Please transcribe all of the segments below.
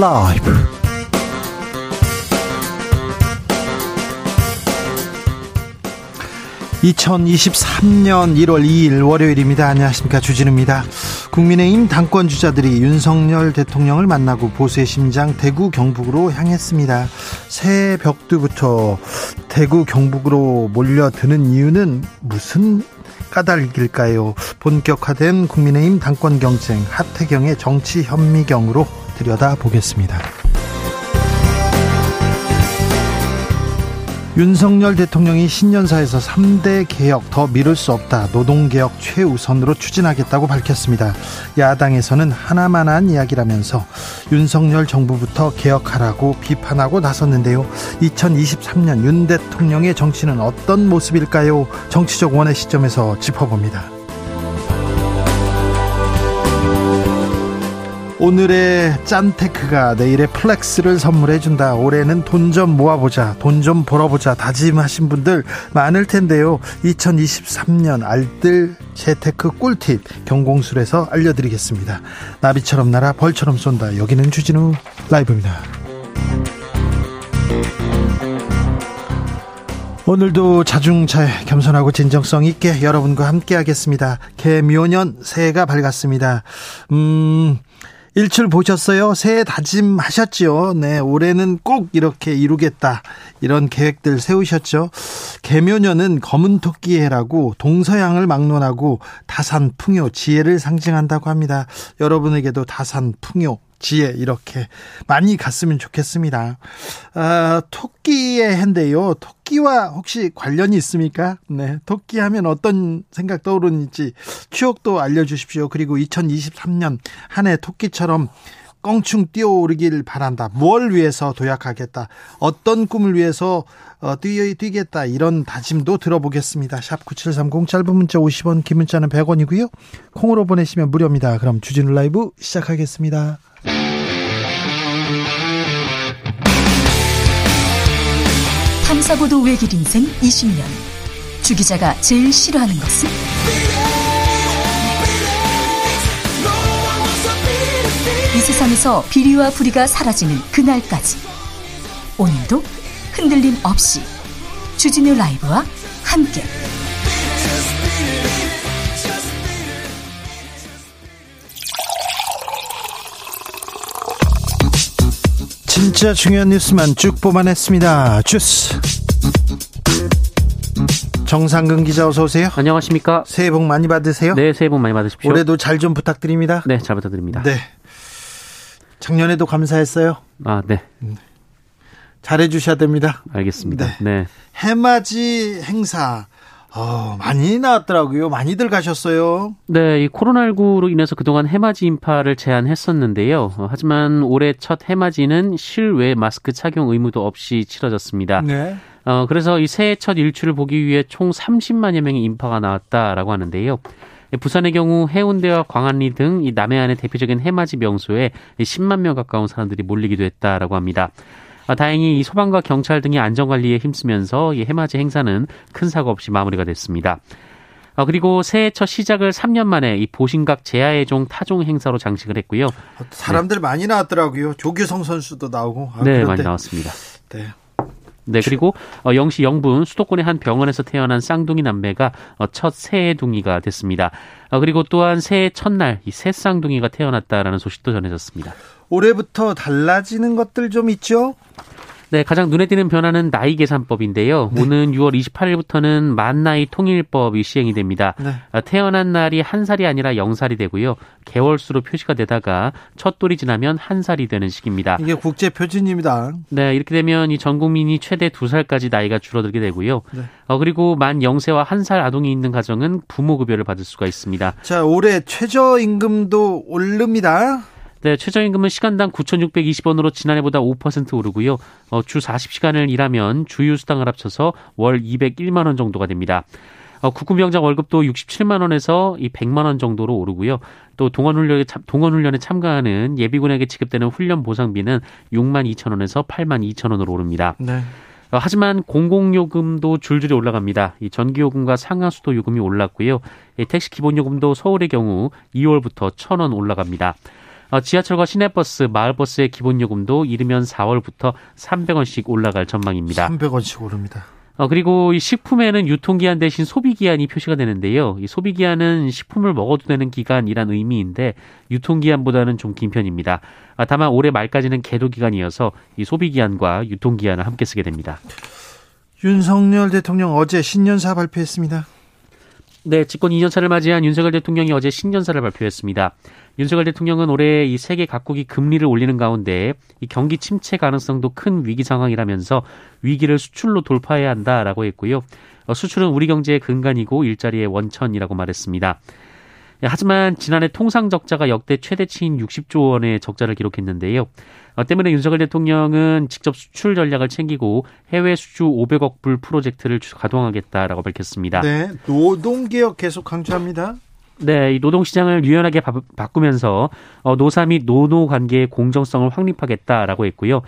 라이브. 2023년 1월 2일 월요일입니다. 안녕하십니까. 주진우입니다. 국민의힘 당권 주자들이 윤석열 대통령을 만나고 보수의 심장 대구 경북으로 향했습니다. 새해 벽두부터 대구 경북으로 몰려드는 이유는 무슨 까닭일까요? 본격화된 국민의힘 당권 경쟁 하태경의 정치 현미경으로 들여다보겠습니다. 윤석열 대통령이 신년사에서 3대 개혁 더 미룰 수 없다. 노동개혁 최우선으로 추진하겠다고 밝혔습니다. 야당에서는 하나만한 이야기라면서 윤석열 정부부터 개혁하라고 비판하고 나섰는데요. 2023년 윤 대통령의 정치는 어떤 모습일까요? 정치적 원의 시점에서 짚어봅니다. 오늘의 짠테크가 내일의 플렉스를 선물해준다. 올해는 돈 좀 모아보자. 돈 좀 벌어보자. 다짐하신 분들 많을 텐데요. 2023년 알뜰 재테크 꿀팁 경공술에서 알려드리겠습니다. 나비처럼 날아 벌처럼 쏜다. 여기는 주진우 라이브입니다. 오늘도 자중자애 겸손하고 진정성 있게 여러분과 함께 하겠습니다. 계묘년 새해가 밝았습니다. 음, 일출 보셨어요? 새해 다짐하셨죠? 네, 올해는 꼭 이렇게 이루겠다. 이런 계획들 세우셨죠? 개묘년은 검은 토끼 해라고 동서양을 막론하고 다산 풍요, 지혜를 상징한다고 합니다. 여러분에게도 다산 풍요, 지혜 이렇게 많이 갔으면 좋겠습니다. 아, 토끼의 해인데요. 토끼와 혹시 관련이 있습니까? 네, 토끼 하면 어떤 생각 떠오르는지 추억도 알려주십시오. 그리고 2023년 한 해 토끼처럼 껑충 뛰어오르길 바란다. 뭘 위해서 도약하겠다. 어떤 꿈을 위해서 어, 뛰, 뛰겠다. 이런 다짐도 들어보겠습니다. 샵 9730 짧은 문자 50원, 긴 문자는 100원이고요. 콩으로 보내시면 무료입니다. 그럼 주진우 라이브 시작하겠습니다. 탐사보도 외길 인생 20년. 주 기자가 제일 싫어하는 것은? 이 세상에서 비리와 부리가 사라지는 그날까지. 오늘도 흔들림 없이 주진우 라이브와 함께. 진짜 중요한 뉴스만 쭉 뽑아냈습니다. 주스. 정상근 기자 어서 오세요. 안녕하십니까? 새해 복 많이 받으세요. 네, 새해 복 많이 받으십시오. 올해도 잘 좀 부탁드립니다. 네, 잘 부탁드립니다. 네. 작년에도 감사했어요. 아, 네. 잘해 주셔야 됩니다. 알겠습니다. 네. 네. 해맞이 행사 어, 많이 나왔더라고요. 많이들 가셨어요. 네, 이 코로나19로 인해서 그동안 해맞이 인파를 제한했었는데요. 어, 하지만 올해 첫 해맞이는 실외 마스크 착용 의무도 없이 치러졌습니다. 네. 어, 그래서 이 새해 첫 일출을 보기 위해 총 30만여 명의 인파가 나왔다라고 하는데요. 부산의 경우 해운대와 광안리 등 이 남해안의 대표적인 해맞이 명소에 10만 명 가까운 사람들이 몰리기도 했다라고 합니다. 아, 다행히 이 소방과 경찰 등이 안전관리에 힘쓰면서 이 해맞이 행사는 큰 사고 없이 마무리가 됐습니다. 아, 그리고 새해 첫 시작을 3년 만에 이 보신각 제야의 종 타종 행사로 장식을 했고요. 사람들 네. 많이 나왔더라고요. 조규성 선수도 나오고. 아, 네, 그런데. 많이 나왔습니다. 네. 네, 그리고 어, 영시 영분 수도권의 한 병원에서 태어난 쌍둥이 남매가 어, 첫 새해둥이가 됐습니다. 어, 그리고 또한 새해 첫날 이 새 쌍둥이가 태어났다라는 소식도 전해졌습니다. 올해부터 달라지는 것들 좀 있죠? 네, 가장 눈에 띄는 변화는 나이 계산법인데요. 네. 오는 6월 28일부터는 만 나이 통일법이 시행이 됩니다. 네. 아, 태어난 날이 한 살이 아니라 0살이 되고요. 개월수로 표시가 되다가 첫 돌이 지나면 한 살이 되는 시기입니다. 이게 국제 표준입니다. 네, 이렇게 되면 이 전 국민이 최대 두 살까지 나이가 줄어들게 되고요. 네. 어, 그리고 만 0세와 한 살 아동이 있는 가정은 부모 급여를 받을 수가 있습니다. 자, 올해 최저 임금도 오릅니다. 네, 최저임금은 시간당 9,620원으로 지난해보다 5% 오르고요. 어, 주 40시간을 일하면 주유 수당을 합쳐서 월 201만 원 정도가 됩니다. 어, 국군병장 월급도 67만 원에서 이 100만 원 정도로 오르고요. 또 동원훈련에 동원훈련에 참가하는 예비군에게 지급되는 훈련 보상비는 6만 2천 원에서 8만 2천 원으로 오릅니다. 네. 어, 하지만 공공요금도 줄줄이 올라갑니다. 이 전기요금과 상하수도 요금이 올랐고요. 택시 기본요금도 서울의 경우 2월부터 1,000원 올라갑니다. 어, 지하철과 시내버스, 마을버스의 기본 요금도 이르면 4월부터 300원씩 올라갈 전망입니다. 300원씩 오릅니다. 어, 그리고 이 식품에는 유통기한 대신 소비기한이 표시가 되는데요. 이 소비기한은 식품을 먹어도 되는 기간이란 의미인데 유통기한보다는 좀 긴 편입니다. 아, 다만 올해 말까지는 계도기간이어서 이 소비기한과 유통기한을 함께 쓰게 됩니다. 윤석열 대통령 어제 신년사 발표했습니다. 네, 집권 2년차를 맞이한 윤석열 대통령이 어제 신년사를 발표했습니다. 윤석열 대통령은 올해 이 세계 각국이 금리를 올리는 가운데 이 경기 침체 가능성도 큰 위기 상황이라면서 위기를 수출로 돌파해야 한다라고 했고요. 어, 수출은 우리 경제의 근간이고 일자리의 원천이라고 말했습니다. 예, 하지만 지난해 통상 적자가 역대 최대치인 60조 원의 적자를 기록했는데요. 어, 때문에 윤석열 대통령은 직접 수출 전략을 챙기고 해외 수주 500억 불 프로젝트를 가동하겠다라고 밝혔습니다. 네, 노동 개혁 계속 강조합니다. 네, 이 노동 시장을 유연하게 바, 꾸면서 어, 노사 및 노노 관계의 공정성을 확립하겠다라고 했고요.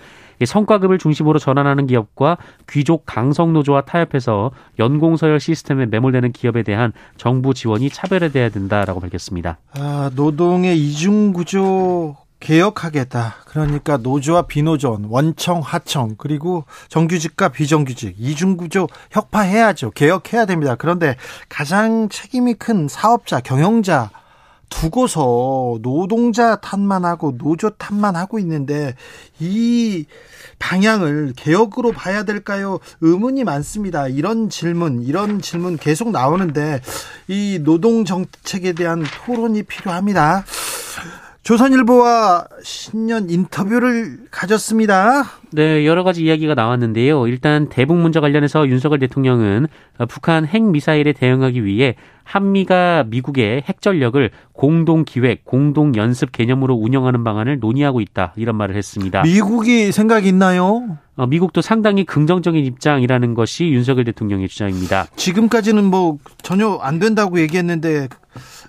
성과급을 중심으로 전환하는 기업과 귀족 강성 노조와 타협해서 연공 서열 시스템에 매몰되는 기업에 대한 정부 지원이 차별화돼야 된다라고 밝혔습니다. 아, 노동의 이중 구조 개혁하겠다. 그러니까 노조와 비노조원, 원청, 하청, 그리고 정규직과 비정규직, 이중구조 혁파해야죠. 개혁해야 됩니다. 그런데 가장 책임이 큰 사업자, 경영자, 두고서 노동자 탓만 하고 노조 탓만 하고 있는데 이 방향을 개혁으로 봐야 될까요? 의문이 많습니다. 이런 질문, 이런 질문 계속 나오는데 이 노동 정책에 대한 토론이 필요합니다. 조선일보와 신년 인터뷰를 가졌습니다. 네, 여러 가지 이야기가 나왔는데요. 일단 대북 문제 관련해서 윤석열 대통령은 북한 핵 미사일에 대응하기 위해 한미가 미국의 핵 전력을 공동 기획, 공동 연습 개념으로 운영하는 방안을 논의하고 있다. 이런 말을 했습니다. 미국이 생각이 있나요? 어, 미국도 상당히 긍정적인 입장이라는 것이 윤석열 대통령의 주장입니다. 지금까지는 뭐 전혀 안 된다고 얘기했는데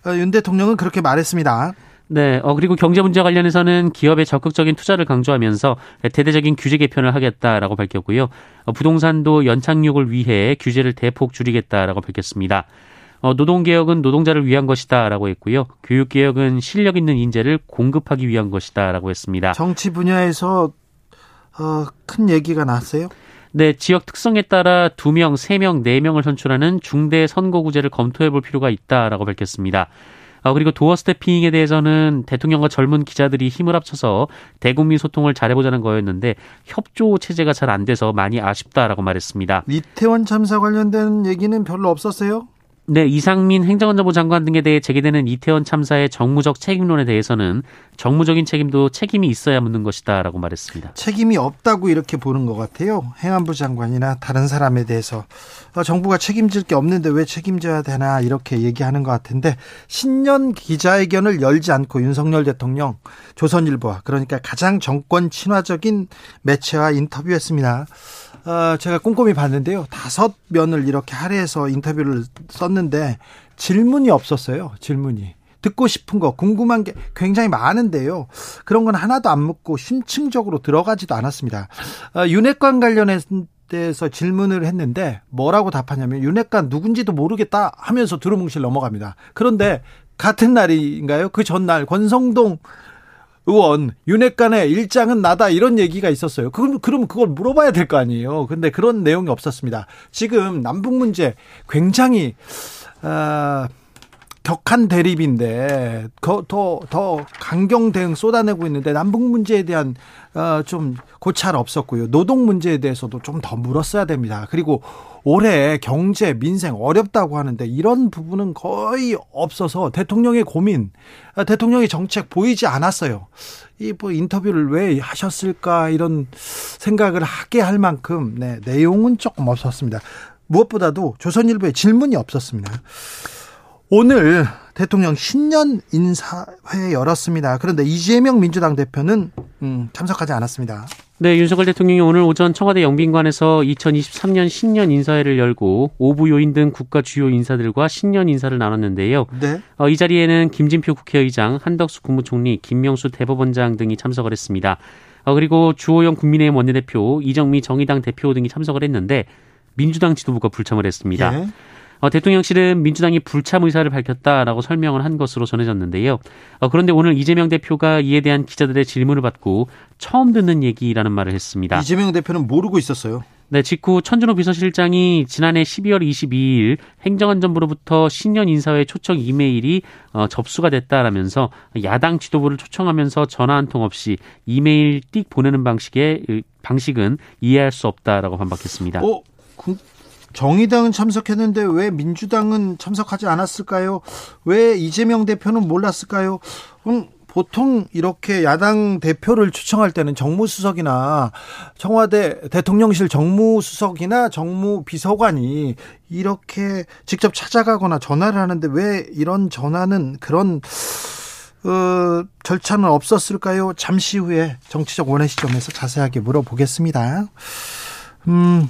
어, 윤 대통령은 그렇게 말했습니다. 네, 어, 그리고 경제 문제 관련해서는 기업의 적극적인 투자를 강조하면서 대대적인 규제 개편을 하겠다라고 밝혔고요. 어, 부동산도 연착륙을 위해 규제를 대폭 줄이겠다라고 밝혔습니다. 어, 노동개혁은 노동자를 위한 것이다라고 했고요. 교육개혁은 실력 있는 인재를 공급하기 위한 것이다라고 했습니다. 정치 분야에서 어, 큰 얘기가 나왔어요? 네, 지역 특성에 따라 2명, 3명, 4명을 선출하는 중대 선거구제를 검토해 볼 필요가 있다라고 밝혔습니다. 어, 그리고 도어 스태핑에 대해서는 대통령과 젊은 기자들이 힘을 합쳐서 대국민 소통을 잘해보자는 거였는데 협조 체제가 잘 안 돼서 많이 아쉽다라고 말했습니다. 이태원 참사 관련된 얘기는 별로 없었어요? 네, 이상민 행정안전부 장관 등에 대해 제기되는 이태원 참사의 정무적 책임론에 대해서는 정무적인 책임도 책임이 있어야 묻는 것이다라고 말했습니다. 책임이 없다고 이렇게 보는 것 같아요. 행안부 장관이나 다른 사람에 대해서 어, 정부가 책임질 게 없는데 왜 책임져야 되나 이렇게 얘기하는 것 같은데 신년 기자회견을 열지 않고 윤석열 대통령 조선일보와 그러니까 가장 정권 친화적인 매체와 인터뷰했습니다. 어, 제가 꼼꼼히 봤는데요. 다섯 면을 이렇게 할애해서 인터뷰를 썼는데 질문이 없었어요. 질문이. 듣고 싶은 거, 궁금한 게 굉장히 많은데요. 그런 건 하나도 안 묻고 심층적으로 들어가지도 않았습니다. 어, 윤핵관 관련해서 질문을 했는데 뭐라고 답하냐면 윤핵관 누군지도 모르겠다 하면서 두루뭉실 넘어갑니다. 그런데 같은 날인가요? 그 전날 권성동 의원 윤핵관의 일장은 나다 이런 얘기가 있었어요. 그럼 그럼 그걸 물어봐야 될 거 아니에요. 근데 그런 내용이 없었습니다. 지금 남북 문제 굉장히 어, 격한 대립인데 더더 강경 대응 쏟아내고 있는데 남북 문제에 대한 어, 좀 고찰 없었고요. 노동 문제에 대해서도 좀 더 물었어야 됩니다. 그리고 올해 경제 민생 어렵다고 하는데 이런 부분은 거의 없어서 대통령의 고민, 아, 대통령의 정책 보이지 않았어요. 이 뭐 인터뷰를 왜 하셨을까 이런 생각을 하게 할 만큼 네, 내용은 조금 없었습니다. 무엇보다도 조선일보에 질문이 없었습니다. 오늘 대통령 신년 인사회 열었습니다. 그런데 이재명 민주당 대표는 음, 참석하지 않았습니다. 네, 윤석열 대통령이 오늘 오전 청와대 영빈관에서 2023년 신년 인사회를 열고 오부 요인 등 국가 주요 인사들과 신년 인사를 나눴는데요. 네. 어, 이 자리에는 김진표 국회의장, 한덕수 국무총리, 김명수 대법원장 등이 참석을 했습니다. 어, 그리고 주호영 국민의힘 원내대표, 이정미 정의당 대표 등이 참석을 했는데 민주당 지도부가 불참을 했습니다. 예. 어, 대통령실은 민주당이 불참 의사를 밝혔다라고 설명을 한 것으로 전해졌는데요. 어, 그런데 오늘 이재명 대표가 이에 대한 기자들의 질문을 받고 처음 듣는 얘기라는 말을 했습니다. 이재명 대표는 모르고 있었어요. 네, 직후 천준호 비서실장이 지난해 12월 22일 행정안전부로부터 신년 인사회 초청 이메일이 어, 접수가 됐다라면서 야당 지도부를 초청하면서 전화 한 통 없이 이메일 띡 보내는 방식의 방식은 이해할 수 없다라고 반박했습니다. 어, 그, 정의당은 참석했는데 왜 민주당은 참석하지 않았을까요? 왜 이재명 대표는 몰랐을까요? 음, 보통 이렇게 야당 대표를 추청할 때는 정무수석이나 청와대 대통령실 정무수석이나 정무비서관이 이렇게 직접 찾아가거나 전화를 하는데 왜 이런 전화는 그런 어, 절차는 없었을까요? 잠시 후에 정치적 원의 시점에서 자세하게 물어보겠습니다. 음,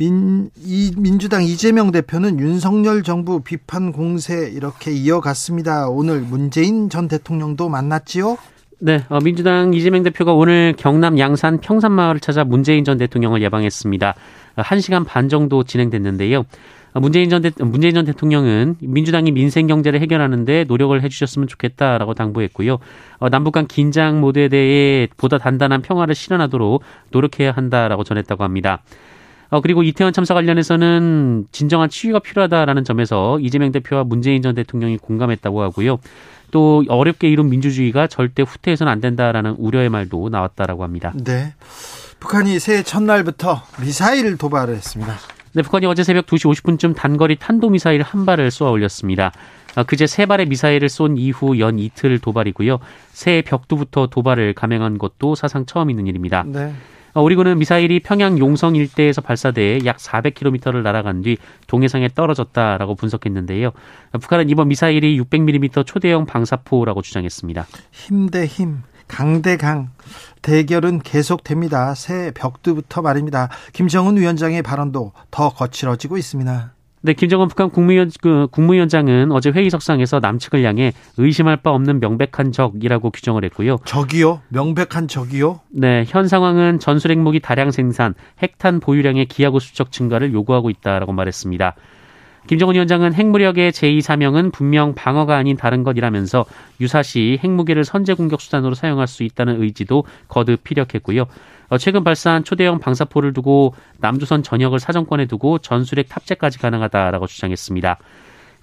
민, 이, 민주당 이재명 대표는 윤석열 정부 비판 공세 이렇게 이어갔습니다. 오늘 문재인 전 대통령도 만났지요? 네, 어, 민주당 이재명 대표가 오늘 경남 양산 평산마을을 찾아 문재인 전 대통령을 예방했습니다. 1시간 반 정도 진행됐는데요. 문재인 전, 대, 문재인 전 대통령은 민주당이 민생 경제를 해결하는데 노력을 해주셨으면 좋겠다라고 당부했고요. 어, 남북 간 긴장 모드에 대해 보다 단단한 평화를 실현하도록 노력해야 한다라고 전했다고 합니다. 어, 그리고 이태원 참사 관련해서는 진정한 치유가 필요하다라는 점에서 이재명 대표와 문재인 전 대통령이 공감했다고 하고요. 또 어렵게 이룬 민주주의가 절대 후퇴해서는 안 된다라는 우려의 말도 나왔다라고 합니다. 네. 북한이 새해 첫날부터 미사일 도발을 했습니다. 네, 북한이 어제 새벽 2시 50분쯤 단거리 탄도미사일 한 발을 쏘아 올렸습니다. 아, 그제 세 발의 미사일을 쏜 이후 연 이틀 도발이고요. 새해 벽두부터 도발을 감행한 것도 사상 처음 있는 일입니다. 네. 아, 우리 군은 미사일이 평양 용성 일대에서 발사돼 약 400km를 날아간 뒤 동해상에 떨어졌다라고 분석했는데요. 아, 북한은 이번 미사일이 600mm 초대형 방사포라고 주장했습니다. 힘 대 힘, 강 대 강. 대결은 계속됩니다. 새 벽두부터 말입니다. 김정은 위원장의 발언도 더 거칠어지고 있습니다. 네, 김정은 북한 국무위원, 그, 국무위원장은 어제 회의석상에서 남측을 향해 의심할 바 없는 명백한 적이라고 규정을 했고요. 적이요? 명백한 적이요? 네, 현 상황은 전술 핵무기 다량 생산, 핵탄 보유량의 기하고 수적 증가를 요구하고 있다라고 말했습니다. 김정은 위원장은 핵무력의 제2사명은 분명 방어가 아닌 다른 것이라면서 유사시 핵무기를 선제 공격 수단으로 사용할 수 있다는 의지도 거듭 피력했고요. 어, 최근 발사한 초대형 방사포를 두고 남조선 전역을 사정권에 두고 전술핵 탑재까지 가능하다라고 주장했습니다.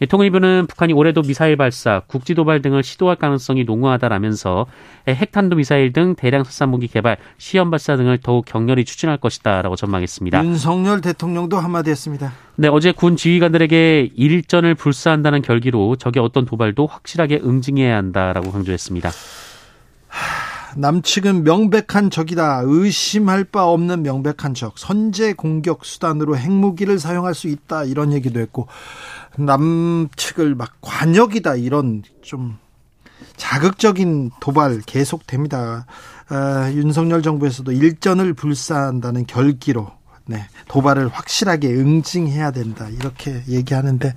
통일부는 북한이 올해도 미사일 발사, 국지 도발 등을 시도할 가능성이 농후하다라면서 핵탄도 미사일 등 대량 살산 무기 개발, 시험 발사 등을 더욱 격렬히 추진할 것이다라고 전망했습니다. 윤석열 대통령도 한마디 했습니다. 네, 어제 군 지휘관들에게 일전을 불사한다는 결기로 적의 어떤 도발도 확실하게 응징해야 한다라고 강조했습니다. 남측은 명백한 적이다. 의심할 바 없는 명백한 적. 선제 공격 수단으로 핵무기를 사용할 수 있다. 이런 얘기도 했고 남측을 막 관역이다. 이런 좀 자극적인 도발 계속됩니다. 아, 윤석열 정부에서도 일전을 불사한다는 결기로 네, 도발을 확실하게 응징해야 된다. 이렇게 얘기하는데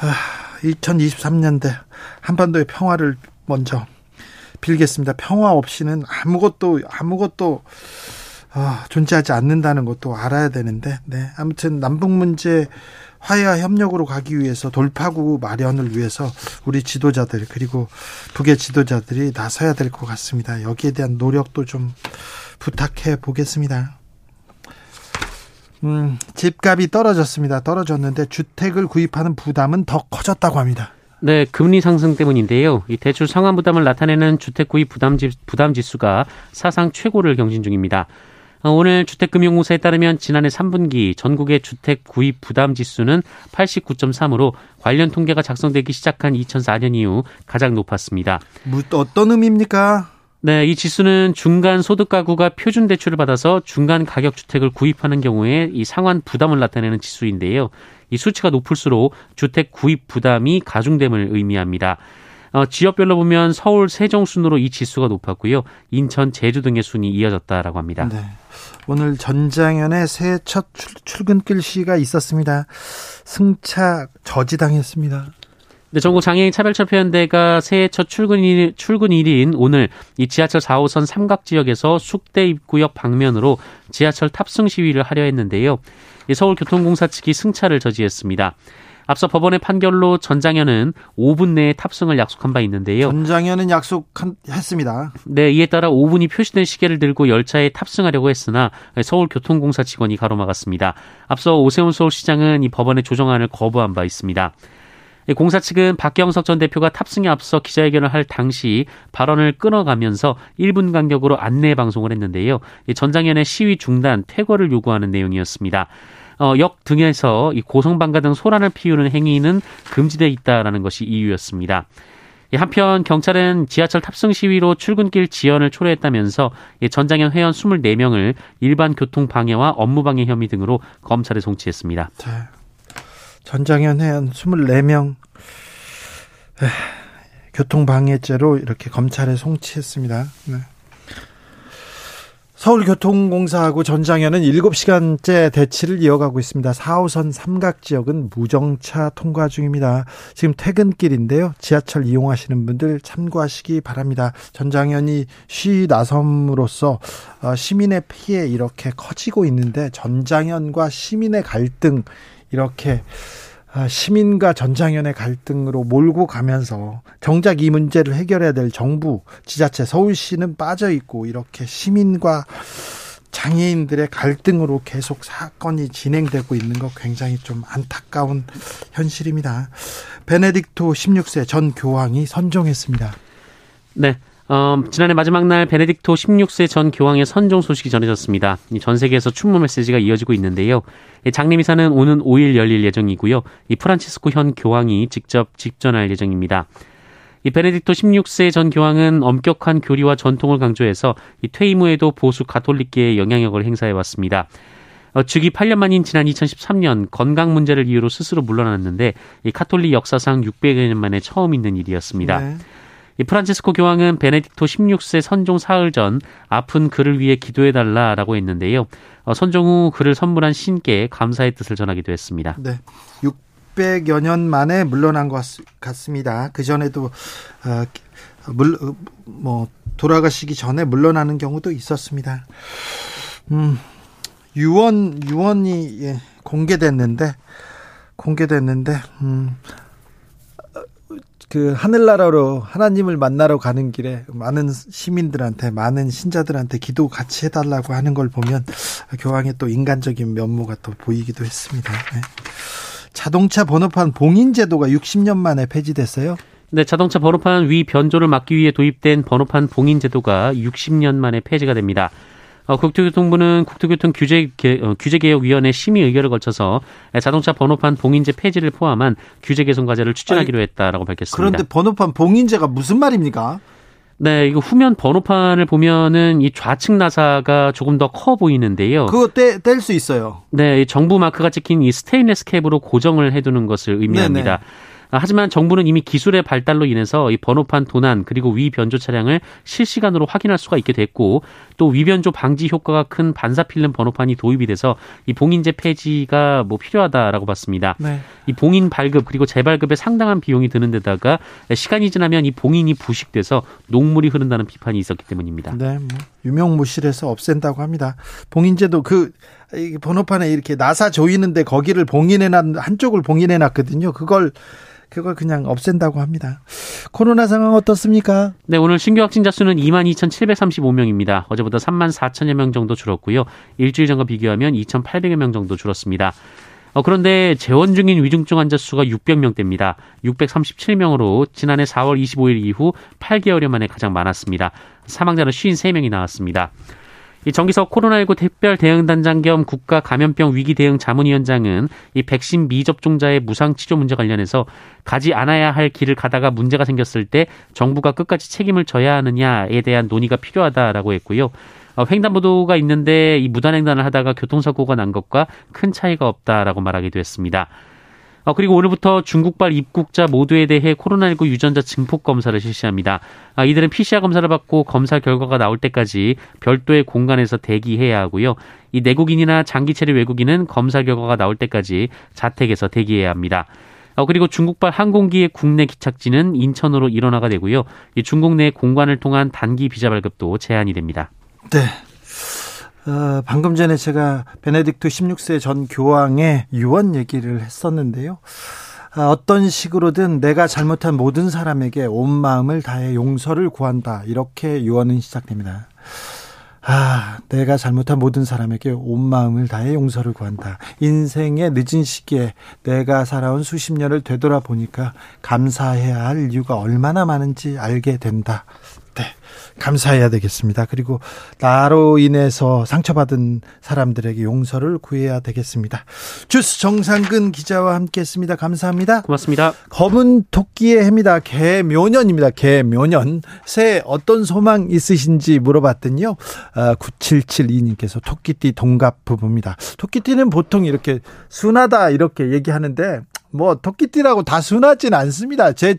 아, 2023년대 한반도의 평화를 먼저 빌겠습니다. 평화 없이는 아무것도 아무것도 어, 존재하지 않는다는 것도 알아야 되는데, 네. 아무튼 남북 문제 화해와 협력으로 가기 위해서 돌파구 마련을 위해서 우리 지도자들 그리고 북의 지도자들이 나서야 될 것 같습니다. 여기에 대한 노력도 좀 부탁해 보겠습니다. 음, 집값이 떨어졌습니다. 떨어졌는데 주택을 구입하는 부담은 더 커졌다고 합니다. 네, 금리 상승 때문인데요. 이 대출 상환 부담을 나타내는 주택 구입 부담, 지, 부담 지수가 사상 최고를 경신 중입니다. 어, 오늘 주택금융공사에 따르면 지난해 3분기 전국의 주택 구입 부담 지수는 89.3으로 관련 통계가 작성되기 시작한 2004년 이후 가장 높았습니다. 뭐, 어떤 의미입니까? 네, 이 지수는 중간 소득 가구가 표준 대출을 받아서 중간 가격 주택을 구입하는 경우에 이 상환 부담을 나타내는 지수인데요. 이 수치가 높을수록 주택 구입 부담이 가중됨을 의미합니다. 어, 지역별로 보면 서울 세종 순으로 이 지수가 높았고요. 인천 제주 등의 순이 이어졌다라고 합니다. 네. 오늘 전장현의 새해 첫 출근길 시가 있었습니다. 승차 저지당했습니다. 네, 전국 장애인 차별철폐연대가 새해 첫 출근일, 출근일인 오늘 이 지하철 4호선 삼각 지역에서 숙대 입구역 방면으로 지하철 탑승 시위를 하려 했는데요. 서울교통공사 측이 승차를 저지했습니다. 앞서 법원의 판결로 전장현은 5분 내에 탑승을 약속한 바 있는데요. 전장현은 약속했습니다. 네, 이에 따라 5분이 표시된 시계를 들고 열차에 탑승하려고 했으나 서울교통공사 직원이 가로막았습니다. 앞서 오세훈 서울시장은 이 법원의 조정안을 거부한 바 있습니다. 공사 측은 박경석 전 대표가 탑승에 앞서 기자회견을 할 당시 발언을 끊어가면서 1분 간격으로 안내 방송을 했는데요. 전장현의 시위 중단, 퇴거를 요구하는 내용이었습니다. 어, 역 등에서 이 고성방가 등 소란을 피우는 행위는 금지돼 있다라는 것이 이유였습니다. 한편 경찰은 지하철 탑승 시위로 출근길 지연을 초래했다면서 전장현 회원 24명을 일반 교통 방해와 업무 방해 혐의 등으로 검찰에 송치했습니다. 네. 전장현 회원 24명 교통방해죄로 이렇게 검찰에 송치했습니다. 네. 서울교통공사하고 전장현은 7시간째 대치를 이어가고 있습니다. 4호선 삼각 지역은 무정차 통과 중입니다. 지금 퇴근길인데요. 지하철 이용하시는 분들 참고하시기 바랍니다. 전장현이 쉬 나섬으로써 어, 시민의 피해 이렇게 커지고 있는데 전장현과 시민의 갈등 이렇게 아, 시민과 전장현의 갈등으로 몰고 가면서 정작 이 문제를 해결해야 될 정부, 지자체, 서울시는 빠져 있고 이렇게 시민과 장애인들의 갈등으로 계속 사건이 진행되고 있는 것 굉장히 좀 안타까운 현실입니다. 베네딕토 16세 전 교황이 선종했습니다. 네. 어, 지난해 마지막 날 베네딕토 16세 전 교황의 선종 소식이 전해졌습니다. 전 세계에서 춘모 메시지가 이어지고 있는데요. 장례미사는 오는 5일 열릴 예정이고요. 이 프란치스코 현 교황이 직접 직전할 예정입니다. 이 베네딕토 16세 전 교황은 엄격한 교리와 전통을 강조해서 이 퇴임 후에도 보수 가톨릭계의 영향력을 행사해 왔습니다. 어, 즉위 8년 만인 지난 2013년 건강 문제를 이유로 스스로 물러났는데 이 카톨릭 역사상 600여 년 만에 처음 있는 일이었습니다. 네. 이 프란치스코 교황은 베네딕토 16세 선종 사흘 전 아픈 그를 위해 기도해달라라고 했는데요. 어, 선종 후 그를 선물한 신께 감사의 뜻을 전하기도 했습니다. 네. 600여 년 만에 물러난 것 같습니다. 그 전에도 어, 물, 어, 뭐 돌아가시기 전에 물러나는 경우도 있었습니다. 음, 유언 유언이 예, 공개됐는데 공개됐는데 음, 그 하늘나라로 하나님을 만나러 가는 길에 많은 시민들한테 많은 신자들한테 기도 같이 해달라고 하는 걸 보면 교황의 또 인간적인 면모가 또 보이기도 했습니다. 네. 자동차 번호판 봉인 제도가 60년 만에 폐지됐어요. 네, 자동차 번호판 위 변조를 막기 위해 도입된 번호판 봉인 제도가 60년 만에 폐지가 됩니다. 어, 국토교통부는 국토교통 규제 어, 규제 개혁 위원회 심의 의결을 거쳐서 자동차 번호판 봉인제 폐지를 포함한 규제 개선 과제를 추진하기로 했다라고 밝혔습니다. 그런데 번호판 봉인제가 무슨 말입니까? 네, 이거 후면 번호판을 보면은 이 좌측 나사가 조금 더 커 보이는데요. 그거 뗄수 있어요. 네, 정부 마크가 찍힌 이 스테인레스 캡으로 고정을 해두는 것을 의미합니다. 네네. 아, 하지만 정부는 이미 기술의 발달로 인해서 이 번호판 도난 그리고 위변조 차량을 실시간으로 확인할 수가 있게 됐고 또 위변조 방지 효과가 큰 반사 필름 번호판이 도입이 돼서 이 봉인제 폐지가 뭐 필요하다라고 봤습니다. 네. 이 봉인 발급 그리고 재발급에 상당한 비용이 드는 데다가 시간이 지나면 이 봉인이 부식돼서 녹물이 흐른다는 비판이 있었기 때문입니다. 네, 뭐 유명무실해서 없앤다고 합니다. 봉인제도 그 번호판에 이렇게 나사 조이는데 거기를 봉인해 놨 한쪽을 봉인해 놨거든요. 그걸 그걸 그냥 없앤다고 합니다. 코로나 상황 어떻습니까? 네, 오늘 신규 확진자 수는 22,735명입니다. 어제보다 3만 4천여 명 정도 줄었고요. 일주일 전과 비교하면 2,800여 명 정도 줄었습니다. 어, 그런데 재원 중인 위중증 환자 수가 600명대입니다. 637명으로 지난해 4월 25일 이후 8개월여 만에 가장 많았습니다. 사망자는 53명이 나왔습니다. 이 정기석 코로나19 특별 대응단장 겸 국가 감염병 위기 대응 자문위원장은 이 백신 미접종자의 무상 치료 문제 관련해서 가지 않아야 할 길을 가다가 문제가 생겼을 때 정부가 끝까지 책임을 져야 하느냐에 대한 논의가 필요하다라고 했고요. 어, 횡단보도가 있는데 이 무단횡단을 하다가 교통사고가 난 것과 큰 차이가 없다라고 말하기도 했습니다. 어, 그리고 오늘부터 중국발 입국자 모두에 대해 코로나19 유전자 증폭 검사를 실시합니다. 아, 이들은 PCR 검사를 받고 검사 결과가 나올 때까지 별도의 공간에서 대기해야 하고요. 이 내국인이나 장기 체류 외국인은 검사 결과가 나올 때까지 자택에서 대기해야 합니다. 어, 그리고 중국발 항공기의 국내 기착지는 인천으로 일원화가 되고요. 이 중국 내 공관을 통한 단기 비자 발급도 제한이 됩니다. 네. 어, 방금 전에 제가 베네딕토 16세 전 교황의 유언 얘기를 했었는데요. 어, 어떤 식으로든 내가 잘못한 모든 사람에게 온 마음을 다해 용서를 구한다. 이렇게 유언은 시작됩니다. 아, 내가 잘못한 모든 사람에게 온 마음을 다해 용서를 구한다. 인생의 늦은 시기에 내가 살아온 수십 년을 되돌아보니까 감사해야 할 이유가 얼마나 많은지 알게 된다. 네. 감사해야 되겠습니다. 그리고 나로 인해서 상처받은 사람들에게 용서를 구해야 되겠습니다. 주스 정상근 기자와 함께 했습니다. 감사합니다. 고맙습니다. 검은 토끼의 해입니다. 개묘년입니다. 개묘년. 새해 어떤 소망 있으신지 물어봤더니요. 아, 9772님께서 토끼띠 동갑 부부입니다. 토끼띠는 보통 이렇게 순하다 이렇게 얘기하는데 뭐 토끼띠라고 다 순하진 않습니다. 제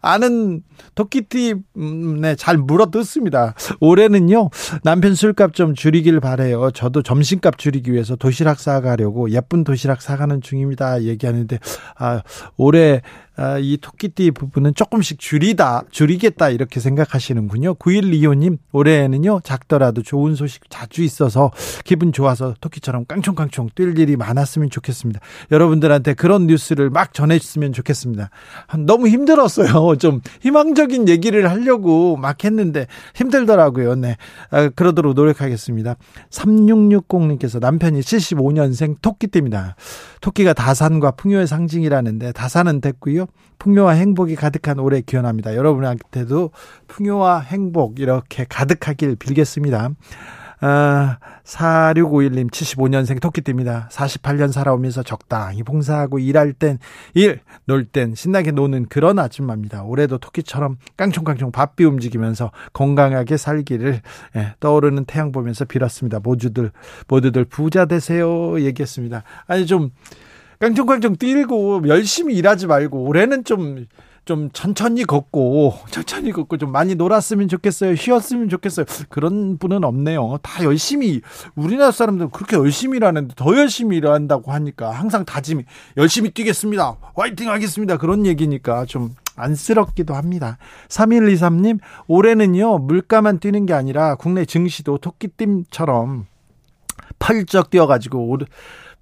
아는 토끼띠 음, 네, 잘 물어뜯습니다. 올해는요 남편 술값 좀 줄이길 바래요. 저도 점심값 줄이기 위해서 도시락 사가려고 예쁜 도시락 사가는 중입니다. 얘기하는데 아 올해 아, 이 토끼띠 부분은 조금씩 줄이다, 줄이겠다 이렇게 생각하시는군요. 9125님, 올해에는요, 작더라도 좋은 소식 자주 있어서 기분 좋아서 토끼처럼 깡총깡총 뛸 일이 많았으면 좋겠습니다. 여러분들한테 그런 뉴스를 막 전해주으면 좋겠습니다. 너무 힘들었어요. 좀 희망 적인 얘기를 하려고 막 했는데 힘들더라고요. 네. 아, 그러도록 노력하겠습니다. 3660님께서 남편이 75년생 토끼띠입니다. 토끼가 다산과 풍요의 상징이라는데 다산은 됐고요. 풍요와 행복이 가득한 올해 기원합니다. 여러분한테도 풍요와 행복 이렇게 가득하길 빌겠습니다. 아, 4651님 75년생 토끼띠입니다. 48년 살아오면서 적당히 봉사하고 일할 땐 일, 놀 땐 신나게 노는 그런 아줌마입니다. 올해도 토끼처럼 깡총깡총 바삐 움직이면서 건강하게 살기를 예, 떠오르는 태양 보면서 빌었습니다. 모두들 모두들 부자 되세요 얘기했습니다. 아니 좀 깡총깡총 뛰고 열심히 일하지 말고 올해는 좀, 좀 천천히 걷고, 천천히 걷고 좀 많이 놀았으면 좋겠어요. 쉬었으면 좋겠어요. 그런 분은 없네요. 다 열심히, 우리나라 사람들은 그렇게 열심히 일하는데 더 열심히 일한다고 하니까 항상 다짐이 열심히 뛰겠습니다. 화이팅 하겠습니다. 그런 얘기니까 좀 안쓰럽기도 합니다. 3123님, 올해는요, 물가만 뛰는 게 아니라 국내 증시도 토끼띠처럼 펄쩍 뛰어가지고,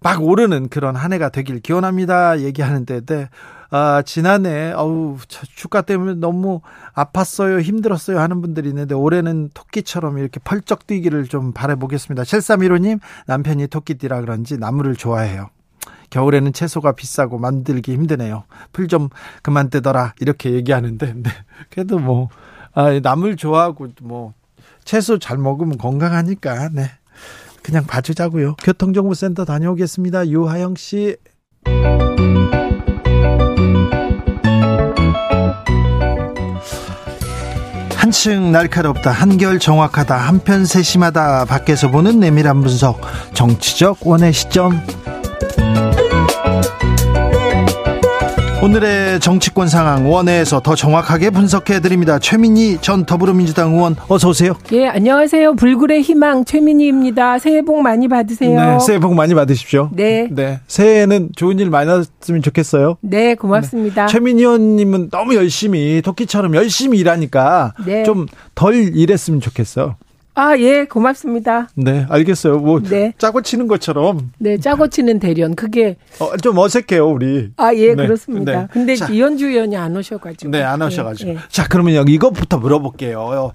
막 오르는 그런 한 해가 되길 기원합니다. 얘기하는데, 네. 아, 지난해, 어우, 주가 때문에 너무 아팠어요, 힘들었어요 하는 분들이 있는데, 올해는 토끼처럼 이렇게 펄쩍 뛰기를 좀 바라보겠습니다. 7315님, 남편이 토끼띠라 그런지 나무를 좋아해요. 겨울에는 채소가 비싸고 만들기 힘드네요. 풀 좀 그만 떼더라. 이렇게 얘기하는데, 네. 그래도 뭐, 아, 나물 좋아하고, 뭐, 채소 잘 먹으면 건강하니까, 네. 그냥 봐주자고요. 교통정보센터 다녀오겠습니다. 유하영 씨. 한층 날카롭다, 한결 정확하다, 한편 세심하다, 밖에서 보는 내밀한 분석, 정치적 원의 시점. 오늘의 정치권 상황 원회에서 더 정확하게 분석해 드립니다. 최민희 전 더불어민주당 의원 어서 오세요. 예, 안녕하세요. 불굴의 희망 최민희입니다. 새해 복 많이 받으세요. 네, 새해 복 많이 받으십시오. 네. 네. 새해에는 좋은 일 많았으면 좋겠어요. 네, 고맙습니다. 네. 최민희 의원님은 너무 열심히 토끼처럼 열심히 일하니까 네. 좀덜 일했으면 좋겠어. 아, 예, 고맙습니다. 네, 알겠어요. 뭐, 네. 짜고 치는 것처럼. 네, 짜고 치는 대련. 그게. 어, 좀 어색해요, 우리. 아, 예, 네. 그렇습니다. 네. 근데 자, 이현주 의원이 안 오셔가지고. 네, 안 오셔가지고. 네, 자, 그러면 여기 이것부터 물어볼게요.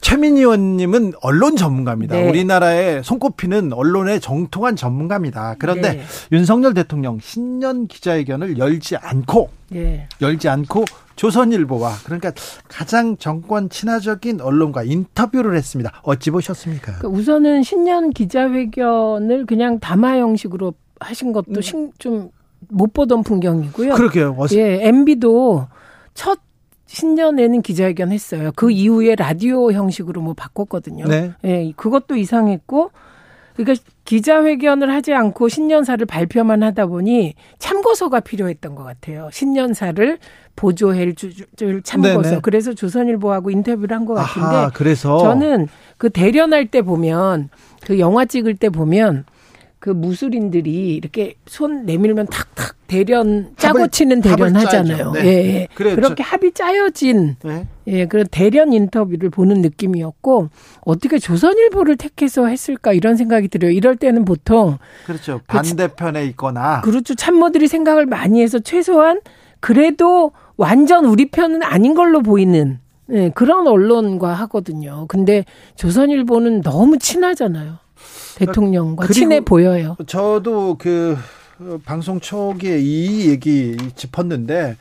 최민희 의원님은 언론 전문가입니다. 네. 우리나라의 손꼽히는 언론의 정통한 전문가입니다. 그런데 네. 윤석열 대통령 신년 기자회견을 열지 않고 네. 열지 않고 조선일보와 그러니까 가장 정권 친화적인 언론과 인터뷰를 했습니다. 어찌 보셨습니까? 그 우선은 신년 기자회견을 그냥 담화 형식으로 하신 것도 음. 좀못 보던 풍경이고요. 그러게요. 예, MB도 첫 신년에는 기자회견 했어요. 그 이후에 라디오 형식으로 뭐 바꿨거든요. 네. 예, 그것도 이상했고 그러니까 기자회견을 하지 않고 신년사를 발표만 하다 보니 참고서가 필요했던 것 같아요. 신년사를 보조해 줄 참고서. 네네. 그래서 조선일보하고 인터뷰를 한 것 같은데. 아하, 그래서 저는 그 대련할 때 보면 그 영화 찍을 때 보면 그 무술인들이 이렇게 손 내밀면 탁탁 대련 짜고 치는 대련 하잖아요. 네. 예, 예. 그래, 그렇게 저, 합이 짜여진 네. 예, 그런 대련 인터뷰를 보는 느낌이었고 어떻게 조선일보를 택해서 했을까 이런 생각이 들어요. 이럴 때는 보통 그렇죠. 그 반대편에 그, 있거나 그렇죠. 참모들이 생각을 많이 해서 최소한 그래도 완전 우리 편은 아닌 걸로 보이는 예, 그런 언론과 하거든요. 근데 조선일보는 너무 친하잖아요. 대통령과 친해 보여요. 저도 그 방송 초기에 이 얘기 짚었는데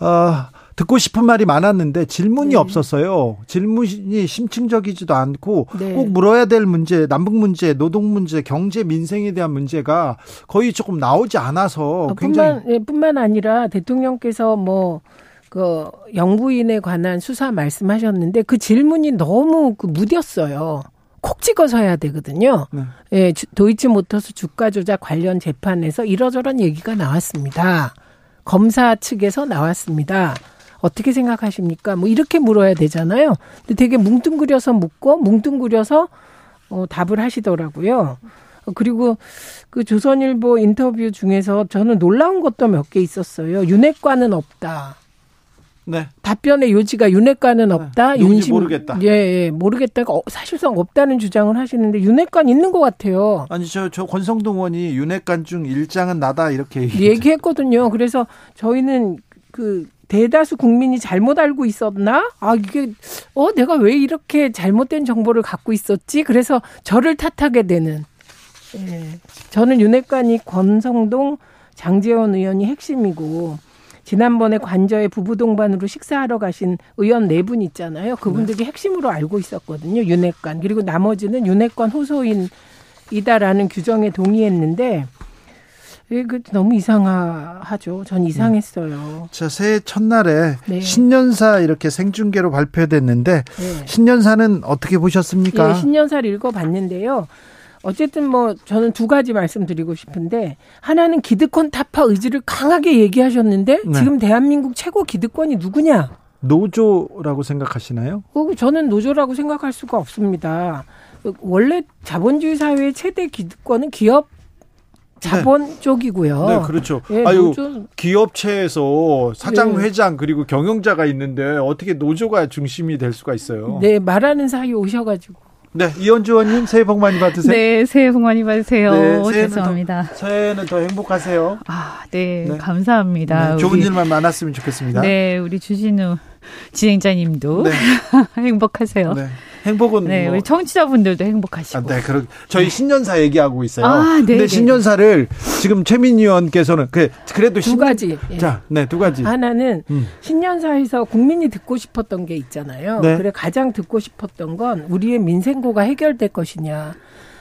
어, 듣고 싶은 말이 많았는데 질문이 네. 없었어요. 질문이 심층적이지도 않고 네. 꼭 물어야 될 문제, 남북 문제, 노동 문제, 경제 민생에 대한 문제가 거의 조금 나오지 않아서 어, 굉장히 뿐만, 예, 뿐만 아니라 대통령께서 뭐그 영부인에 관한 수사 말씀하셨는데 그 질문이 너무 그 무뎠어요. 콕 찍어서 해야 되거든요. 네. 예, 도이치모터스 주가 조작 관련 재판에서 이러저런 얘기가 나왔습니다. 검사 측에서 나왔습니다. 어떻게 생각하십니까? 뭐 이렇게 물어야 되잖아요. 근데 되게 뭉뚱그려서 묻고 뭉뚱그려서 어, 답을 하시더라고요. 그리고 그 조선일보 인터뷰 중에서 저는 놀라운 것도 몇 개 있었어요. 윤핵관은 없다. 네. 답변의 요지가 윤핵관은 네. 없다. 네. 윤심 모르겠다. 예, 예 모르겠다가 어, 사실상 없다는 주장을 하시는데 윤핵관 있는 것 같아요. 아니 저 저 권성동 의원이 윤핵관 중 일장은 나다 이렇게 얘기했거든요. 그래서 저희는 그 대다수 국민이 잘못 알고 있었나? 아 이게 어 내가 왜 이렇게 잘못된 정보를 갖고 있었지? 그래서 저를 탓하게 되는. 예. 저는 윤핵관이 권성동 장재원 의원이 핵심이고 지난번에 관저에 부부 동반으로 식사하러 가신 의원 네 분 있잖아요. 그분들이 네. 핵심으로 알고 있었거든요. 윤핵관. 그리고 나머지는 윤핵관 호소인이다라는 규정에 동의했는데 그 너무 이상하죠. 전 이상했어요. 자, 새해 첫날에 네. 신년사 이렇게 생중계로 발표됐는데 네. 신년사는 어떻게 보셨습니까? 네, 신년사를 읽어봤는데요. 어쨌든 뭐 저는 두 가지 말씀드리고 싶은데 하나는 기득권 타파 의지를 강하게 얘기하셨는데 네. 지금 대한민국 최고 기득권이 누구냐? 노조라고 생각하시나요? 어, 저는 노조라고 생각할 수가 없습니다. 원래 자본주의 사회의 최대 기득권은 기업 자본 네. 쪽이고요. 네, 그렇죠. 예, 아유, 노조... 기업체에서 사장, 네. 회장 그리고 경영자가 있는데 어떻게 노조가 중심이 될 수가 있어요? 네, 말하는 사이 오셔가지고. 네, 이현주 의원님 새해 복 많이 받으세요. 네, 새해 복 많이 받으세요. 네, 죄송합니다. 더, 새해는 더 행복하세요. 아, 네, 네. 감사합니다. 네, 좋은 우리, 일만 많았으면 좋겠습니다. 네, 우리 주진우 진행자님도 네. 행복하세요. 네. 행복은 네, 뭐. 우리 청취자분들도 행복하시고. 아, 네, 그럼 저희 네. 신년사 얘기하고 있어요. 아, 네. 근데 네, 신년사를 지금 최민희 의원께서는 그 그래도 두 신... 가지. 예. 자, 네, 두 가지. 하나는 음. 신년사에서 국민이 듣고 싶었던 게 있잖아요. 네. 그래 가장 듣고 싶었던 건 우리의 민생고가 해결될 것이냐.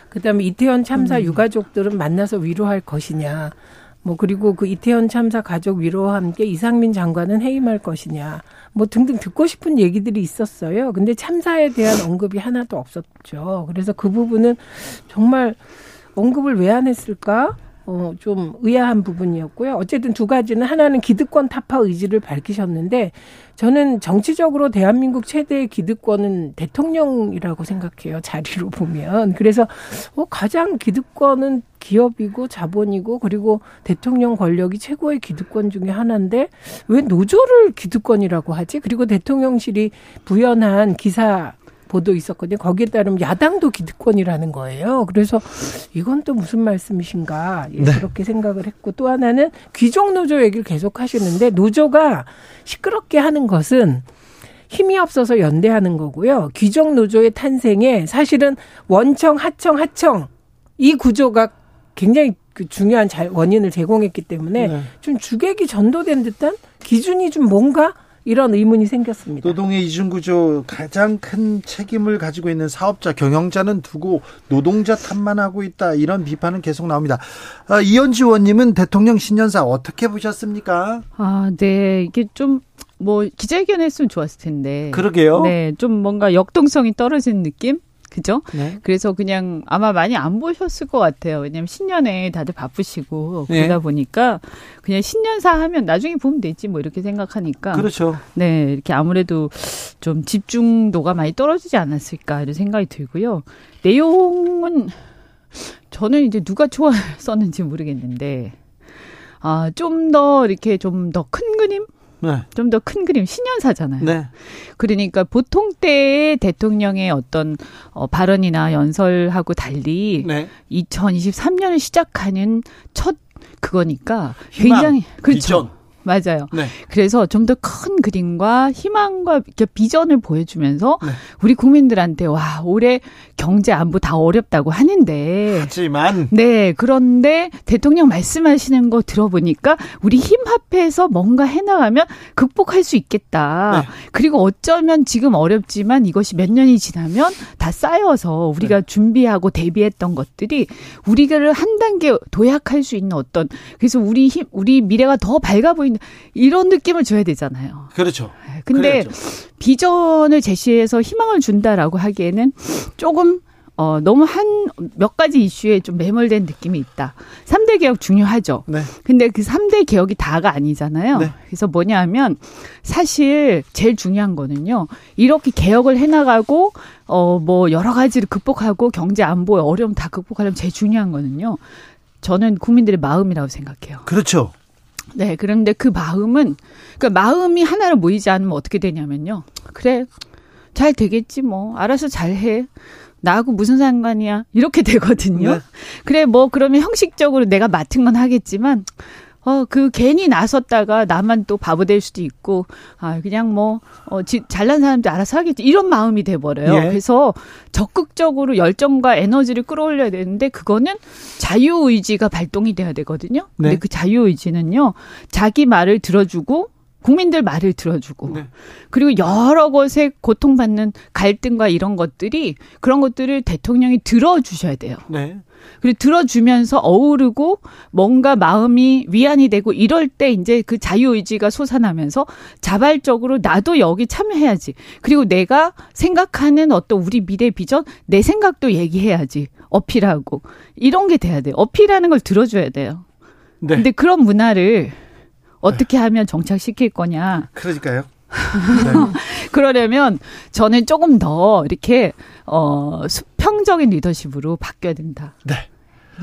그다음에 이태원 참사 음. 유가족들은 만나서 위로할 것이냐. 뭐 그리고 그 이태원 참사 가족 위로와 함께 이상민 장관은 해임할 것이냐. 뭐 등등 듣고 싶은 얘기들이 있었어요. 근데 참사에 대한 언급이 하나도 없었죠. 그래서 그 부분은 정말 언급을 왜 안 했을까? 어, 좀 의아한 부분이었고요. 어쨌든 두 가지는 하나는 기득권 타파 의지를 밝히셨는데 저는 정치적으로 대한민국 최대의 기득권은 대통령이라고 생각해요. 자리로 보면. 그래서 어, 가장 기득권은 기업이고 자본이고 그리고 대통령 권력이 최고의 기득권 중에 하나인데 왜 노조를 기득권이라고 하지? 그리고 대통령실이 부연한 기사 보도 있었거든요. 거기에 따르면 야당도 기득권이라는 거예요. 그래서 이건 또 무슨 말씀이신가 예, 네. 그렇게 생각을 했고 또 하나는 귀족 노조 얘기를 계속 하시는데 노조가 시끄럽게 하는 것은 힘이 없어서 연대하는 거고요. 귀족 노조의 탄생에 사실은 원청, 하청, 하청 이 구조가 굉장히 그 중요한 원인을 제공했기 때문에 네. 좀 주객이 전도된 듯한 기준이 좀 뭔가 이런 의문이 생겼습니다. 노동의 이중구조 가장 큰 책임을 가지고 있는 사업자 경영자는 두고 노동자 탓만 하고 있다 이런 비판은 계속 나옵니다. 아, 이현주 의원님은 대통령 신년사 어떻게 보셨습니까? 아, 네 이게 좀 뭐 기자회견 했으면 좋았을 텐데. 그러게요. 네, 좀 뭔가 역동성이 떨어진 느낌? 그죠? 네. 그래서 그냥 아마 많이 안 보셨을 것 같아요. 왜냐면 신년에 다들 바쁘시고 네. 그러다 보니까 그냥 신년사 하면 나중에 보면 되지 뭐 이렇게 생각하니까. 그렇죠. 네, 이렇게 아무래도 좀 집중도가 많이 떨어지지 않았을까 이런 생각이 들고요. 내용은 저는 이제 누가 초안을 썼는지 모르겠는데 아, 좀 더 이렇게 좀 더 큰 그림? 네. 좀더 큰 그림 신년사잖아요. 네. 그러니까 보통 때의 대통령의 어떤 어, 발언이나 연설하고 달리 네. 2023년을 시작하는 첫 그거니까 굉장히 그렇죠. 비전. 맞아요. 네. 그래서 좀 더 큰 그림과 희망과 비전을 보여주면서 네. 우리 국민들한테 와 올해 경제 안보 다 어렵다고 하는데 하지만 네 그런데 대통령 말씀하시는 거 들어보니까 우리 힘 합해서 뭔가 해나가면 극복할 수 있겠다. 네. 그리고 어쩌면 지금 어렵지만 이것이 몇 년이 지나면 다 쌓여서 우리가 네. 준비하고 대비했던 것들이 우리가를 한 단계 도약할 수 있는 어떤 그래서 우리 힘 우리 미래가 더 밝아 보이는 이런 느낌을 줘야 되잖아요. 그렇죠. 네, 근데 그래야죠. 비전을 제시해서 희망을 준다라고 하기에는 조금 어, 너무 한 몇 가지 이슈에 좀 매몰된 느낌이 있다. 3대 개혁 중요하죠. 네. 근데 그 3대 개혁이 다가 아니잖아요. 네. 그래서 뭐냐 하면 사실 제일 중요한 거는요. 이렇게 개혁을 해나가고, 어, 뭐 여러 가지를 극복하고 경제 안보의 어려움 다 극복하려면 제일 중요한 거는요. 저는 국민들의 마음이라고 생각해요. 그렇죠. 네, 그런데 그 마음은 그 마음이 하나로 모이지 않으면 어떻게 되냐면요. 그래. 잘 되겠지 뭐. 알아서 잘 해. 나하고 무슨 상관이야. 이렇게 되거든요. 네. 그래 뭐 그러면 형식적으로 내가 맡은 건 하겠지만 어, 그 괜히 나섰다가 나만 또 바보 될 수도 있고, 아, 그냥 뭐, 어, 지, 잘난 사람들 알아서 하겠지. 이런 마음이 돼버려요. 예. 그래서 적극적으로 열정과 에너지를 끌어올려야 되는데, 그거는 자유의지가 발동이 돼야 되거든요. 근데 네. 그 자유의지는요, 자기 말을 들어주고, 국민들 말을 들어주고 네. 그리고 여러 것에 고통받는 갈등과 이런 것들이 그런 것들을 대통령이 들어주셔야 돼요. 네. 그리고 들어주면서 어우르고 뭔가 마음이 위안이 되고 이럴 때 이제 그 자유의지가 솟아나면서 자발적으로 나도 여기 참여해야지. 그리고 내가 생각하는 어떤 우리 미래 비전, 내 생각도 얘기해야지. 어필하고. 이런 게 돼야 돼요. 어필하는 걸 들어줘야 돼요. 네. 근데 그런 문화를 어떻게 하면 정착시킬 거냐. 그러니까요. 네. 그러려면 저는 조금 더 이렇게 어 수평적인 리더십으로 바뀌어야 된다. 네.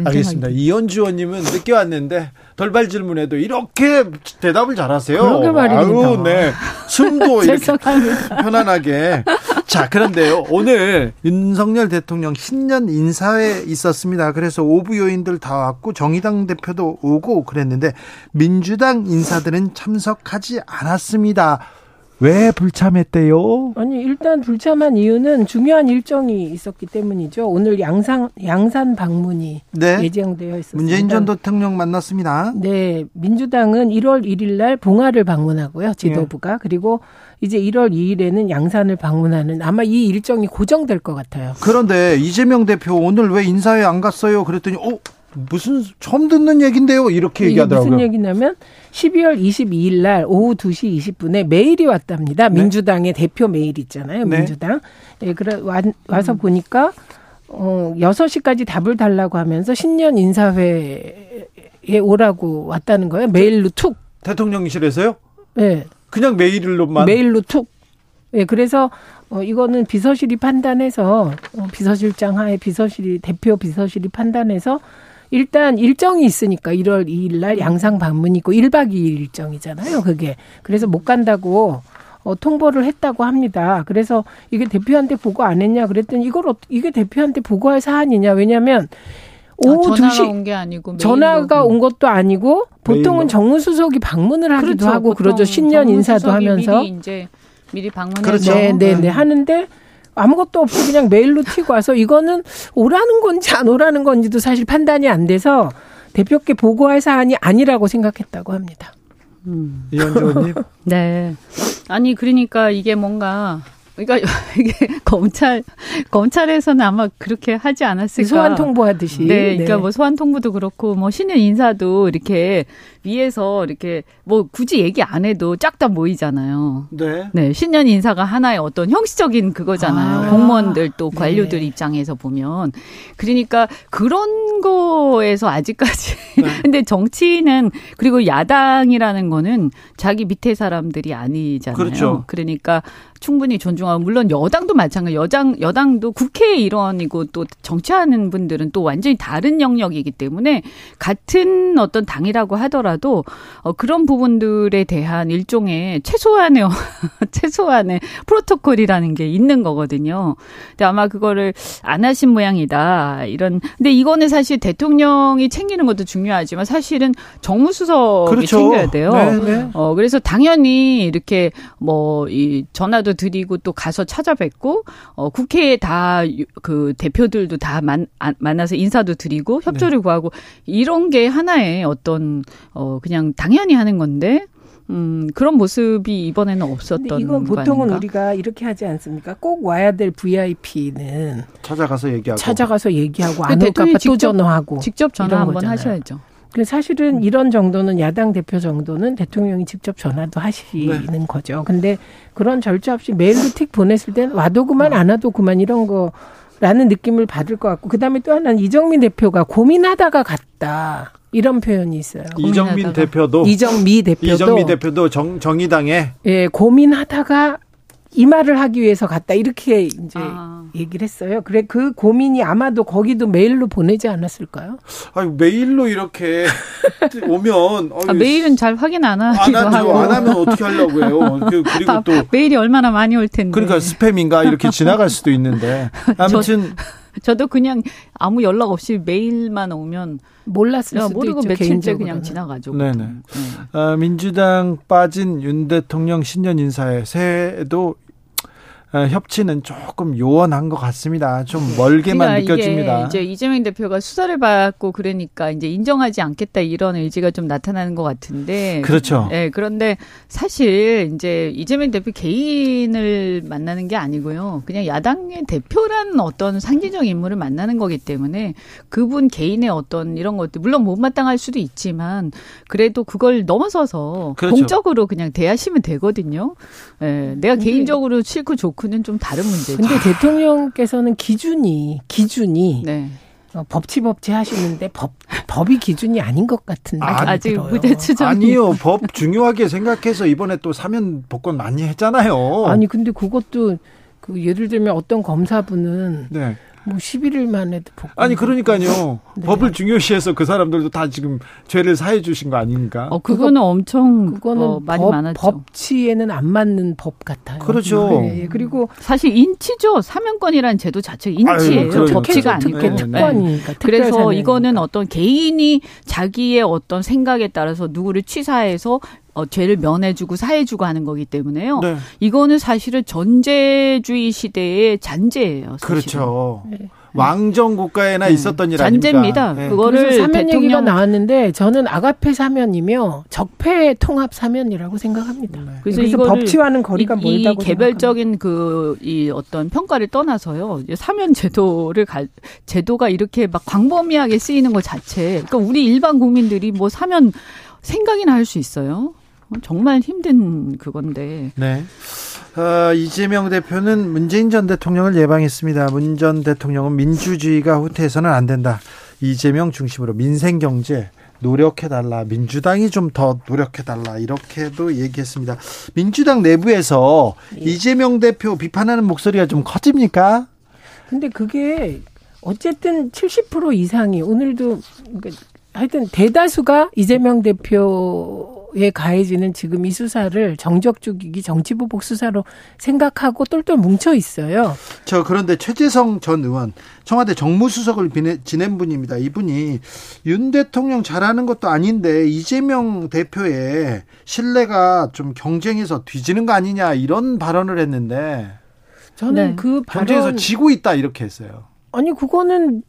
알겠습니다. 이현주 의원님은 늦게 왔는데 돌발 질문에도 이렇게 대답을 잘하세요. 그러게 말입니다. 아유, 네. 숨도 이렇게 편안하게. 자, 그런데요. 오늘 윤석열 대통령 신년 인사회 있었습니다. 그래서 오부 요인들 다 왔고 정의당 대표도 오고 그랬는데 민주당 인사들은 참석하지 않았습니다. 왜 불참했대요? 아니 일단 불참한 이유는 중요한 일정이 있었기 때문이죠. 오늘 양산 양산 방문이 네. 예정되어 있었습니다. 문재인 전 대통령 만났습니다. 네, 민주당은 1월 1일 날 봉화를 방문하고요. 지도부가 네. 그리고 이제 1월 2일에는 양산을 방문하는 아마 이 일정이 고정될 것 같아요. 그런데 이재명 대표 오늘 왜 인사회 안 갔어요? 그랬더니 어 무슨 처음 듣는 얘긴데요. 이렇게 얘기하더라고요. 무슨 얘기냐면 12월 22일 날 오후 2시 20분에 메일이 왔답니다. 네? 민주당의 대표 메일 있잖아요. 네. 민주당. 예, 그래 와, 와서 음. 보니까 어 6시까지 답을 달라고 하면서 신년 인사회에 오라고 왔다는 거예요. 메일로 툭. 대통령실에서요? 네. 그냥 메일로만 메일로 툭. 예, 그래서 어, 이거는 비서실이 판단해서 어, 비서실장 하에 비서실이 대표 비서실이 판단해서 일단 일정이 있으니까 1월 2일 날 양상 방문이 있고 1박 2일 일정이잖아요. 그게. 그래서 못 간다고 어, 통보를 했다고 합니다. 그래서 이게 대표한테 보고 안 했냐 그랬더니 이걸 어, 이게 대표한테 보고할 사안이냐. 왜냐면 하 아, 오후 아, 2시 온게 아니고 전화가 온 것도 아니고 보통은 정무수석이 방문을 하기도 그렇죠. 하고 그러죠. 신년 인사도 하면서 미리 이제 미리 방문해서 그렇죠. 네, 네, 네. 하는데 아무것도 없이 그냥 메일로 튀고 와서 이거는 오라는 건지 안 오라는 건지도 사실 판단이 안 돼서 대표께 보고할 사안이 아니라고 생각했다고 합니다. 음. 이현주 의원님. 네. 아니 그러니까 이게 뭔가 그러니까 이게 검찰 검찰에서는 아마 그렇게 하지 않았을까. 소환 통보하듯이. 네, 그러니까 네. 뭐 소환 통보도 그렇고 뭐 신년 인사도 이렇게 위에서 이렇게 뭐 굳이 얘기 안 해도 쫙 다 모이잖아요. 네. 네, 신년 인사가 하나의 어떤 형식적인 그거잖아요. 아. 공무원들 또 네. 관료들 네. 입장에서 보면 그러니까 그런 거에서 아직까지 네. 근데 정치는 그리고 야당이라는 거는 자기 밑에 사람들이 아니잖아요. 그렇죠. 그러니까 충분히 존중하고 물론 여당도 마찬가지. 여당 여당도 국회 일원이고 또 정치하는 분들은 또 완전히 다른 영역이기 때문에 같은 어떤 당이라고 하더라도 어, 그런 부분들에 대한 일종의 최소한의 최소한의 프로토콜이라는 게 있는 거거든요. 근데 아마 그거를 안 하신 모양이다. 이런 근데 이거는 사실 대통령이 챙기는 것도 중요하지만 사실은 정무수석이 그렇죠. 챙겨야 돼요. 네네. 네. 어 그래서 당연히 이렇게 뭐 이 전화도 드리고 또 가서 찾아뵙고 어 국회에 다 그 대표들도 다 만, 아, 만나서 인사도 드리고 협조를 네. 구하고 이런 게 하나의 어떤 어 그냥 당연히 하는 건데 음, 그런 모습이 이번에는 없었던 이건 보통은 아닌가? 우리가 이렇게 하지 않습니까? 꼭 와야 될 VIP는 찾아가서 얘기하고 찾아가서 얘기하고 안 올까 또 전화하고 직접 전화 한번 하셔야죠. 그 사실은 음. 이런 정도는 야당 대표 정도는 대통령이 직접 전화도 하시는 네. 거죠. 근데 그런 절차 없이 메일로 틱 보냈을 땐 와도 그만 안 와도 그만 이런 거 라는 느낌을 받을 것 같고 그다음에 또 하나는 이정민 대표가 고민하다가 갔다. 이런 표현이 있어요. 이정민 고민하다가. 대표도 이정미 대표도 이정미 대표도 정, 정의당에 예 고민하다가 이 말을 하기 위해서 갔다 이렇게 이제 아. 얘기를 했어요. 그래 그 고민이 아마도 거기도 메일로 보내지 않았을까요? 아 메일로 이렇게 오면 아, 메일은 잘 확인 안 하기도 안 하고 안 하면 어떻게 하려고요? 그, 그리고 아, 또 메일이 얼마나 많이 올 텐데. 그러니까 스팸인가 이렇게 지나갈 수도 있는데 아무튼 저, 도 그냥 아무 연락 없이 메일만 오면 몰랐을 수도 모르고 있죠, 며칠째 그냥 지나가죠. 네네. 네. 어, 민주당 빠진 윤 대통령 신년 인사에 새해에도 어, 협치는 조금 요원한 것 같습니다. 좀 멀게만 그러니까 느껴집니다. 이제 이재명 대표가 수사를 받고 그러니까 이제 인정하지 않겠다 이런 의지가 좀 나타나는 것 같은데. 그렇죠. 예, 네, 그런데 사실 이제 이재명 대표 개인을 만나는 게 아니고요. 그냥 야당의 대표라는 어떤 상징적 인물을 만나는 거기 때문에 그분 개인의 어떤 이런 것들 물론 못마땅할 수도 있지만 그래도 그걸 넘어서서 그렇죠. 공적으로 그냥 대하시면 되거든요. 예, 네, 내가 개인적으로 싫고 좋고 그는 좀 다른 문제죠. 근데 대통령께서는 기준이 기준이 네. 어, 법치 법치 하시는데 법 법이 기준이 아닌 것 같은데 아, 직 무죄 추정 아니요 법 중요하게 생각해서 이번에 또 사면 복권 많이 했잖아요. 아니 근데 그것도 그 예를 들면 어떤 검사분은 네. 뭐 11일 만에 복권. 아니 그러니까요. 네. 법을 중요시해서 그 사람들도 다 지금 죄를 사해 주신 거 아닙니까? 어 그거는 엄청 그거는 어, 많이 법, 많았죠. 법치에는 안 맞는 법 같아요. 그렇죠. 네. 그리고 사실 인치죠. 사면권이라는 제도 자체가 인치예요. 아유, 법치가 아니고 특권이니까. 그래서 이거는 어떤 개인이 자기의 어떤 생각에 따라서 누구를 취사해서 어, 죄를 면해주고 사해주고 하는 거기 때문에요. 네. 이거는 사실은 전제주의 시대의 잔재예요. 사실은. 그렇죠. 네. 왕정 국가에나 네. 있었던 일? 잔재입니다. 네. 그거를 사면 대통령... 얘기가 나왔는데 저는 아가페 사면이며 적폐 통합 사면이라고 생각합니다. 네. 그래서, 그래서 법치와는 거리가 이, 멀다고 이 개별적인 그 이 어떤 평가를 떠나서요. 사면 제도를 갈 제도가 이렇게 막 광범위하게 쓰이는 것 자체. 그러니까 우리 일반 국민들이 뭐 사면 생각이나 할 수 있어요. 정말 힘든 그건데. 네. 어, 이재명 대표는 문재인 전 대통령을 예방했습니다. 문 전 대통령은 민주주의가 후퇴해서는 안 된다. 이재명 중심으로 민생 경제 노력해달라. 민주당이 좀 더 노력해달라. 이렇게도 얘기했습니다. 민주당 내부에서 예. 이재명 대표 비판하는 목소리가 좀 커집니까? 근데 그게 어쨌든 70% 이상이 오늘도 그러니까 하여튼 대다수가 이재명 대표 에 가해지는 지금 이 수사를 정적 죽이기 정치보복 수사로 생각하고 똘똘 뭉쳐 있어요. 저 그런데 최재성 전 의원 청와대 정무수석을 지낸 분입니다. 이분이 윤 대통령 잘하는 것도 아닌데 이재명 대표의 신뢰가 좀 경쟁에서 뒤지는 거 아니냐 이런 발언을 했는데 저는 네. 그 발언 경쟁에서 지고 있다 이렇게 했어요. 아니 그거는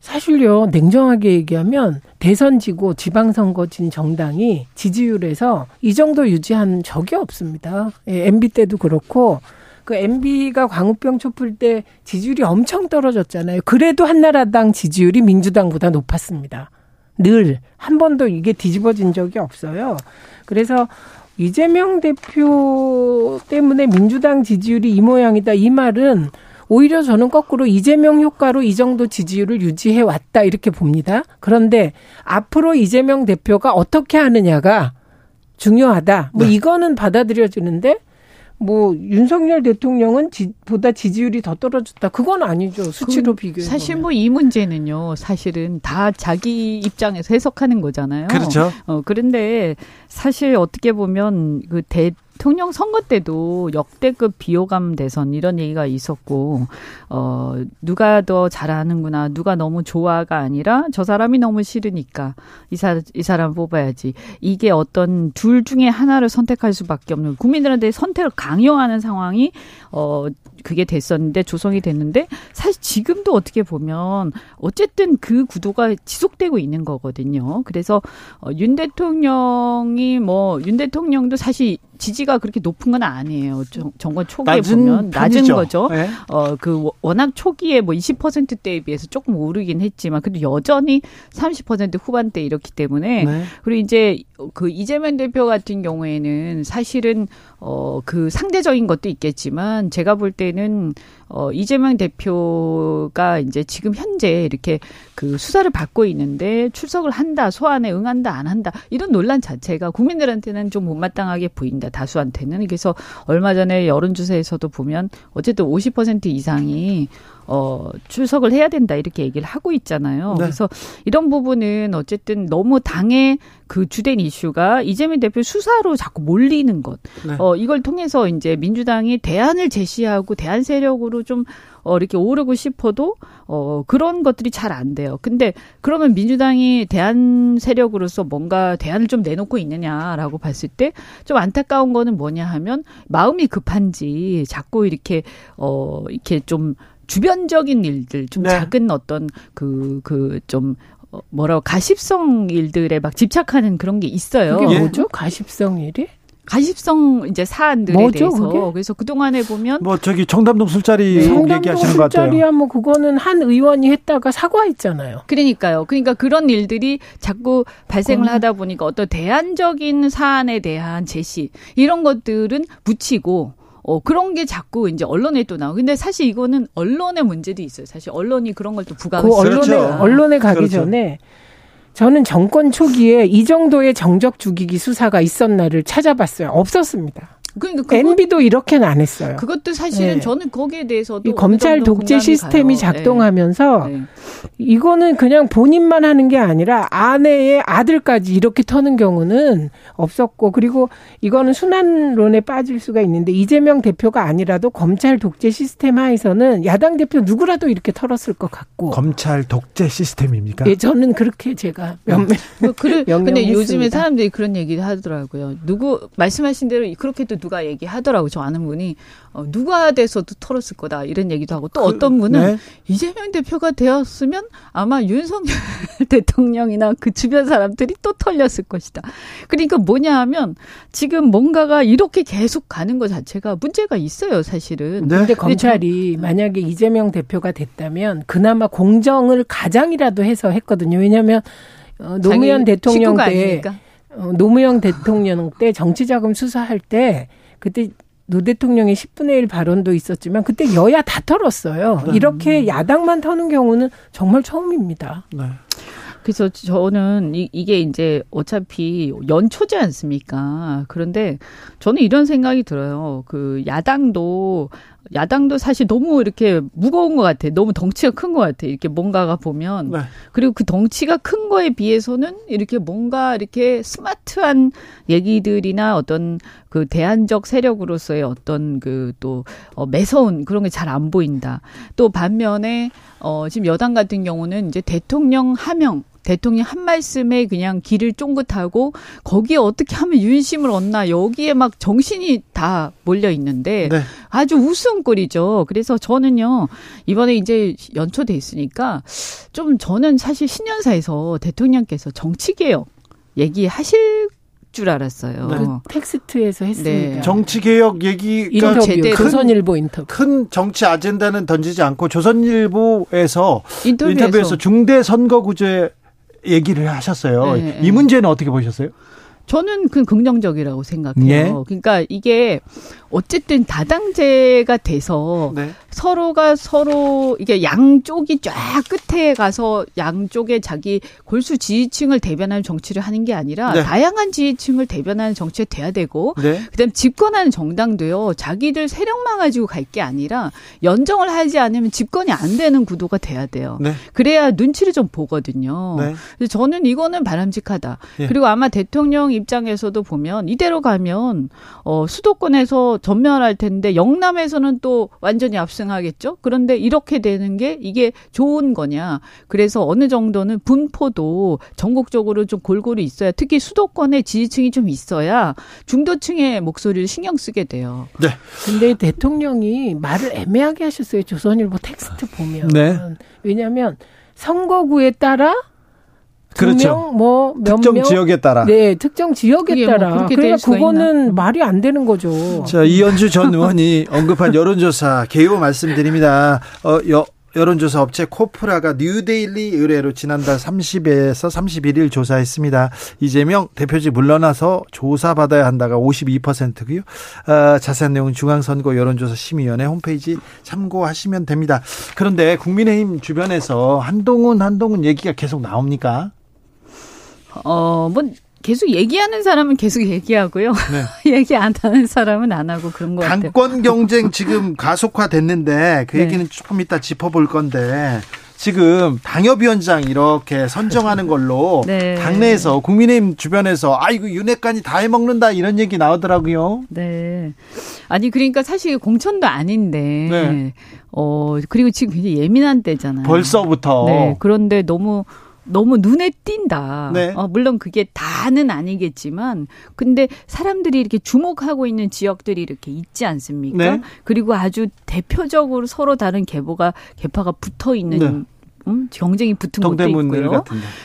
사실요, 냉정하게 얘기하면 대선 지고 지방선거 진 정당이 지지율에서 이 정도 유지한 적이 없습니다. 예, MB 때도 그렇고, 그 MB가 광우병 촛불 때 지지율이 엄청 떨어졌잖아요. 그래도 한나라당 지지율이 민주당보다 높았습니다. 늘. 한 번도 이게 뒤집어진 적이 없어요. 그래서 이재명 대표 때문에 민주당 지지율이 이 모양이다. 이 말은 오히려 저는 거꾸로 이재명 효과로 이 정도 지지율을 유지해 왔다 이렇게 봅니다. 그런데 앞으로 이재명 대표가 어떻게 하느냐가 중요하다. 뭐 네. 이거는 받아들여지는데 뭐 윤석열 대통령은 지, 보다 지지율이 더 떨어졌다. 그건 아니죠. 수치로 비교해 사실 뭐 이 문제는요. 사실은 다 자기 입장에서 해석하는 거잖아요. 그렇죠. 어 그런데 사실 어떻게 보면 그 대, 대통령 선거 때도 역대급 비호감 대선 이런 얘기가 있었고 어 누가 더 잘하는구나 누가 너무 좋아가 아니라 저 사람이 너무 싫으니까 이, 사, 이 사람 뽑아야지. 이게 어떤 둘 중에 하나를 선택할 수밖에 없는 국민들한테 선택을 강요하는 상황이 어 그게 됐었는데 조성이 됐는데 사실 지금도 어떻게 보면 어쨌든 그 구도가 지속되고 있는 거거든요. 그래서 어, 윤 대통령이 뭐 윤 대통령도 사실 지지가 그렇게 높은 건 아니에요. 정권 초기에 낮은 보면 낮은 편이죠. 거죠. 네. 어그 워낙 초기에 뭐 20%대에 비해서 조금 오르긴 했지만 그래도 여전히 30% 후반대 이렇기 때문에 네. 그리고 이제 그 이재명 대표 같은 경우에는 사실은 어 그 상대적인 것도 있겠지만 제가 볼 때는 어 이재명 대표가 이제 지금 현재 이렇게 그 수사를 받고 있는데 출석을 한다, 소환에 응한다, 안 한다 이런 논란 자체가 국민들한테는 좀 못마땅하게 보인다. 다수한테는 그래서 얼마 전에 여론조사에서도 보면 어쨌든 50% 이상이 어, 출석을 해야 된다 이렇게 얘기를 하고 있잖아요. 네. 그래서 이런 부분은 어쨌든 너무 당의 그 주된 이슈가 이재명 대표 수사로 자꾸 몰리는 것. 네. 어, 이걸 통해서 이제 민주당이 대안을 제시하고 대안 세력으로 좀 어, 이렇게 오르고 싶어도 어, 그런 것들이 잘 안 돼요. 근데 그러면 민주당이 대안 세력으로서 뭔가 대안을 좀 내놓고 있느냐라고 봤을 때 좀 안타까운 거는 뭐냐 하면 마음이 급한지 자꾸 이렇게 어, 이렇게 좀 주변적인 일들, 좀 네. 작은 어떤 그, 그, 좀, 어, 뭐라고, 가십성 일들에 막 집착하는 그런 게 있어요. 그게 뭐죠? 가십성 일이? 가십성 이제 사안들에 뭐죠, 대해서 그게? 그래서 그 동안에 보면 뭐 저기 청담동 술자리 네. 얘기하시는 것 같아요. 술자리야 뭐 그거는 한 의원이 했다가 사과했잖아요. 그러니까요. 그러니까 그런 일들이 자꾸 발생을 어. 하다 보니까 어떤 대안적인 사안에 대한 제시 이런 것들은 묻히고 어, 그런 게 자꾸 이제 언론에 또 나오고. 근데 사실 이거는 언론의 문제도 있어요. 사실 언론이 그런 걸 또 부각을 그 언론에, 그렇죠. 언론에 가기 그렇죠. 전에 저는 정권 초기에 이 정도의 정적 죽이기 수사가 있었나를 찾아봤어요. 없었습니다. 그러니까 그것, MB도 이렇게는 안 했어요. 그것도 사실은 네. 저는 거기에 대해서도 이 검찰 독재 시스템이 가요. 작동하면서 네. 네. 이거는 그냥 본인만 하는 게 아니라 아내의 아들까지 이렇게 터는 경우는 없었고 그리고 이거는 순환론에 빠질 수가 있는데 이재명 대표가 아니라도 검찰 독재 시스템 하에서는 야당 대표 누구라도 이렇게 털었을 것 같고 검찰 독재 시스템입니까? 예, 저는 그렇게 제가 몇몇 뭐 그래, 근데 요즘에 사람들이 그런 얘기를 하더라고요. 누구 말씀하신 대로 그렇게도 누가 얘기하더라고 저 아는 분이 어, 누가 돼서도 털었을 거다 이런 얘기도 하고 또 그, 어떤 분은 네. 이재명 대표가 되었으면 아마 윤석열 대통령이나 그 주변 사람들이 또 털렸을 것이다. 그러니까 뭐냐 하면 지금 뭔가가 이렇게 계속 가는 것 자체가 문제가 있어요 사실은. 네. 근데 검찰이 저, 만약에 이재명 대표가 됐다면 그나마 공정을 가장이라도 해서 했거든요. 왜냐하면 어, 노무현 대통령 때 아니니까. 어, 노무현 대통령 때 정치자금 수사할 때 그때 노 대통령의 10분의 1 발언도 있었지만 그때 여야 다 털었어요. 네. 이렇게 야당만 터는 경우는 정말 처음입니다. 네. 그래서 저는 이, 이게 이제 어차피 연초지 않습니까? 그런데 저는 이런 생각이 들어요. 그 야당도 야당도 사실 너무 이렇게 무거운 것 같아. 너무 덩치가 큰 것 같아. 이렇게 뭔가가 보면. 네. 그리고 그 덩치가 큰 거에 비해서는 이렇게 뭔가 이렇게 스마트한 얘기들이나 어떤 그 대안적 세력으로서의 어떤 그 또 어, 매서운 그런 게 잘 안 보인다. 또 반면에 어 지금 여당 같은 경우는 이제 대통령 하명 대통령 한 말씀에 그냥 길을 쫑긋하고 거기에 어떻게 하면 윤심을 얻나 여기에 막 정신이 다 몰려 있는데 네. 아주 웃음거리죠. 그래서 저는요 이번에 이제 연초돼 있으니까 좀 저는 사실 신년사에서 대통령께서 정치개혁 얘기하실 줄 알았어요. 네. 그 텍스트에서 했습니다. 네. 정치 개혁 얘기가 인터뷰, 조선일보 인터뷰. 큰 정치 아젠다는 던지지 않고 조선일보에서 인터뷰에서, 인터뷰에서 중대 선거구제 얘기를 하셨어요. 네, 이 문제는 어떻게 보셨어요? 저는 그 긍정적이라고 생각해요. 예. 그러니까 이게 어쨌든 다당제가 돼서 네. 서로가 서로 이게 양쪽이 쫙 끝에 가서 양쪽에 자기 골수 지지층을 대변하는 정치를 하는 게 아니라 네. 다양한 지지층을 대변하는 정치가 돼야 되고 네. 그다음 집권하는 정당도요 자기들 세력만 가지고 갈 게 아니라 연정을 하지 않으면 집권이 안 되는 구도가 돼야 돼요. 네. 그래야 눈치를 좀 보거든요. 네. 그래서 저는 이거는 바람직하다. 예. 그리고 아마 대통령 입장에서도 보면 이대로 가면 어 수도권에서 전멸할 텐데 영남에서는 또 완전히 압승하겠죠. 그런데 이렇게 되는 게 이게 좋은 거냐. 그래서 어느 정도는 분포도 전국적으로 좀 골고루 있어야 특히 수도권에 지지층이 좀 있어야 중도층의 목소리를 신경 쓰게 돼요. 네. 근데 대통령이 말을 애매하게 하셨어요. 조선일보 텍스트 보면. 네. 왜냐하면 선거구에 따라 그렇죠. 뭐 특정 명? 지역에 따라. 네, 특정 지역에 뭐 따라. 뭐 그러니까 그거는 있나? 말이 안 되는 거죠. 자, 이현주 전 의원이 언급한 여론조사 개요 말씀드립니다. 어, 여, 여론조사 업체 코프라가 뉴데일리 의뢰로 지난달 30에서 31일 조사했습니다. 이재명 대표직 물러나서 조사받아야 한다가 52%고요. 어, 자세한 내용은 중앙선거 여론조사 심의위원회 홈페이지 참고하시면 됩니다. 그런데 국민의힘 주변에서 한동훈 한동훈 얘기가 계속 나옵니까? 어, 뭐 계속 얘기하는 사람은 계속 얘기하고요. 네. 얘기 안 하는 사람은 안 하고 그런 거 같아요. 당권 경쟁 지금 가속화됐는데 그 네. 얘기는 네. 조금 이따 짚어볼 건데 지금 당협위원장 이렇게 선정하는 걸로 네. 당내에서 국민의힘 주변에서 아 이거 윤핵관이 다 해먹는다 이런 얘기 나오더라고요. 네. 아니 그러니까 사실 공천도 아닌데 네. 어 그리고 지금 굉장히 예민한 때잖아요. 벌써부터. 네. 그런데 너무 너무 눈에 띈다. 네. 어, 물론 그게 다는 아니겠지만, 근데 사람들이 이렇게 주목하고 있는 지역들이 이렇게 있지 않습니까? 네. 그리고 아주 대표적으로 서로 다른 계보가 계파가 붙어 있는 네. 음, 경쟁이 붙은 것도 있고요.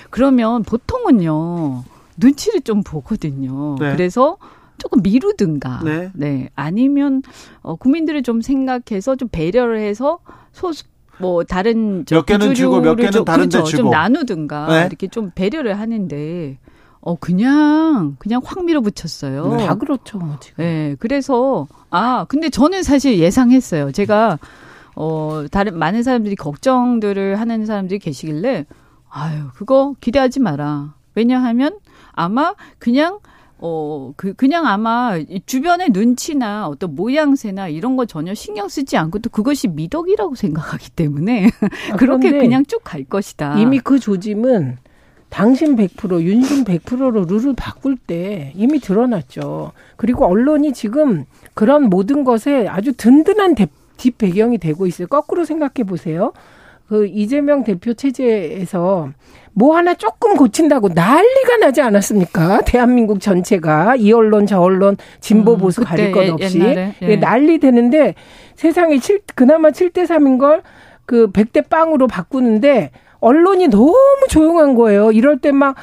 그러면 보통은요 눈치를 좀 보거든요. 네. 그래서 조금 미루든가, 네, 네. 아니면 어, 국민들을 좀 생각해서 좀 배려를 해서 소수 뭐 다른 몇 개는 주고 몇 개는 좀, 다른 그렇죠. 데 주고 좀 나누든가 네. 이렇게 좀 배려를 하는데 어 그냥 그냥 확 밀어붙였어요. 네. 다 그렇죠, 뭐 지금. 네, 그래서 아 근데 저는 사실 예상했어요. 제가 어 다른 많은 사람들이 걱정들을 하는 사람들이 계시길래 아유 그거 기대하지 마라. 왜냐하면 아마 그냥 어, 그, 그냥 아마 주변의 눈치나 어떤 모양새나 이런 거 전혀 신경 쓰지 않고 또 그것이 미덕이라고 생각하기 때문에 아, 그렇게 그냥 쭉 갈 것이다. 이미 그 조짐은 당신 100%, 윤심 100%로 룰을 바꿀 때 이미 드러났죠. 그리고 언론이 지금 그런 모든 것에 아주 든든한 뒷 배경이 되고 있어요. 거꾸로 생각해 보세요. 그 이재명 대표 체제에서 뭐 하나 조금 고친다고 난리가 나지 않았습니까? 대한민국 전체가 이 언론 저 언론 진보 음, 보수 음, 가릴 것 없이 옛날에, 예. 난리 되는데 세상에 7 그나마 7대 3인 걸 그 100대 빵으로 바꾸는데 언론이 너무 조용한 거예요. 이럴 때막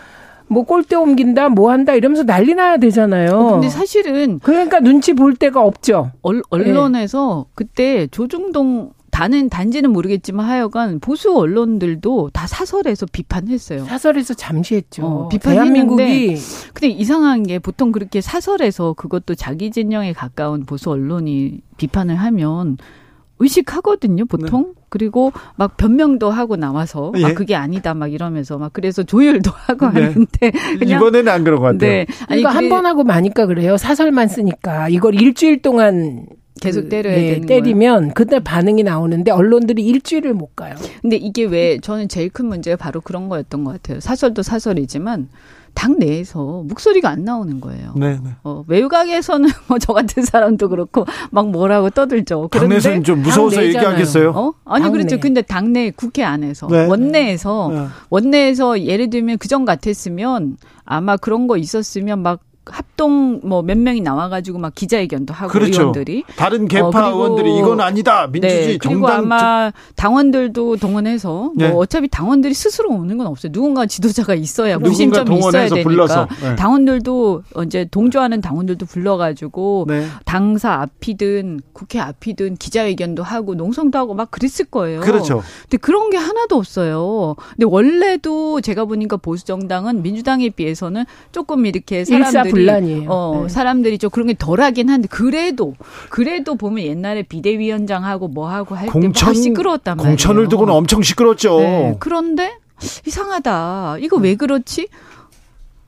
뭐 꼴대 옮긴다, 뭐 한다 이러면서 난리 나야 되잖아요. 어, 근데 사실은 그러니까 눈치 볼 데가 없죠. 언, 언론에서 네. 그때 조중동 다는 단지는 모르겠지만 하여간 보수 언론들도 다 사설에서 비판했어요. 사설에서 잠시 했죠. 어, 비판했는데 근데 이상한 게 보통 그렇게 사설에서 그것도 자기 진영에 가까운 보수 언론이 비판을 하면 의식하거든요, 보통. 네. 그리고 막 변명도 하고 나와서 예. 아 그게 아니다 막 이러면서 막 그래서 조율도 하고 네. 하는데 이번에는 안 그런 것 같아요. 네. 아니 그러니까 한번 하고 마니까 그래요. 사설만 쓰니까 이걸 일주일 동안 계속 그, 때려야 네, 되는 때리면 거예요. 그때 반응이 나오는데 언론들이 일주일을 못 가요. 근데 이게 왜 저는 제일 큰 문제가 바로 그런 거였던 것 같아요. 사설도 사설이지만 당 내에서 목소리가 안 나오는 거예요. 네, 네. 어, 외곽에서는 뭐 저 같은 사람도 그렇고 막 뭐라고 떠들죠. 당내에서는 좀 무서워서 얘기하겠어요. 어? 아니 당내. 그렇죠. 근데 당내 국회 안에서 네. 원내에서 네. 원내에서 예를 들면 그전 같았으면 아마 그런 거 있었으면 막 합 활동 뭐 몇 명이 나와가지고 막 기자회견도 하고 그렇죠. 의원들이 다른 개파 어, 의원들이 이건 아니다 민주주의 네, 그리고 정당 아마 당원들도 동원해서 네. 뭐 어차피 당원들이 스스로 오는 건 없어요. 누군가 지도자가 있어야 무심점이 있어야 되니까 불러서. 네. 당원들도 이제 동조하는 당원들도 불러가지고 네. 당사 앞이든 국회 앞이든 기자회견도 하고 농성도 하고 막 그랬을 거예요. 그렇죠. 근데 그런 게 하나도 없어요. 근데 원래도 제가 보니까 보수 정당은 민주당에 비해서는 조금 이렇게 사람들 이 어, 네. 사람들이 좀 그런 게 덜하긴 한데 그래도 그래도 보면 옛날에 비대위원장하고 뭐 하고 할때막 시끄러웠단 말이에요. 공천을 두고는 엄청 시끄러웠죠. 네. 그런데 이상하다. 이거 왜 그렇지?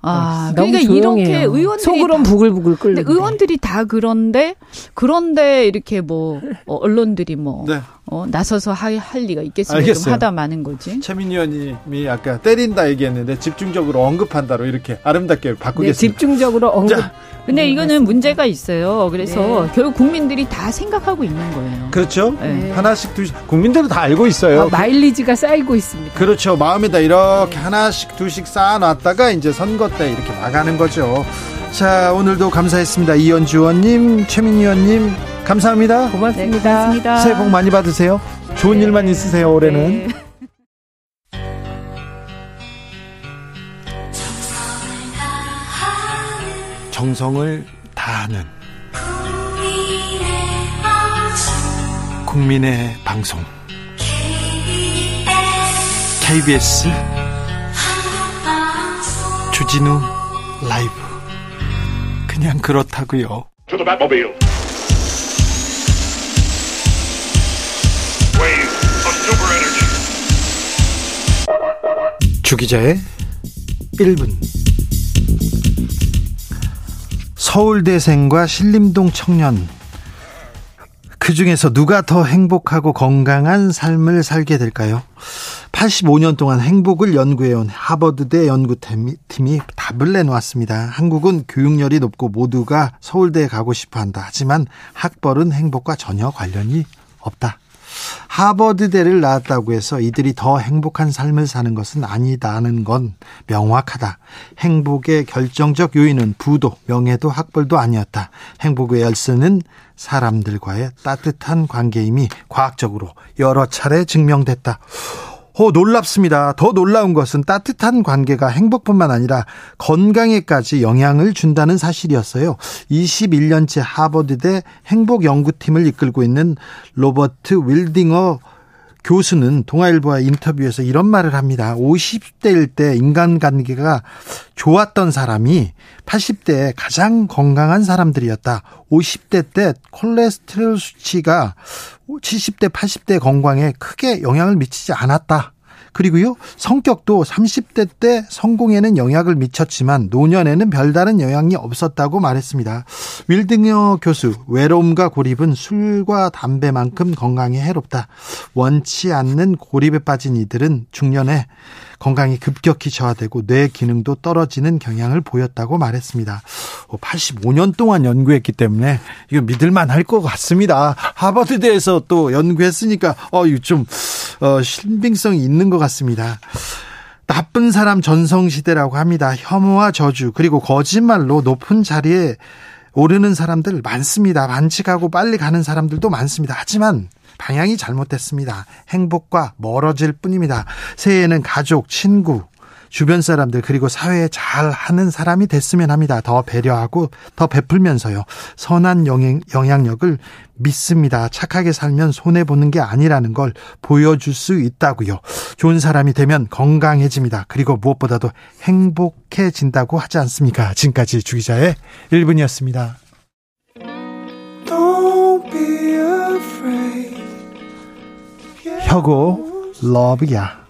아, 아 그러니까 이렇게 의원들이 속으론 부글부글 끓는 의원들이 다 그런데 그런데 이렇게 뭐 어, 언론들이 뭐 네. 어, 나서서 할, 할 리가 있겠습니까? 좀 하다 마는 거지. 최민희 의원님이 아까 때린다 얘기했는데 집중적으로 언급한다로 이렇게 아름답게 바꾸겠습니다. 네, 집중적으로 언급. 자, 근데 이거는 문제가 있어요. 그래서 네. 결국 국민들이 다 생각하고 있는 거예요. 그렇죠. 네. 하나씩 두씩 국민들은 다 알고 있어요. 아, 마일리지가 쌓이고 있습니다. 그렇죠. 마음에다 이렇게 하나씩 두씩 쌓아놨다가 이제 선거 때 이렇게 나가는 거죠. 자 오늘도 감사했습니다. 이현주 의원님, 최민희 의원님 감사합니다. 고맙습니다. 네, 고맙습니다. 새해 복 많이 받으세요. 좋은 네. 일만 있으세요 올해는. 네. 정성을 다하는 국민의 방송 KBS 주진우 라이브 그냥 그렇다고요. 주기자의 1분 서울대생과 신림동 청년 그 중에서 누가 더 행복하고 건강한 삶을 살게 될까요? 85년 동안 행복을 연구해온 하버드대 연구팀이 답을 내놓았습니다. 한국은 교육열이 높고 모두가 서울대에 가고 싶어 한다. 하지만 학벌은 행복과 전혀 관련이 없다. 하버드대를 나왔다고 해서 이들이 더 행복한 삶을 사는 것은 아니다는 건 명확하다. 행복의 결정적 요인은 부도, 명예도 학벌도 아니었다. 행복의 열쇠는 사람들과의 따뜻한 관계임이 과학적으로 여러 차례 증명됐다. 어, 놀랍습니다. 더 놀라운 것은 따뜻한 관계가 행복뿐만 아니라 건강에까지 영향을 준다는 사실이었어요. 21년째 하버드대 행복 연구팀을 이끌고 있는 로버트 윌딩어 교수는 동아일보와 인터뷰에서 이런 말을 합니다. 50대일 때 인간관계가 좋았던 사람이 80대에 가장 건강한 사람들이었다. 50대 때 콜레스테롤 수치가 70대, 80대 건강에 크게 영향을 미치지 않았다. 그리고요, 성격도 30대 때 성공에는 영향을 미쳤지만 노년에는 별다른 영향이 없었다고 말했습니다. 윌딩어 교수, 외로움과 고립은 술과 담배만큼 건강에 해롭다. 원치 않는 고립에 빠진 이들은 중년에 건강이 급격히 저하되고 뇌 기능도 떨어지는 경향을 보였다고 말했습니다. 85년 어, 동안 연구했기 때문에 이거 믿을만 할 것 같습니다. 하버드대에서 또 연구했으니까 어, 좀 어, 신빙성이 있는 것 같습니다. 나쁜 사람 전성시대라고 합니다. 혐오와 저주 그리고 거짓말로 높은 자리에 오르는 사람들 많습니다. 반칙하고 빨리 가는 사람들도 많습니다. 하지만 방향이 잘못됐습니다. 행복과 멀어질 뿐입니다. 새해에는 가족, 친구, 주변 사람들 그리고 사회에 잘 하는 사람이 됐으면 합니다. 더 배려하고 더 베풀면서요. 선한 영향, 영향력을 믿습니다. 착하게 살면 손해 보는 게 아니라는 걸 보여줄 수 있다고요. 좋은 사람이 되면 건강해집니다. 그리고 무엇보다도 행복해진다고 하지 않습니까? 지금까지 주기자의 1분이었습니다. 혁오 러브야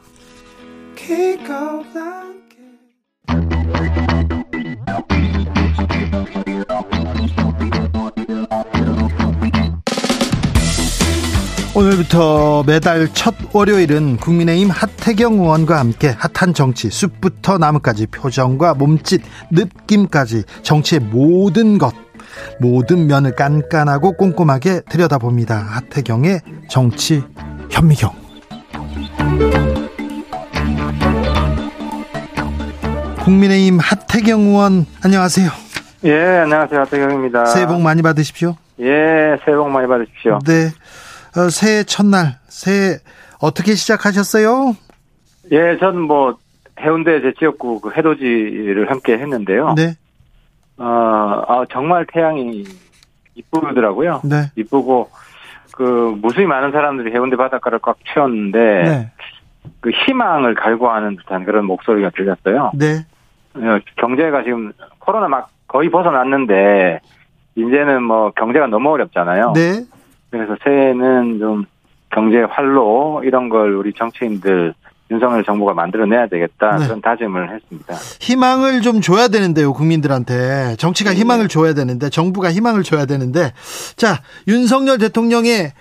오늘부터 매달 첫 월요일은 국민의힘 하태경 의원과 함께 핫한 정치 숲부터 나무까지 표정과 몸짓 느낌까지 정치의 모든 것 모든 면을 깐깐하고 꼼꼼하게 들여다봅니다. 하태경의 정치 현미경. 국민의힘 하태경 의원 안녕하세요. 예, 안녕하세요. 하태경입니다. 새해 복 많이 받으십시오. 예, 새해 복 많이 받으십시오. 네. 어, 새해 첫날, 새해 어떻게 시작하셨어요? 예, 저는 뭐, 해운대 제 지역구 그 해돋이를 함께 했는데요. 네. 어, 아, 정말 태양이 이쁘더라고요. 네. 이쁘고, 그, 무수히 많은 사람들이 해운대 바닷가를 꽉 채웠는데, 네. 그 희망을 갈구하는 듯한 그런 목소리가 들렸어요. 네. 어, 경제가 지금 코로나 막 거의 벗어났는데, 이제는 뭐 경제가 너무 어렵잖아요. 네. 그래서 새해는 좀 경제 활로 이런 걸 우리 정치인들 윤석열 정부가 만들어내야 되겠다 네. 그런 다짐을 했습니다. 희망을 좀 줘야 되는데요, 국민들한테 정치가 네. 희망을 줘야 되는데 정부가 희망을 줘야 되는데 자 윤석열 대통령의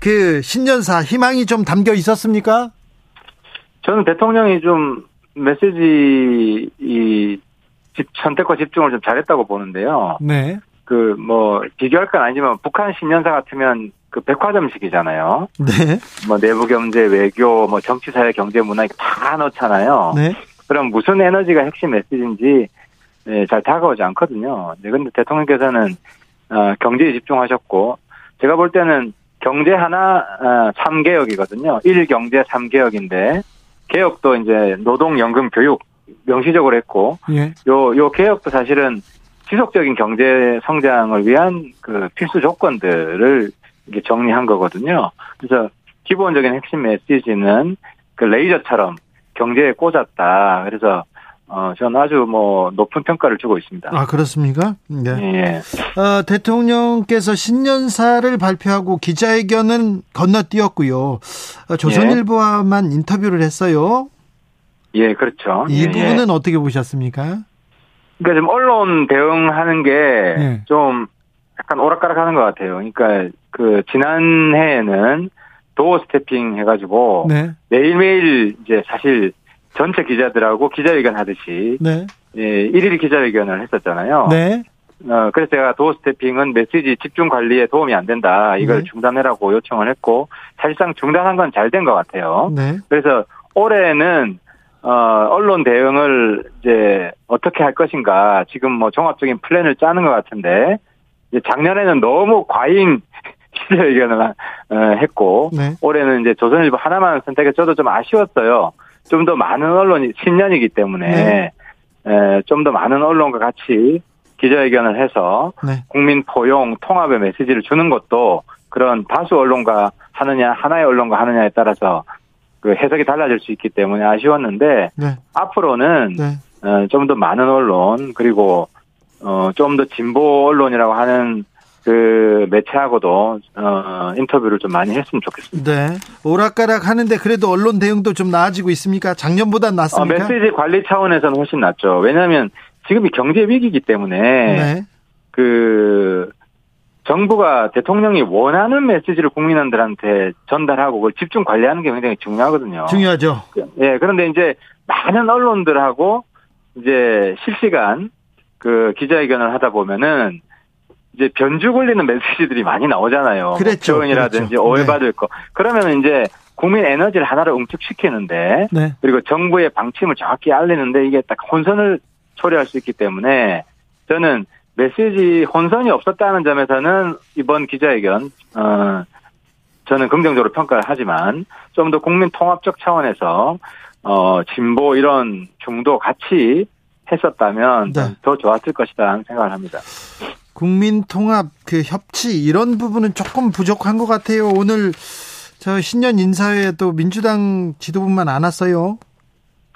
그 신년사 희망이 좀 담겨 있었습니까? 저는 대통령이 좀 메시지 이 선택과 집중을 좀 잘했다고 보는데요. 네. 그 뭐 비교할 건 아니지만 북한 신년사 같으면 그 백화점식이잖아요. 네. 뭐 내부 경제, 외교, 뭐 정치, 사회, 경제, 문화 이렇게 다 넣잖아요. 네. 그럼 무슨 에너지가 핵심 메시지인지 네, 잘 다가오지 않거든요. 네, 근데 대통령께서는 어, 경제에 집중하셨고 제가 볼 때는 경제 하나 어, 3개혁이거든요. 1경제 3개혁인데 개혁도 이제 노동, 연금, 교육 명시적으로 했고 예. 요, 요 개혁도 사실은 지속적인 경제 성장을 위한 그 필수 조건들을 이게 정리한 거거든요. 그래서 기본적인 핵심 메시지는 그 레이저처럼 경제에 꽂았다. 그래서 어, 저는 아주 뭐 높은 평가를 주고 있습니다. 아 그렇습니까? 네. 예. 어, 대통령께서 신년사를 발표하고 기자회견은 건너뛰었고요. 어, 조선일보와만 예. 인터뷰를 했어요. 예, 그렇죠. 이 예, 부분은 예. 어떻게 보셨습니까? 그러니까 좀 언론 대응하는 게좀 예. 약간 오락가락하는 것 같아요. 그러니까 그 지난해에는 도어 스태핑 해가지고 네. 매일매일 이제 사실 전체 기자들하고 기자회견 하듯이 네. 예, 일일 기자회견을 했었잖아요. 네. 어, 그래서 제가 도어 스태핑은 메시지 집중 관리에 도움이 안 된다. 이걸 네. 중단해라고 요청을 했고 사실상 중단한 건 잘 된 것 같아요. 네. 그래서 올해는 어, 언론 대응을 이제 어떻게 할 것인가 지금 뭐 종합적인 플랜을 짜는 것 같은데 작년에는 너무 과잉 기자회견을 어, 했고 네. 올해는 이제 조선일보 하나만 선택해 저도 좀 아쉬웠어요. 좀 더 많은 언론이 신년이기 때문에 네. 좀더 많은 언론과 같이 기자회견을 해서 네. 국민 포용 통합의 메시지를 주는 것도 그런 다수 언론과 하느냐 하나의 언론과 하느냐에 따라서 그 해석이 달라질 수 있기 때문에 아쉬웠는데 네. 앞으로는 네. 어, 좀더 많은 언론 그리고 어, 좀 더 진보 언론이라고 하는 그 매체하고도 어, 인터뷰를 좀 많이 했으면 좋겠습니다. 네. 오락가락 하는데 그래도 언론 대응도 좀 나아지고 있습니까? 작년보다 낫습니까? 어, 메시지 관리 차원에서는 훨씬 낫죠. 왜냐하면 지금이 경제 위기이기 때문에 네. 그 정부가 대통령이 원하는 메시지를 국민들한테 전달하고 그걸 집중 관리하는 게 굉장히 중요하거든요. 중요하죠. 예, 그런데 이제 많은 언론들하고 이제 실시간 그 기자회견을 하다 보면은 이제 변주 걸리는 메시지들이 많이 나오잖아요. 그렇죠. 표현이라든지 그렇죠. 오해받을 네. 거. 그러면 이제 국민 에너지를 하나로 응축시키는데 네. 그리고 정부의 방침을 정확히 알리는데 이게 딱 혼선을 초래할 수 있기 때문에 저는 메시지 혼선이 없었다는 점에서는 이번 기자회견 어 저는 긍정적으로 평가를 하지만 좀 더 국민 통합적 차원에서 어 진보 이런 중도 같이 했었다면 네. 더 좋았을 것이다 하는 생각을 합니다. 국민 통합 그 협치 이런 부분은 조금 부족한 것 같아요. 오늘 저 신년 인사회에도 민주당 지도부만 안 왔어요.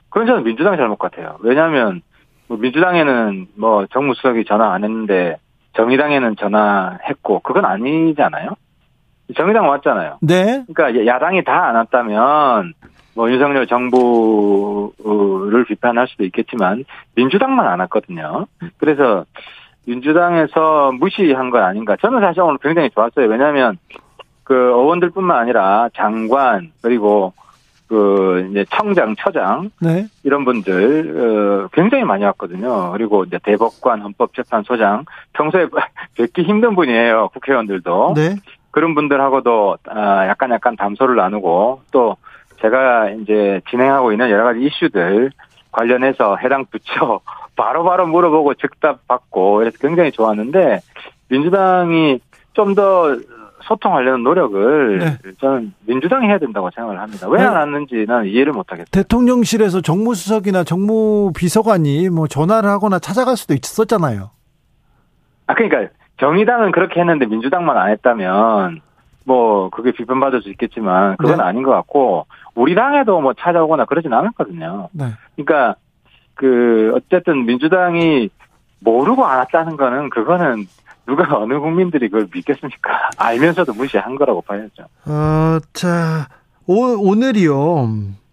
그건 저는 민주당 잘못 같아요. 왜냐하면 뭐 민주당에는 뭐 정무수석이 전화 안 했는데 정의당에는 전화했고 그건 아니잖아요. 정의당 왔잖아요. 네. 그러니까 야당이 다 안 왔다면 뭐 윤석열 정부를 비판할 수도 있겠지만 민주당만 안 왔거든요. 그래서 민주당에서 무시한 건 아닌가. 저는 사실 오늘 굉장히 좋았어요. 왜냐하면 그 의원들뿐만 아니라 장관 그리고 그 이제 청장, 처장 네. 이런 분들 어, 굉장히 많이 왔거든요. 그리고 이제 대법관, 헌법재판소장 평소에 뵙기 힘든 분이에요. 국회의원들도 네. 그런 분들하고도 아, 약간 약간 담소를 나누고 또 제가 이제 진행하고 있는 여러 가지 이슈들 관련해서 해당 부처 바로바로 바로 물어보고 즉답 받고 그래서 굉장히 좋았는데 민주당이 좀 더 소통하려는 노력을 네. 저는 민주당이 해야 된다고 생각을 합니다. 왜 안 하는지 나는 이해를 못하겠어요. 대통령실에서 정무수석이나 정무비서관이 뭐 전화를 하거나 찾아갈 수도 있었잖아요. 아 그러니까 정의당은 그렇게 했는데 민주당만 안 했다면 뭐 그게 비판받을 수 있겠지만 그건 네. 아닌 것 같고 우리 당에도 뭐 찾아오거나 그러진 않았거든요. 네. 그러니까 그 어쨌든 민주당이 모르고 안 왔다는 거는 그거는 누가 어느 국민들이 그걸 믿겠습니까? 알면서도 무시한 거라고 봐야죠. 어, 자 오, 오늘이요.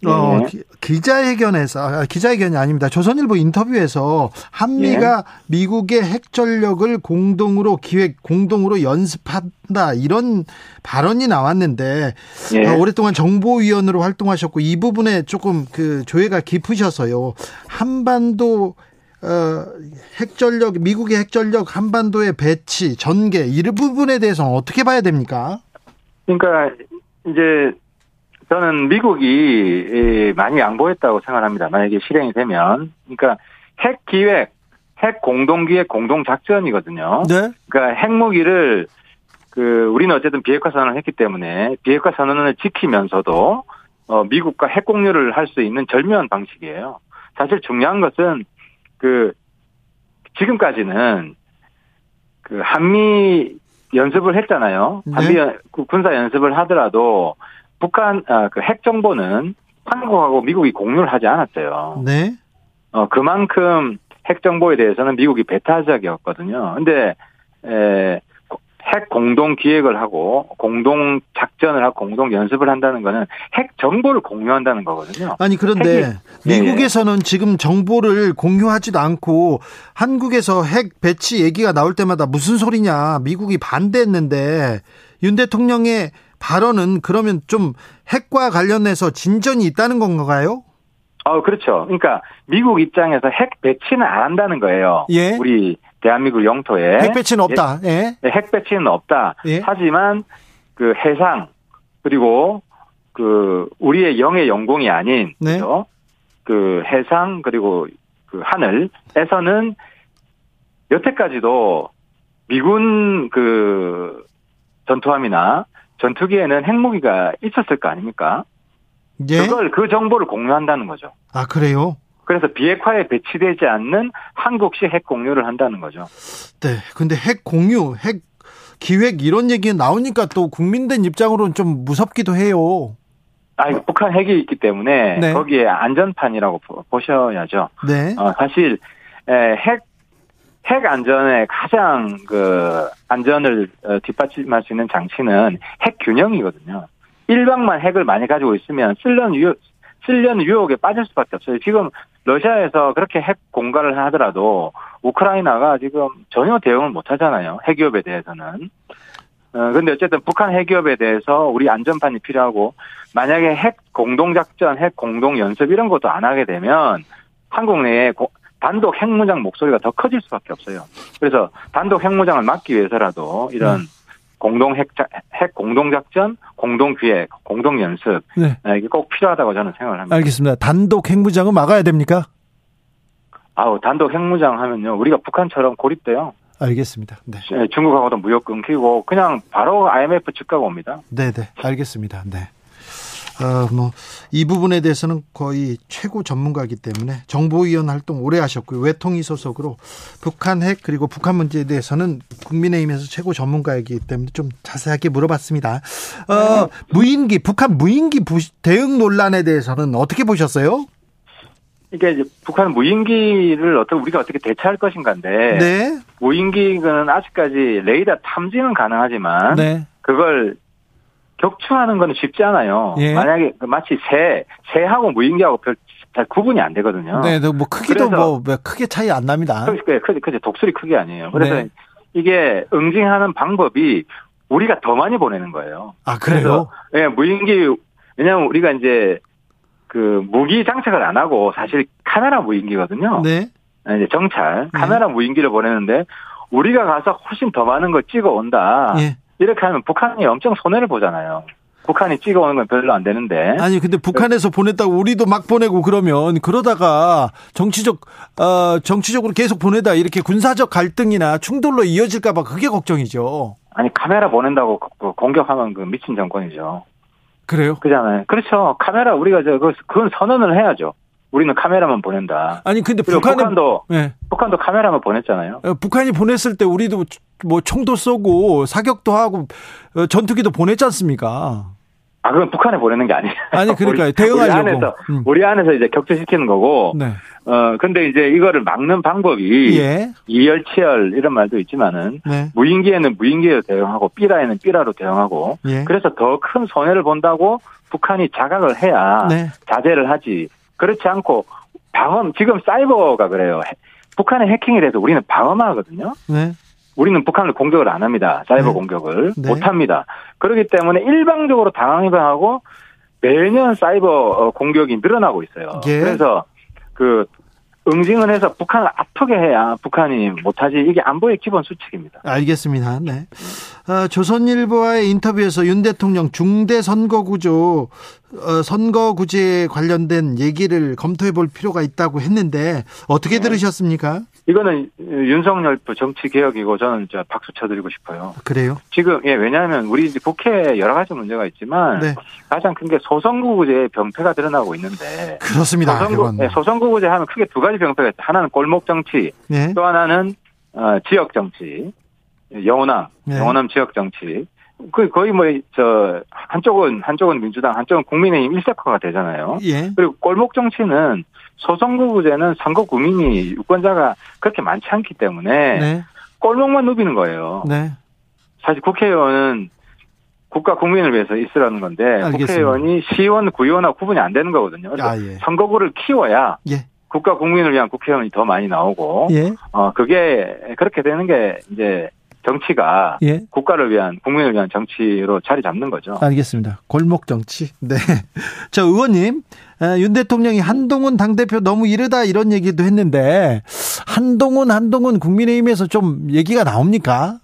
어, 네. 기자회견에서 아, 기자회견이 아닙니다. 조선일보 인터뷰에서 한미가 네. 미국의 핵 전력을 공동으로 기획 공동으로 연습한다 이런 발언이 나왔는데 네. 어, 오랫동안 정보위원으로 활동하셨고 이 부분에 조금 그 조회가 깊으셔서요. 한반도 어, 핵전력 미국의 핵전력 한반도의 배치 전개 이 부분에 대해서는 어떻게 봐야 됩니까? 그러니까 이제 저는 미국이 많이 양보했다고 생각합니다. 만약에 실행이 되면. 그러니까 핵 기획, 핵 공동 기획 공동 작전이거든요. 네. 그러니까 핵무기를 그 우리는 어쨌든 비핵화 선언을 했기 때문에 비핵화 선언을 지키면서도 어 미국과 핵 공유를 할 수 있는 절묘한 방식이에요. 사실 중요한 것은 그 지금까지는 그 한미 연습을 했잖아요. 네. 한미 군사 연습을 하더라도 북한 아, 그 핵 정보는 한국하고 미국이 공유를 하지 않았어요. 네. 어 그만큼 핵 정보에 대해서는 미국이 배타적이었거든요. 근데 에, 핵 공동 기획을 하고 공동 작전을 하고 공동 연습을 한다는 거는 핵 정보를 공유한다는 거거든요. 아니 그런데 핵이, 미국에서는 네. 지금 정보를 공유하지도 않고 한국에서 핵 배치 얘기가 나올 때마다 무슨 소리냐 미국이 반대했는데 윤 대통령의 발언은 그러면 좀 핵과 관련해서 진전이 있다는 건가요? 어, 그렇죠. 그러니까 미국 입장에서 핵 배치는 안 한다는 거예요. 예. 우리 대한민국 영토에 핵 배치는 없다. 예. 네, 핵 배치는 없다. 예. 하지만 그 해상 그리고 그 우리의 영의 영공이 아닌 네. 그죠? 그 해상 그리고 그 하늘에서는 여태까지도 미군 그 전투함이나 전투기에는 핵무기가 있었을 거 아닙니까? 예? 그걸 그 정보를 공유한다는 거죠. 아 그래요? 그래서 비핵화에 배치되지 않는 한국식 핵 공유를 한다는 거죠. 네. 근데 핵 공유, 핵 기획 이런 얘기 나오니까 또 국민된 입장으로는 좀 무섭기도 해요. 아, 북한 핵이 있기 때문에 네. 거기에 안전판이라고 보셔야죠. 네. 어, 사실 핵, 핵 안전에 가장 그 안전을 어, 뒷받침할 수 있는 장치는 핵 균형이거든요. 일방만 핵을 많이 가지고 있으면 쓸려는 유혹, 쓸려는 유혹에 빠질 수밖에 없어요. 지금 러시아에서 그렇게 핵 공갈을 하더라도 우크라이나가 지금 전혀 대응을 못 하잖아요. 핵기업에 대해서는. 어, 근데 어쨌든 북한 핵기업에 대해서 우리 안전판이 필요하고 만약에 핵 공동작전, 핵 공동연습 이런 것도 안 하게 되면 한국 내에 고, 단독 핵무장 목소리가 더 커질 수밖에 없어요. 그래서 단독 핵무장을 막기 위해서라도 이런 음. 공동 핵, 핵 공동 작전, 공동 기획, 공동 연습 네. 네. 이게 꼭 필요하다고 저는 생각을 합니다. 알겠습니다. 단독 핵무장은 막아야 됩니까? 아우 단독 핵무장 하면요 우리가 북한처럼 고립돼요. 알겠습니다. 네. 네 중국하고도 무역 끊기고 그냥 바로 IMF 측가가 옵니다. 네네 네. 알겠습니다. 네. 어, 뭐, 이 부분에 대해서는 거의 최고 전문가이기 때문에 정보위원 활동 오래 하셨고요. 외통위 소속으로 북한 핵 그리고 북한 문제에 대해서는 국민의힘에서 최고 전문가이기 때문에 좀 자세하게 물어봤습니다. 어, 무인기, 북한 무인기 대응 논란에 대해서는 어떻게 보셨어요? 이게 이제 북한 무인기를 어떻게 우리가 어떻게 대처할 것인가인데 네. 무인기는 아직까지 레이더 탐지는 가능하지만 네. 그걸 격추하는 건 쉽지 않아요. 예. 만약에 그 마치 새, 새하고 무인기하고 별, 잘 구분이 안 되거든요. 네, 네뭐 크기도 뭐 크게 차이 안 납니다. 크게, 크게, 크게 독수리 크기 아니에요. 그래서 네. 이게 응징하는 방법이 우리가 더 많이 보내는 거예요. 아, 그래요? 예, 무인기, 왜냐면 우리가 이제 그 무기 장착을 안 하고 사실 카메라 무인기거든요. 네. 이제 정찰, 카메라 네. 무인기를 보내는데 우리가 가서 훨씬 더 많은 걸 찍어 온다. 예. 이렇게 하면 북한이 엄청 손해를 보잖아요. 북한이 찍어오는 건 별로 안 되는데. 아니 근데 북한에서 보냈다고 우리도 막 보내고 그러면 그러다가 정치적 어 정치적으로 계속 보내다 이렇게 군사적 갈등이나 충돌로 이어질까봐 그게 걱정이죠. 아니 카메라 보낸다고 그 공격하면 그 미친 정권이죠. 그래요? 그잖아요. 그렇죠. 카메라 우리가 저 그건 선언을 해야죠. 우리는 카메라만 보낸다. 아니 근데 북한은, 북한도 네. 북한도 카메라만 보냈잖아요. 어, 북한이 보냈을 때 우리도 뭐 총도 쏘고 사격도 하고 어, 전투기도 보냈지 않습니까? 아, 그건 북한에 보내는 게 아니에요. 아니, 그러니까 대응하려고. 우리 안에서, 음. 우리 안에서 이제 격추시키는 거고. 네. 어, 근데 이제 이거를 막는 방법이. 예. 이열치열 이런 말도 있지만은. 네. 무인기에는 무인기로 대응하고, 삐라에는 삐라로 대응하고. 예. 그래서 더 큰 손해를 본다고 북한이 자각을 해야. 네. 자제를 하지. 그렇지 않고, 방어, 지금 사이버가 그래요. 북한의 해킹이 돼서 우리는 방어만 하거든요. 네. 우리는 북한을 공격을 안 합니다. 사이버 네. 공격을 네. 못 합니다. 그렇기 때문에 일방적으로 당황해하고 매년 사이버 어, 공격이 늘어나고 있어요. 예. 그래서 그 응징을 해서 북한을 아프게 해야 북한이 못하지 이게 안보의 기본 수칙입니다. 알겠습니다. 네. 어, 조선일보와의 인터뷰에서 윤 대통령 중대 선거 구조 어, 선거 구제에 관련된 얘기를 검토해 볼 필요가 있다고 했는데 어떻게 네. 들으셨습니까? 이거는 윤석열 정치 개혁이고 저는 저 박수 쳐드리고 싶어요. 그래요? 지금 예 왜냐하면 우리 국회에 여러 가지 문제가 있지만 네. 가장 큰 게 소선거구제의 병폐가 드러나고 있는데 그렇습니다. 소선거, 예, 소선거구제 하면 크게 두 가지 병폐가 있다. 하나는 골목 정치, 네. 또 하나는 어, 지역 정치, 영호남, 네. 영호남 지역 정치. 그 거의 뭐 저 한쪽은 한쪽은 민주당, 한쪽은 국민의힘 일색화가 되잖아요. 예. 그리고 골목 정치는 소선거구제는 선거 구민이 유권자가 그렇게 많지 않기 때문에 네. 꼴목만 누비는 거예요. 네. 사실 국회의원은 국가 국민을 위해서 있으라는 건데 알겠습니다. 국회의원이 시의원, 구의원하고 구분이 안 되는 거거든요. 아, 예. 선거구를 키워야 예. 국가 국민을 위한 국회의원이 더 많이 나오고 예. 어 그게 그렇게 되는 게 이제 정치가 예. 국가를 위한 국민을 위한 정치로 자리 잡는 거죠. 알겠습니다. 골목 정치. 네. 저 의원님 윤 대통령이 한동훈 당 대표 너무 이르다 이런 얘기도 했는데 한동훈 한동훈 국민의힘에서 좀 얘기가 나옵니까?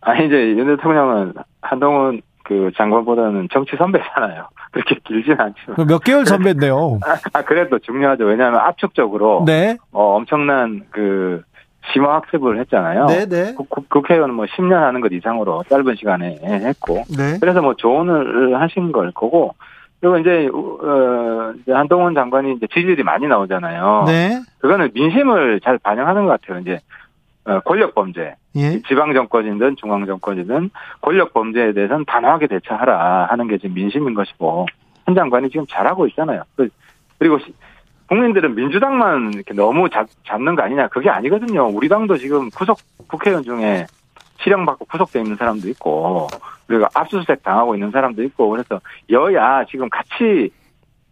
아니 이제 윤 대통령은 한동훈 그 장관보다는 정치 선배잖아요. 그렇게 길진 않지만 몇 개월 선배인데요. 아 그래도 중요하죠. 왜냐하면 압축적으로 네. 어, 엄청난 그 심화 학습을 했잖아요. 네네. 네. 국, 국회의원 뭐 10년 하는 것 이상으로 짧은 시간에 했고. 네. 그래서 뭐 조언을 하신 걸 거고. 그리고 이제, 어, 이제 한동훈 장관이 이제 지지율이 많이 나오잖아요. 네. 그거는 민심을 잘 반영하는 것 같아요. 이제, 어, 권력 범죄. 예. 지방 정권이든 중앙 정권이든 권력 범죄에 대해서는 단호하게 대처하라 하는 게 지금 민심인 것이고, 한 장관이 지금 잘하고 있잖아요. 그, 그리고 국민들은 민주당만 이렇게 너무 잡, 잡는 거 아니냐 그게 아니거든요. 우리 당도 지금 구속 국회의원 중에 실형받고 구속돼 있는 사람도 있고 그리고 압수수색 당하고 있는 사람도 있고 그래서 여야 지금 같이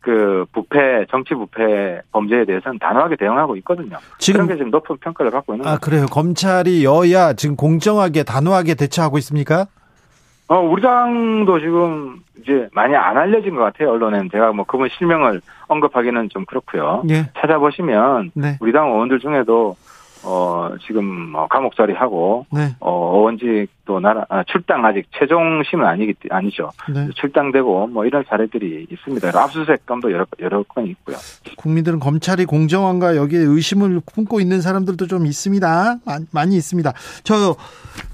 그 부패 정치 부패 범죄에 대해서는 단호하게 대응하고 있거든요. 지금 그런 게 지금 높은 평가를 받고 있는 아 그래요. 검찰이 여야 지금 공정하게 단호하게 대처하고 있습니까? 어 우리 당도 지금 이제 많이 안 알려진 것 같아요 언론엔 제가 뭐 그분 실명을 언급하기는 좀 그렇고요. 예. 찾아보시면 네. 우리 당 의원들 중에도 어 지금 뭐 감옥살이 하고 네. 어 의원직도 나라 아, 출당 아직 최종심은 아니기 아니죠. 네. 출당되고 뭐 이런 사례들이 있습니다. 압수수색 건도 여러 여러 건이 있고요. 국민들은 검찰이 공정한가 여기에 의심을 품고 있는 사람들도 좀 있습니다. 많이 있습니다. 저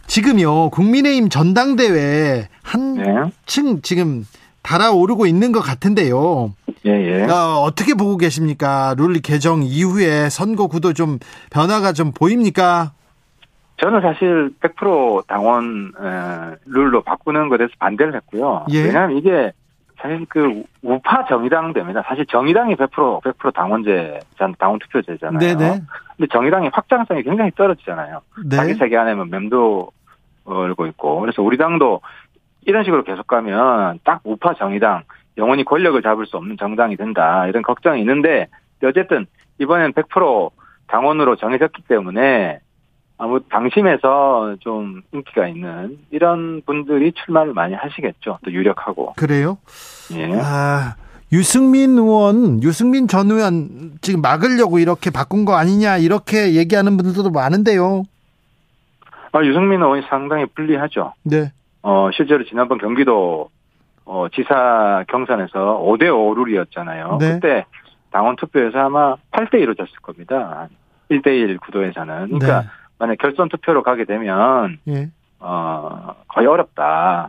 지금요 국민의힘 전당대회 한층 네. 지금 달아오르고 있는 것 같은데요. 예, 예. 어, 어떻게 보고 계십니까? 룰 개정 이후에 선거 구도 좀 변화가 좀 보입니까? 저는 사실 100% 당원 룰로 바꾸는 것에 대해서 반대를 했고요. 예. 왜냐하면 이게 사실 그 우파 정의당 됩니다. 사실 정의당이 100% 100% 당원제, 당원 투표제잖아요. 네네. 근데 정의당이 확장성이 굉장히 떨어지잖아요. 네. 자기 세계 안에만 맴도 얼고 있고. 그래서 우리 당도 이런 식으로 계속 가면 딱 우파 정의당 영원히 권력을 잡을 수 없는 정당이 된다 이런 걱정이 있는데 어쨌든 이번엔 100% 당원으로 정해졌기 때문에 아무 당심에서 좀 인기가 있는 이런 분들이 출마를 많이 하시겠죠. 또 유력하고. 그래요? 예. 아, 유승민 의원, 유승민 전 의원 지금 막으려고 이렇게 바꾼 거 아니냐 이렇게 얘기하는 분들도 많은데요. 아, 유승민 의원이 상당히 불리하죠. 네. 어, 실제로 지난번 경기도 어, 지사 경선에서 5대 5 룰이었잖아요. 네. 그때 당원 투표에서 아마 8대 1로 졌을 겁니다. 1대 1 구도에서는. 그러니까 네. 만약 결선 투표로 가게 되면, 예. 어, 거의 어렵다.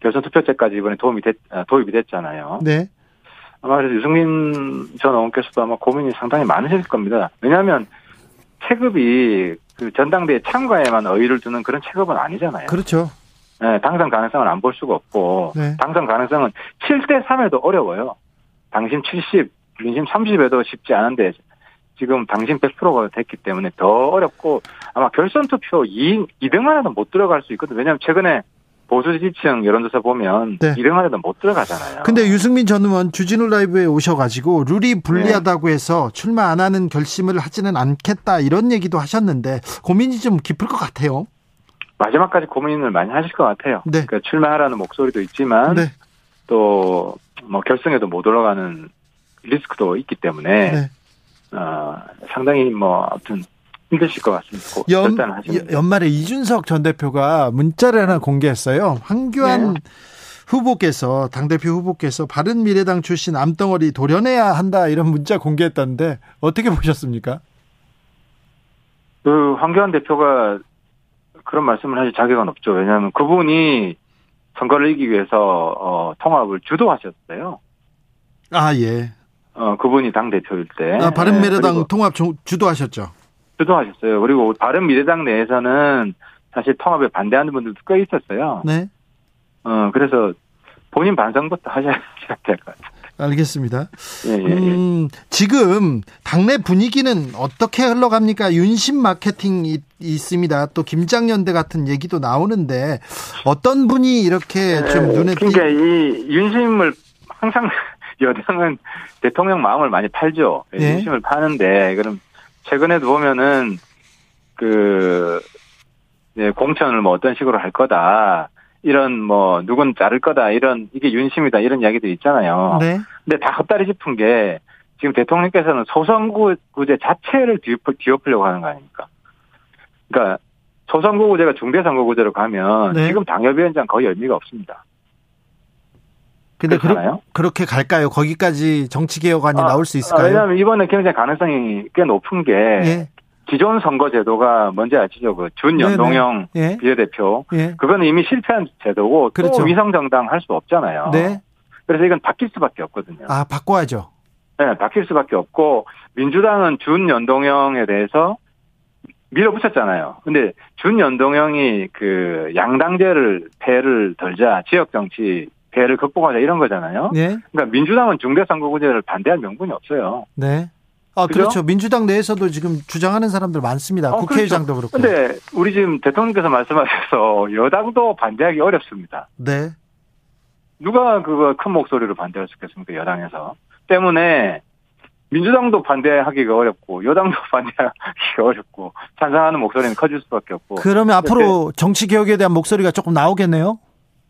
결선 투표제까지 이번에 도움이 됐, 아, 도입이 됐잖아요. 네. 아마 그래서 유승민 전 의원께서도 아마 고민이 상당히 많으실 겁니다. 왜냐하면 체급이 그 전당대회 참가에만 의의를 두는 그런 체급은 아니잖아요. 그렇죠. 네, 당선 가능성을 안볼 수가 없고 네. 당선 가능성은 7대 3에도 어려워요. 당신 70, 민심 30에도 쉽지 않은데 지금 당신 100%가 됐기 때문에 더 어렵고 아마 결선 투표 2, 2등 하나도 못 들어갈 수 있거든요. 왜냐하면 최근에 보수 지지층 여론조사 보면 네. 2등 안에도 못 들어가잖아요. 근데 유승민 전 의원 주진우 라이브에 오셔가지고 룰이 불리하다고 네. 해서 출마 안 하는 결심을 하지는 않겠다 이런 얘기도 하셨는데 고민이 좀 깊을 것 같아요. 마지막까지 고민을 많이 하실 것 같아요. 네. 그러니까 출마하라는 목소리도 있지만 네. 또뭐 결승에도 못 올라가는 리스크도 있기 때문에 네. 어, 상당히 뭐 아무튼 힘드실 것 같습니다. 연, 연말에 이준석 전 대표가 문자를 하나 공개했어요. 황교안 네. 후보께서 당대표 후보께서 바른미래당 출신 암덩어리 도려내야 한다 이런 문자 공개했다는데 어떻게 보셨습니까? 그 황교안 대표가 그런 말씀을 하실 자격은 없죠. 왜냐하면 그분이 선거를 이기기 위해서 어, 통합을 주도하셨어요. 아 예. 어 그분이 당 대표일 때. 아, 바른미래당 네, 통합 주도하셨죠. 주도하셨어요. 그리고 바른 미래당 내에서는 사실 통합에 반대하는 분들도 꽤 있었어요. 네. 어, 그래서 본인 반성부터 하셔야 될 것 같아요. 알겠습니다. 예, 예, 예. 음, 지금 당내 분위기는 어떻게 흘러갑니까? 윤심 마케팅이 있습니다. 또 김장연대 같은 얘기도 나오는데 어떤 분이 이렇게 예, 좀 눈에 띄? 그러니까 이 윤심을 항상 여당은 대통령 마음을 많이 팔죠. 예. 윤심을 파는데 그럼 최근에도 보면은 그 네, 공천을 뭐 어떤 식으로 할 거다. 이런 뭐 누군 자를 거다 이런 이게 윤심이다 이런 이야기도 있잖아요. 네. 근데 다 헛다리 짚은 게 지금 대통령께서는 소선구제 자체를 뒤엎, 으려고 하는 거 아닙니까? 그러니까 소선구제가 중대선거구제로 가면 네. 지금 당협위원장 거의 의미가 없습니다. 근데 그렇, 그렇게 갈까요? 거기까지 정치개혁안이 아, 나올 수 있을까요? 아, 왜냐하면 이번에 굉장히 가능성이 꽤 높은 게 예. 기존 선거 제도가 뭔지 아시죠? 그 준연동형. 예. 비례대표. 예. 그거는 이미 실패한 제도고 그렇죠. 또 위성정당 할 수 없잖아요. 네. 그래서 이건 바뀔 수밖에 없거든요. 아, 바꿔야죠. 네, 바뀔 수밖에 없고 민주당은 준연동형에 대해서 밀어붙였잖아요. 근데 준연동형이 그 양당제를 폐를 덜자 지역 정치 폐를 극복하자 이런 거잖아요. 네. 그러니까 민주당은 중대선거구제를 반대할 명분이 없어요. 네. 아, 그죠? 그렇죠. 민주당 내에서도 지금 주장하는 사람들 많습니다. 어, 국회의장도 그렇죠. 그렇고. 근데 우리 지금 대통령께서 말씀하셔서 여당도 반대하기 어렵습니다. 네. 누가 그거 큰 목소리로 반대할 수 있겠습니까? 여당에서. 때문에 민주당도 반대하기가 어렵고 여당도 반대하기가 어렵고 찬성하는 목소리는 커질 수밖에 없고. 그러면 앞으로 정치 개혁에 대한 목소리가 조금 나오겠네요.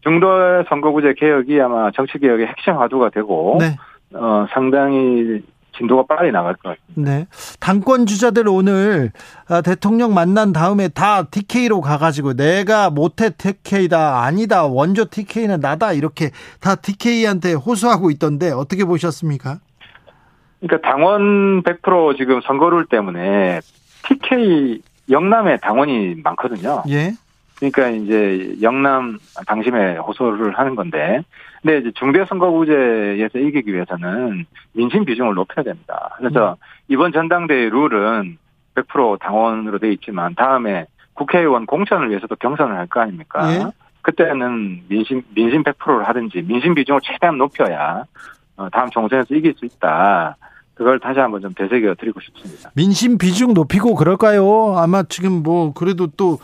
중도 선거구제 개혁이 아마 정치 개혁의 핵심 화두가 되고 네. 어, 상당히 진도가 빨리 나갈 것 같습니다. 네. 당권 주자들 오늘 아, 대통령 만난 다음에 다 TK로 가가지고 내가 못해 TK다 아니다 원조 TK는 나다 이렇게 다 TK한테 호소하고 있던데 어떻게 보셨습니까? 그러니까 당원 100% 지금 선거룰 때문에 TK 영남에 당원이 많거든요. 예. 그러니까 이제 영남 당심에 호소를 하는 건데, 근데 이제 중대 선거구제에서 이기기 위해서는 민심 비중을 높여야 됩니다. 그래서 음. 이번 전당대회 룰은 100% 당원으로 돼 있지만 다음에 국회의원 공천을 위해서도 경선을 할 거 아닙니까? 예? 그때는 민심 민심 100%를 하든지 민심 비중을 최대한 높여야 어, 다음 총선에서 이길 수 있다. 그걸 다시 한번 좀 되새겨 드리고 싶습니다. 민심 비중 높이고 그럴까요? 아마 지금 뭐 그래도 또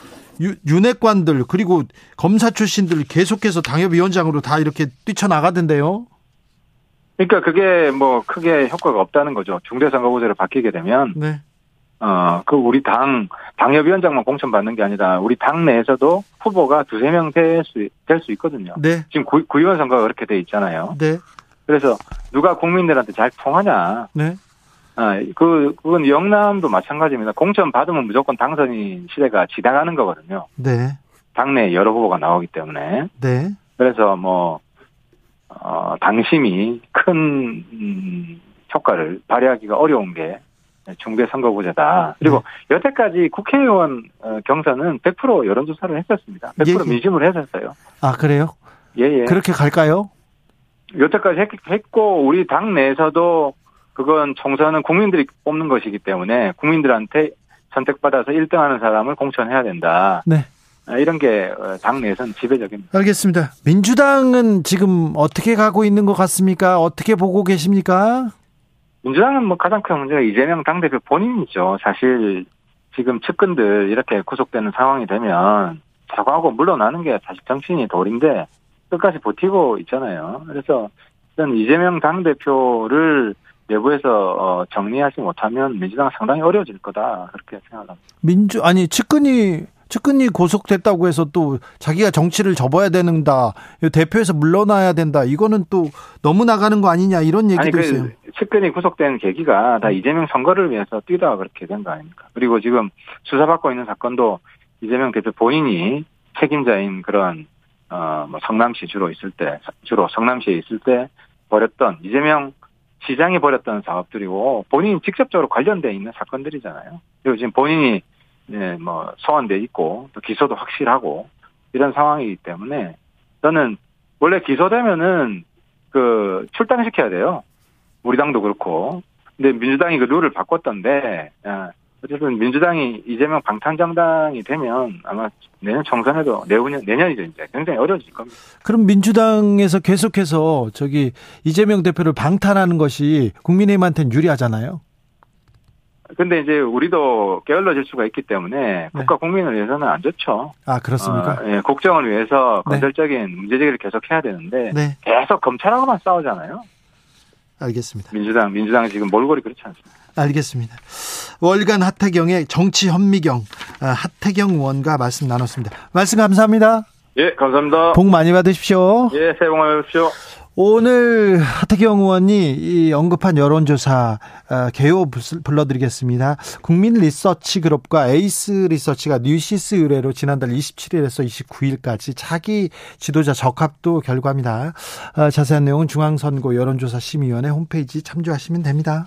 윤핵관들 그리고 검사 출신들 계속해서 당협위원장으로 다 이렇게 뛰쳐나가던데요. 그러니까 그게 뭐 크게 효과가 없다는 거죠. 중대선거구제로 바뀌게 되면 네. 어, 그 우리 당, 당협위원장만 공천받는 게 아니라 우리 당 내에서도 후보가 두세 명 될 수, 될 수 있거든요. 네. 지금 구, 구의원 선거가 그렇게 돼 있잖아요. 네. 그래서 누가 국민들한테 잘 통하냐. 네. 아, 그, 그건 영남도 마찬가지입니다. 공천 받으면 무조건 당선인 시대가 지나가는 거거든요. 네. 당내 여러 후보가 나오기 때문에. 네. 그래서 뭐, 어, 당심이 큰 음, 효과를 발휘하기가 어려운 게 중대 선거구제다. 그리고 네. 여태까지 국회의원 어, 경선은 100% 여론조사를 했었습니다. 100% 예, 예. 민심을 했었어요. 아 그래요? 예예. 예. 그렇게 갈까요? 여태까지 했, 고 우리 당 내에서도 그건 총선은 국민들이 뽑는 것이기 때문에 국민들한테 선택받아서 1등하는 사람을 공천해야 된다. 네. 아, 이런 게당 어, 내에서는 지배적입니다. 알겠습니다. 민주당은 지금 어떻게 가고 있는 것 같습니까? 어떻게 보고 계십니까? 민주당은 뭐 가장 큰 문제가 이재명 당대표 본인이죠. 사실 지금 측근들 이렇게 구속되는 상황이 되면 사과하고 물러나는 게 사실 정신이 돌인데 끝까지 버티고 있잖아요. 그래서 저는 이재명 당대표를 내부에서 어, 정리하지 못하면 민주당 상당히 어려워질 거다 그렇게 생각합니다. 민주 아니 측근이 측근이 고속됐다고 해서 또 자기가 정치를 접어야 된다. 대표에서 물러나야 된다. 이거는 또 너무 나가는 거 아니냐 이런 얘기도 아니, 그 있어요. 측근이 구속된 계기가 다 음. 이재명 선거를 위해서 뛰다 그렇게 된 거 아닙니까? 그리고 지금 수사받고 있는 사건도 이재명 대표 본인이 책임자인 그런 어뭐 성남시 주로 있을 때 주로 성남시에 있을 때 벌였던 이재명 시장이 벌였던 사업들이고 본인이 직접적으로 관련돼 있는 사건들이잖아요. 그리고 지금 본인이 네, 뭐 소환돼 있고 또 기소도 확실하고 이런 상황이기 때문에 저는 원래 기소되면은 그 출당시켜야 돼요. 우리 당도 그렇고. 근데 민주당이 그 룰을 바꿨던데 아, 어쨌든 민주당이 이재명 방탄정당이 되면 아마 내년 총선에도 내후년 내년이죠 이제 굉장히 어려워질 겁니다. 그럼 민주당에서 계속해서 저기 이재명 대표를 방탄하는 것이 국민의힘한테는 유리하잖아요. 근데 이제 우리도 게을러질 수가 있기 때문에 네. 국가 국민을 위해서는 안 좋죠. 아 그렇습니까? 어, 예, 국정을 위해서 네. 건설적인 문제 제기를 계속 해야 되는데 네. 계속 검찰하고만 싸우잖아요. 알겠습니다. 민주당 민주당 지금 몰골이 그렇지 않습니다. 알겠습니다. 월간 하태경의 정치 현미경 아, 하태경 의원과 말씀 나눴습니다. 말씀 감사합니다. 예, 감사합니다. 복 많이 받으십시오. 예, 새해 복 많이 받으십시오. 오늘 하태경 의원이 언급한 여론조사 어, 개요 불러드리겠습니다. 국민 리서치 그룹과 에이스 리서치가 뉴시스 의뢰로 지난달 27일에서 29일까지 차기 지도자 적합도 결과입니다. 어, 자세한 내용은 중앙선거 여론조사 심의위원회 홈페이지 참조하시면 됩니다.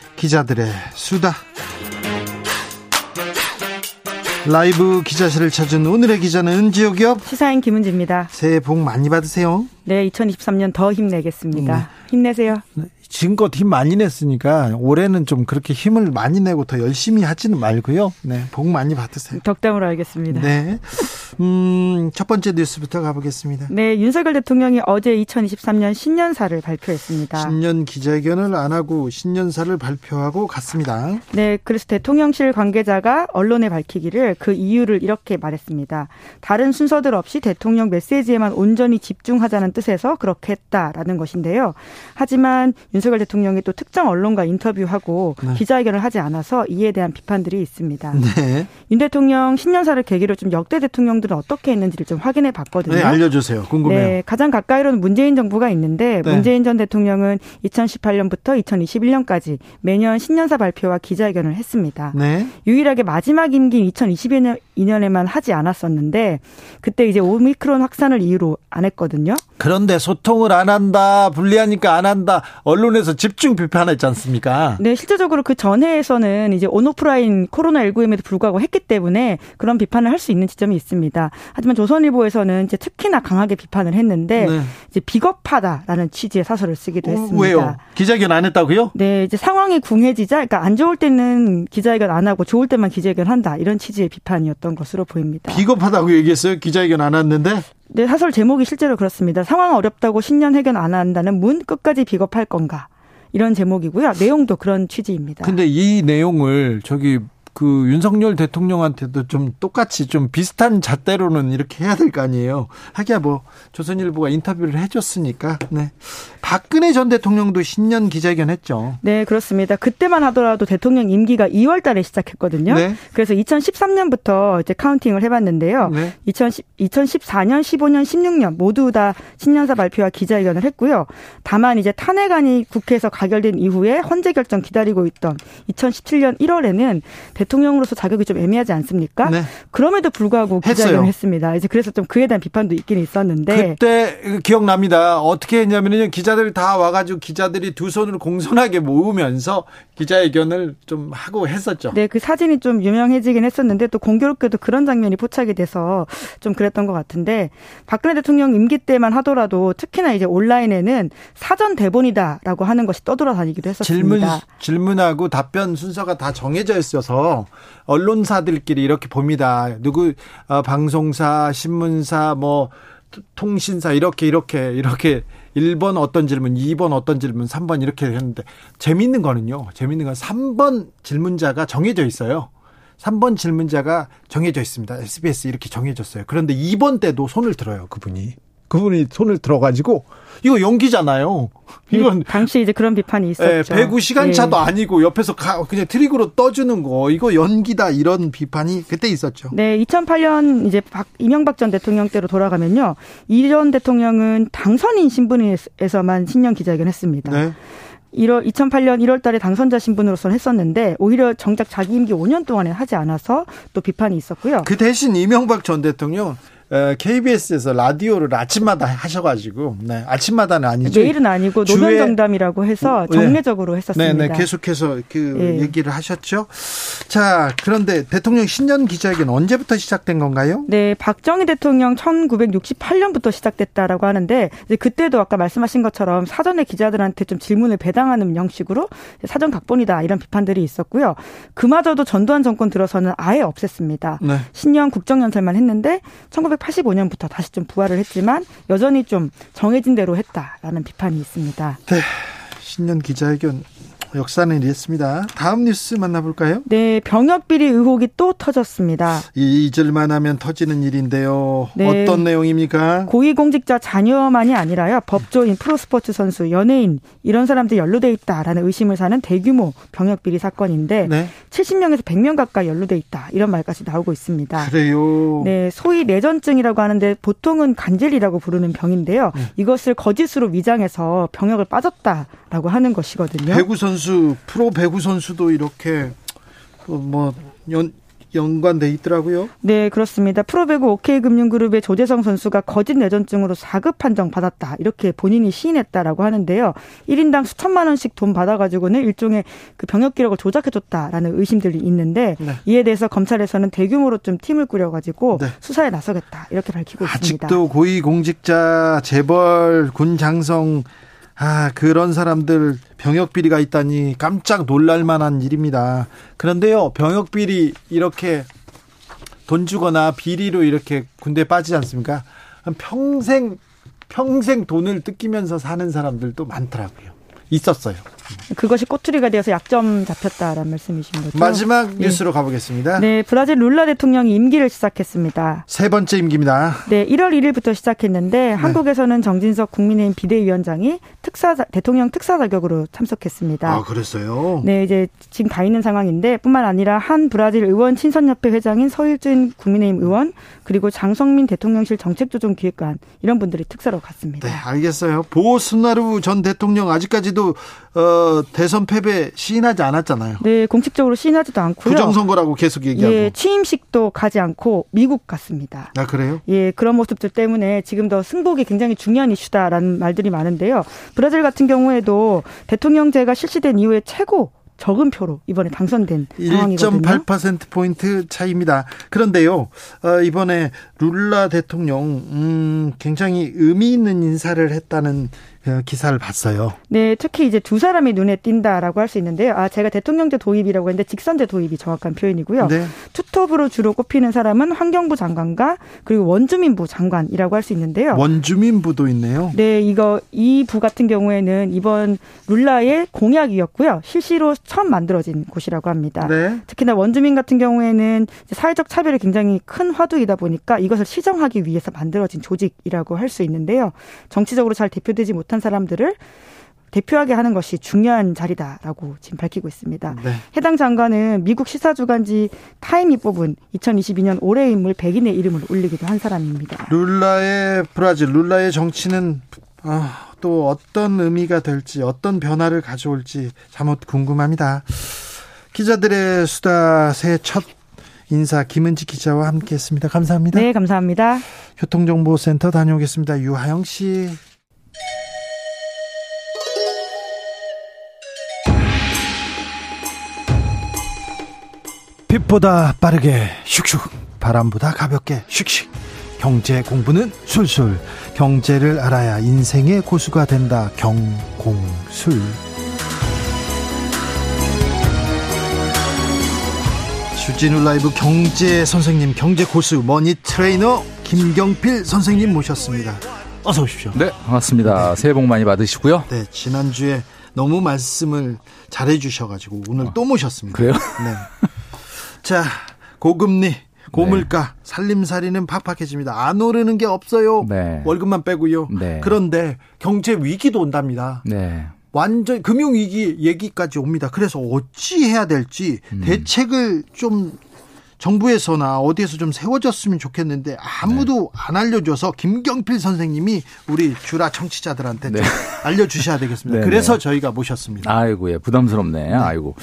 기자들의 수다. 라이브 기자실을 찾은 오늘의 기자는 은지옥이요. 시사인 김은지입니다. 새해 복 많이 받으세요. 네, 2023년 더 힘내겠습니다. 네. 힘내세요. 네, 지금껏 힘 많이 냈으니까 올해는 좀 그렇게 힘을 많이 내고 더 열심히 하지는 말고요. 네, 복 많이 받으세요. 덕담으로 알겠습니다. 네. 음, 첫 번째 뉴스부터 가보겠습니다. 네, 윤석열 대통령이 어제 2023년 신년사를 발표했습니다. 신년 기자회견을 안 하고 신년사를 발표하고 갔습니다. 네, 그래서 대통령실 관계자가 언론에 밝히기를 그 이유를 이렇게 말했습니다. 다른 순서들 없이 대통령 메시지에만 온전히 집중하자는 뜻에서 그렇게 했다라는 것인데요. 하지만 윤 석열 대통령이 또 특정 언론과 인터뷰하고 네. 기자회견을 하지 않아서 이에 대한 비판들이 있습니다. 네. 윤 대통령 신년사를 계기로 좀 역대 대통령들은 어떻게 했는지를 좀 확인해 봤거든요. 네, 알려주세요. 궁금해요. 네, 가장 가까이로는 문재인 정부가 있는데 네. 문재인 전 대통령은 2018년부터 2021년까지 매년 신년사 발표와 기자회견을 했습니다. 네. 유일하게 마지막 임기인 2022년에만 하지 않았었는데 그때 이제 오미크론 확산을 이유로 안 했거든요. 그런데 소통을 안 한다, 불리하니까 안 한다. 언론 에서 집중 비판했지 않습니까? 네, 실제적으로 그 전해에서는 이제 온오프라인 코로나19임에도 불구하고 했기 때문에 그런 비판을 할 수 있는 지점이 있습니다. 하지만 조선일보에서는 이제 특히나 강하게 비판을 했는데 네. 이제 비겁하다라는 취지의 사설을 쓰기도 어, 했습니다. 왜요? 기자회견 안 했다고요? 네, 이제 상황이 궁해지자, 그러니까 안 좋을 때는 기자회견 안 하고 좋을 때만 기자회견 한다 이런 취지의 비판이었던 것으로 보입니다. 비겁하다고 얘기했어요? 기자회견 안 했는데? 네, 사설 제목이 실제로 그렇습니다. 상황 어렵다고 신년 회견 안 한다는 문 끝까지 비겁할 건가? 이런 제목이고요. 내용도 그런 취지입니다. 근데 이 내용을 저기 그 윤석열 대통령한테도 좀 똑같이 좀 비슷한 잣대로는 이렇게 해야 될 거 아니에요. 하기야 뭐 조선일보가 인터뷰를 해줬으니까. 네. 박근혜 전 대통령도 신년 기자회견 했죠. 네, 그렇습니다. 그때만 하더라도 대통령 임기가 2월 달에 시작했거든요. 네. 그래서 2013년부터 이제 카운팅을 해봤는데요. 네. 2010, 2014년, 15년, 16년 모두 다 신년사 발표와 기자회견을 했고요. 다만 이제 탄핵안이 국회에서 가결된 이후에 헌재 결정 기다리고 있던 2017년 1월에는 대통령으로서 자격이 좀 애매하지 않습니까? 네. 그럼에도 불구하고 기자회견을 했습니다. 이제 그래서 좀 그에 대한 비판도 있긴 있었는데 그때 기억납니다. 어떻게 했냐면요. 기자들 다 와가지고 기자들이 두 손을 공손하게 모으면서 기자회견을 좀 하고 했었죠. 네, 그 사진이 좀 유명해지긴 했었는데 또 공교롭게도 그런 장면이 포착이 돼서 좀 그랬던 것 같은데 박근혜 대통령 임기 때만 하더라도 특히나 이제 온라인에는 사전 대본이다라고 하는 것이 떠돌아다니기도 했었습니다. 질문 질문하고 답변 순서가 다 정해져 있어서 언론사들끼리 이렇게 봅니다. 누구 어, 방송사, 신문사, 뭐 통신사 이렇게 이렇게 이렇게 1번 어떤 질문, 2번 어떤 질문, 3번 이렇게 했는데 재밌는 거는요. 재밌는 건 3번 질문자가 정해져 있어요. 3번 질문자가 정해져 있습니다. SBS 이렇게 정해졌어요. 그런데 2번 때도 손을 들어요, 그분이. 그분이 손을 들어가지고 이거 연기잖아요. 이건 네, 당시 이제 그런 비판이 예, 있었죠. 배구 시간 차도 네. 아니고 옆에서 가, 그냥 트릭으로 떠주는 거 이거 연기다 이런 비판이 그때 있었죠. 네, 2008년 이제 박, 이명박 전 대통령 때로 돌아가면요, 이 전 대통령은 당선인 신분에서만 신년 기자회견했습니다. 네. 1월 2008년 1월 달에 당선자 신분으로서는 했었는데 오히려 정작 자기 임기 5년 동안에 하지 않아서 또 비판이 있었고요. 그 대신 이명박 전 대통령 KBS에서 라디오를 아침마다 하셔가지고 네, 아침마다는 아니죠. 내일은 아니고 노변 정담이라고 해서 네. 정례적으로 네. 했었습니다. 네, 네, 계속해서 그 네. 얘기를 하셨죠. 자, 그런데 대통령 신년 기자회견 언제부터 시작된 건가요? 네, 박정희 대통령 1968년부터 시작됐다라고 하는데 이제 그때도 아까 말씀하신 것처럼 사전에 기자들한테 좀 질문을 배당하는 형식으로 사전 각본이다 이런 비판들이 있었고요. 그마저도 전두환 정권 들어서는 아예 없앴습니다. 네. 신년 국정연설만 했는데 19 1985년부터 다시 좀 부활을 했지만 여전히 좀 정해진 대로 했다라는 비판이 있습니다. 네. 신년 기자회견 역사는 이랬습니다. 다음 뉴스 만나볼까요? 네, 병역 비리 의혹이 또 터졌습니다. 잊을만 하면 터지는 일인데요. 네, 어떤 내용입니까? 고위공직자 자녀만이 아니라요. 법조인, 프로스포츠 선수, 연예인 이런 사람들이 연루돼 있다라는 의심을 사는 대규모 병역 비리 사건인데 네. 70명에서 100명 가까이 연루돼 있다. 이런 말까지 나오고 있습니다. 그래요. 네, 소위 내전증이라고 하는데 보통은 간질이라고 부르는 병인데요. 네. 이것을 거짓으로 위장해서 병역을 빠졌다 라고 하는 것이거든요. 배구 선수 프로 배구 선수도 이렇게 뭐 연, 연관돼 있더라고요. 네, 그렇습니다. 프로배구 OK금융그룹의 조재성 선수가 거짓 내전증으로 4급 판정 받았다. 이렇게 본인이 시인했다라고 하는데요. 1인당 수천만 원씩 돈 받아가지고는 일종의 그 병역 기록을 조작해줬다라는 의심들이 있는데 네. 이에 대해서 검찰에서는 대규모로 좀 팀을 꾸려가지고 네. 수사에 나서겠다. 이렇게 밝히고 아직도 있습니다. 아직도 고위공직자, 재벌, 군 장성 아, 그런 사람들 병역 비리가 있다니 깜짝 놀랄 만한 일입니다. 그런데요, 병역 비리 이렇게 돈 주거나 비리로 이렇게 군대 빠지지 않습니까? 평생 평생 돈을 뜯기면서 사는 사람들도 많더라고요. 있었어요. 그것이 꼬투리가 되어서 약점 잡혔다라는 말씀이신 거죠. 마지막 네. 뉴스로 네. 가보겠습니다. 네, 브라질 룰라 대통령이 임기를 시작했습니다. 세 번째 임기입니다. 네, 1월 1일부터 시작했는데 네. 한국에서는 정진석 국민의힘 비대위원장이 특사 대통령 특사 자격으로 참석했습니다. 아, 그랬어요? 네, 이제 지금 가 있는 상황인데 뿐만 아니라 한 브라질 의원 친선협회 회장인 서일준 국민의힘 의원 그리고 장성민 대통령실 정책조정기획관 이런 분들이 특사로 갔습니다. 네, 알겠어요. 보스나루 전 대통령 아직까지도 어, 대선 패배 시인하지 않았잖아요. 네, 공식적으로 시인하지도 않고요. 부정선거라고 계속 얘기하고. 예, 취임식도 가지 않고 미국 갔습니다. 아, 그래요? 예, 그런 모습들 때문에 지금 더 승복이 굉장히 중요한 이슈다라는 말들이 많은데요. 브라질 같은 경우에도 대통령제가 실시된 이후에 최고 적은 표로 이번에 당선된 상황이거든요. 1.8% 포인트 차이입니다. 그런데요, 어, 이번에 룰라 대통령 음, 굉장히 의미 있는 인사를 했다는 그 기사를 봤어요. 네, 특히 이제 두 사람이 눈에 띈다라고 할 수 있는데요. 아, 제가 대통령제 도입이라고 했는데 직선제 도입이 정확한 표현이고요. 네. 투톱으로 주로 꼽히는 사람은 환경부 장관과 그리고 원주민부 장관이라고 할 수 있는데요. 원주민부도 있네요. 네, 이거 이 부 같은 경우에는 이번 룰라의 공약이었고요. 실시로 처음 만들어진 곳이라고 합니다. 네. 특히나 원주민 같은 경우에는 사회적 차별이 굉장히 큰 화두이다 보니까 이것을 시정하기 위해서 만들어진 조직이라고 할 수 있는데요. 정치적으로 잘 대표되지 못 못한 사람들을 대표하게 하는 것이 중요한 자리다라고 지금 밝히고 있습니다. 네. 해당 장관은 미국 시사주간지 타임이 뽑은 2022년 올해의 인물 100인의 이름을 올리기도 한 사람입니다. 룰라의 브라질, 룰라의 정치는 아, 또 어떤 의미가 될지, 어떤 변화를 가져올지 잠못 궁금합니다. 기자들의 수다 새 첫 인사 김은지 기자와 함께했습니다. 감사합니다. 네, 감사합니다. 교통정보센터 다녀오겠습니다. 유하영 씨. 빛보다 빠르게 슉슉 바람보다 가볍게 슉슉. 경제 공부는 술술. 경제를 알아야 인생의 고수가 된다. 경공술. 주진우 라이브 경제 선생님 경제 고수 머니 트레이너 김경필 선생님 모셨습니다. 어서 오십시오. 네 반갑습니다. 네. 새해 복 많이 받으시고요. 네 지난주에 너무 말씀을 잘해 주셔가지고 오늘 어. 또 모셨습니다. 그래요? 네 자, 고금리, 고물가, 네. 살림살이는 팍팍해집니다. 안 오르는 게 없어요. 네. 월급만 빼고요. 네. 그런데 경제 위기도 온답니다. 네. 완전 금융 위기 얘기까지 옵니다. 그래서 어찌 해야 될지 음. 대책을 좀 정부에서나 어디에서 좀 세워졌으면 좋겠는데 아무도 네. 안 알려줘서 김경필 선생님이 우리 주라 청취자들한테 네. 좀 알려주셔야 되겠습니다. 네, 그래서 네. 저희가 모셨습니다. 아이고, 예, 부담스럽네. 네. 아이고.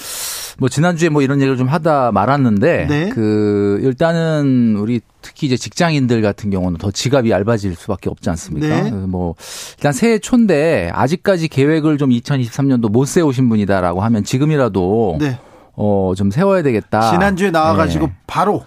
뭐 지난주에 뭐 이런 얘기를 좀 하다 말았는데 네. 그 일단은 우리 특히 이제 직장인들 같은 경우는 더 지갑이 얇아질 수밖에 없지 않습니까? 네. 뭐 일단 새해 초인데 아직까지 계획을 좀 2023년도 못 세우신 분이다라고 하면 지금이라도 네. 어 좀 세워야 되겠다. 지난주에 나와가지고 네. 바로